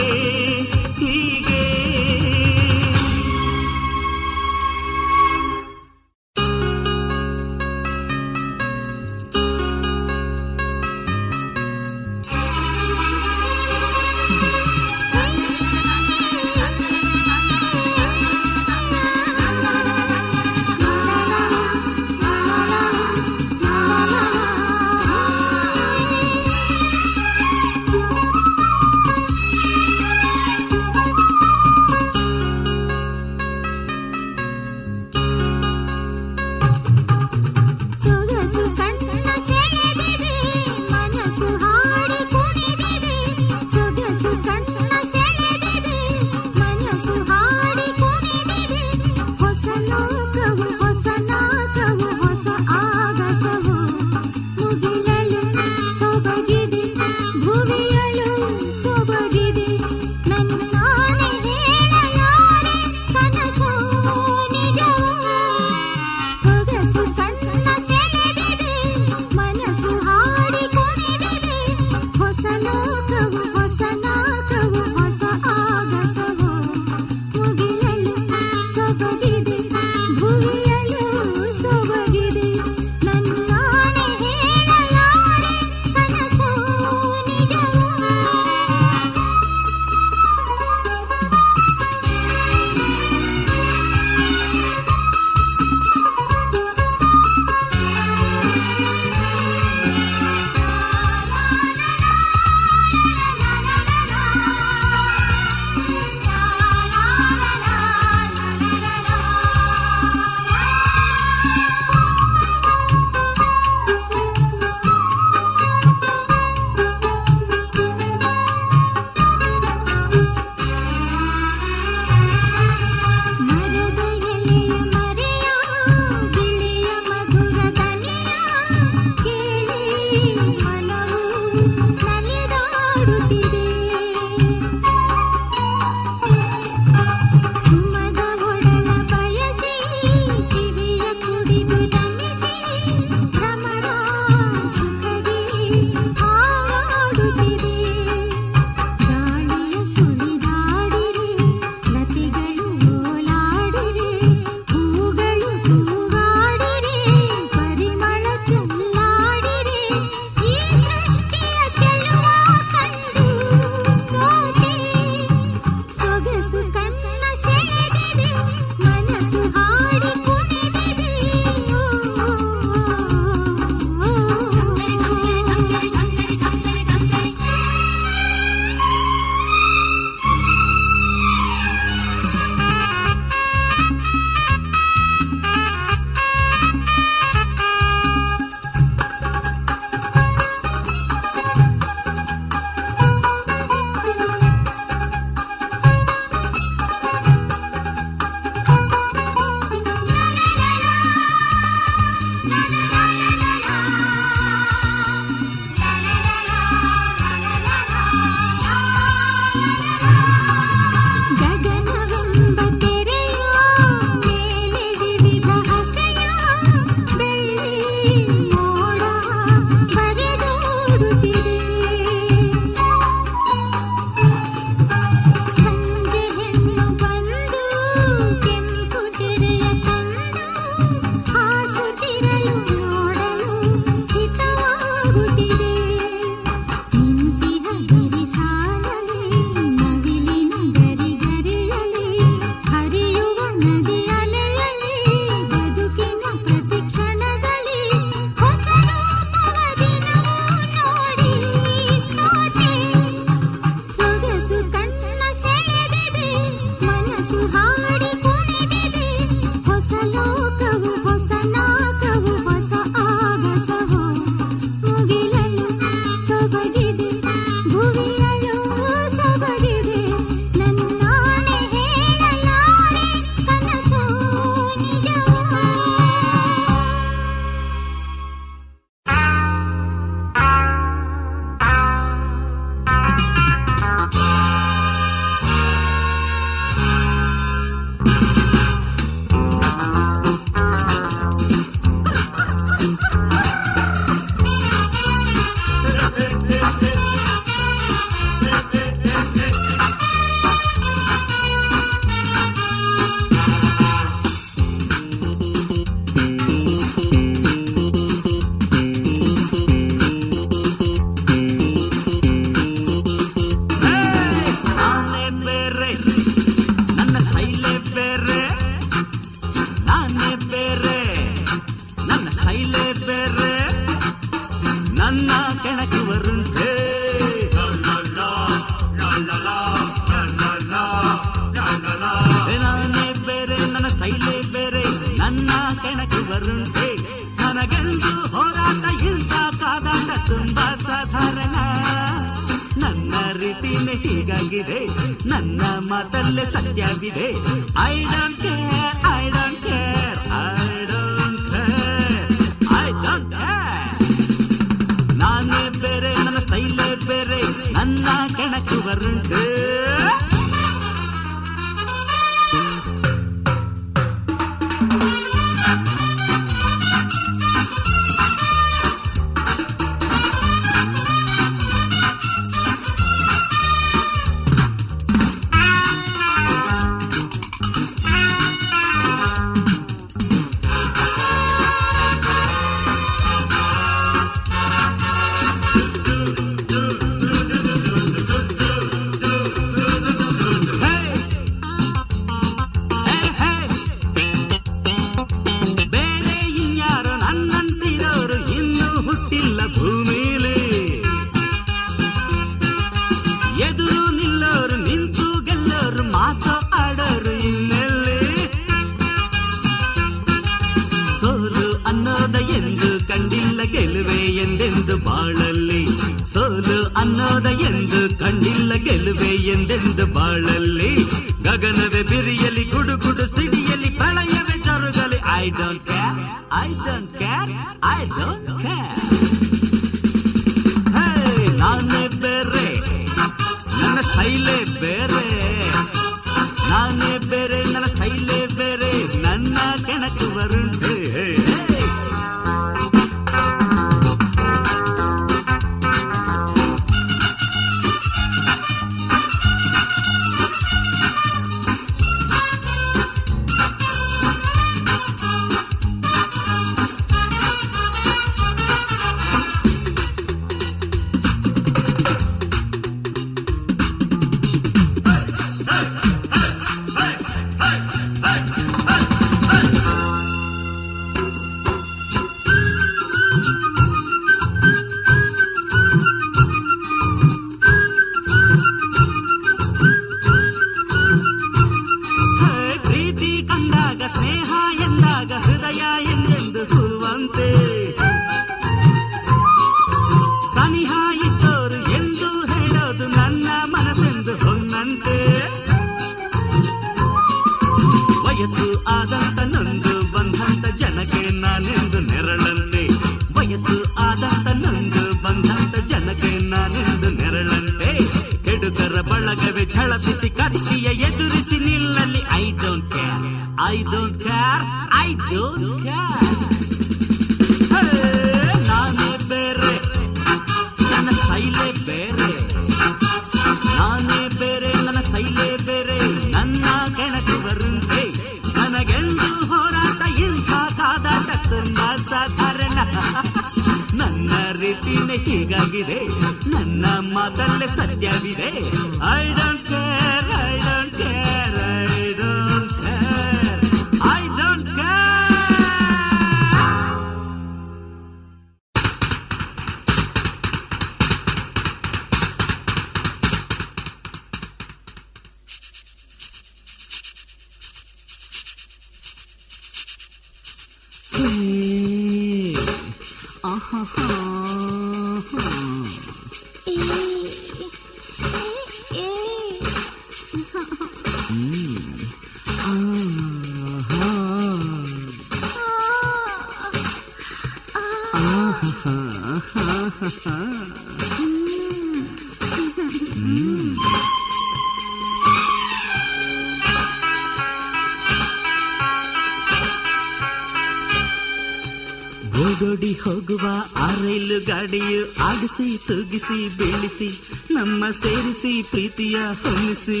ಆರಿಸಿ ತೊಗಿಸಿ ಬೆಳೆಸಿ ನಮ್ಮ ಸೇರಿಸಿ ಪ್ರೀತಿಯ ಹೊಮ್ಮಿಸಿ.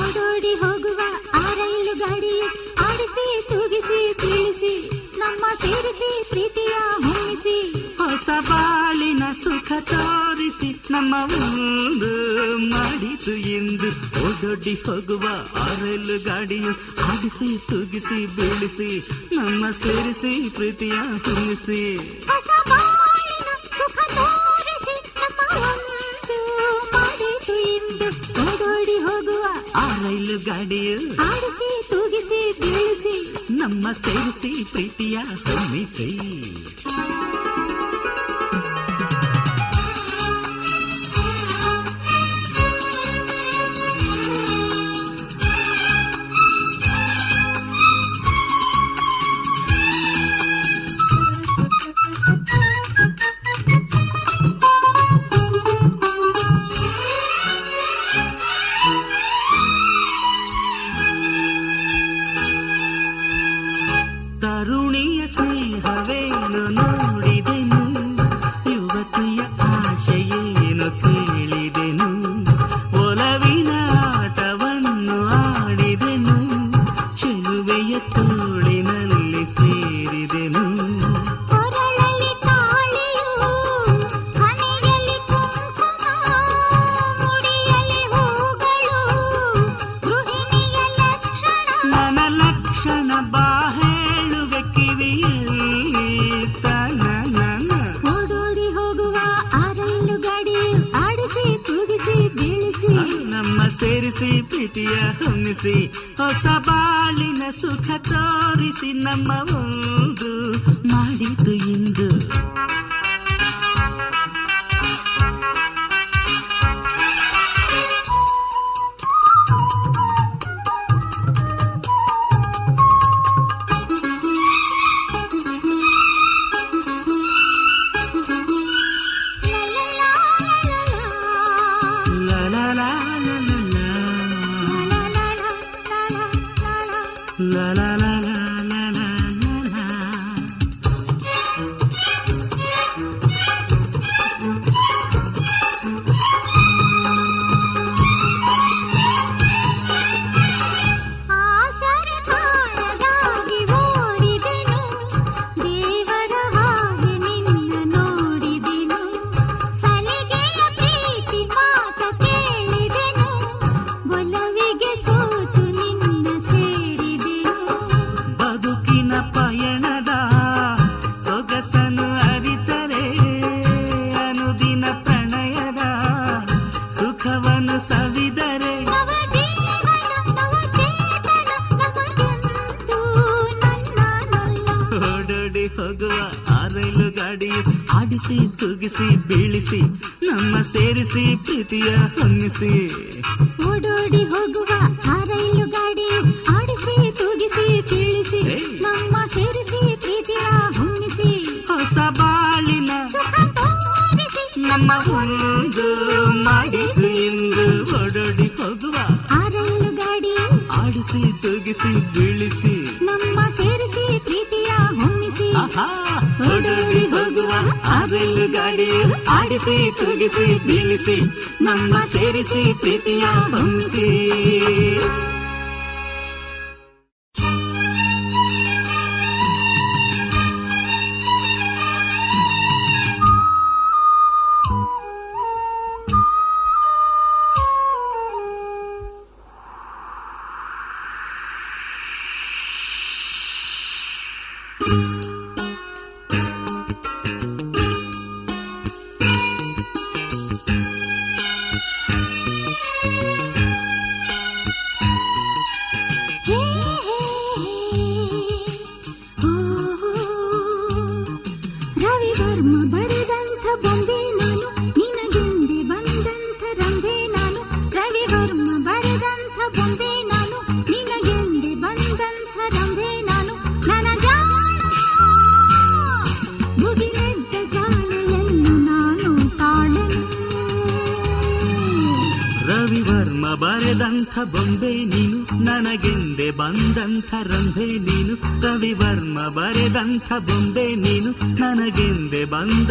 ಓಡೋಡಿ ಹೋಗುವ ಆ ರೈಲು ಗಾಡಿ ಆಡಿಸಿ ತೂಗಿಸಿ ತಿಳಿಸಿ ನಮ್ಮ ಸೇರಿಸಿ ಪ್ರೀತಿಯ ಹೊಮ್ಮಿಸಿ. ಹೊಸ ಬಾಳಿನ ಸುಖ ತೋರಿಸಿ ನಮ್ಮ ಒಂದು ಮಾಡಿತು ಎಂದು ದೊಡ್ಡಿ ಹೋಗುವ ರೈಲು ಗಾಡಿಯು ಹಾಡಿಸಿ ತುಗಿಸಿ ಬೀಳಿಸಿ ನಮ್ಮ ಸೇರಿಸಿ ಪ್ರೀತಿಯ ತುಂಬಿಸಿ. ಆರೈಲು ಗಾಡಿಯು see. ಕಟ್ಟಿಸಿ ತುಗಿಸಿ ಬೀಳಿಸಿ ನಮ್ಮ ಸೇರಿಸಿ ಪ್ರೀತಿಯ ಭಂಗಿಸಿ ಬಂದೆ ನೀನು ನನಗೆಂದೆ ಬಂದ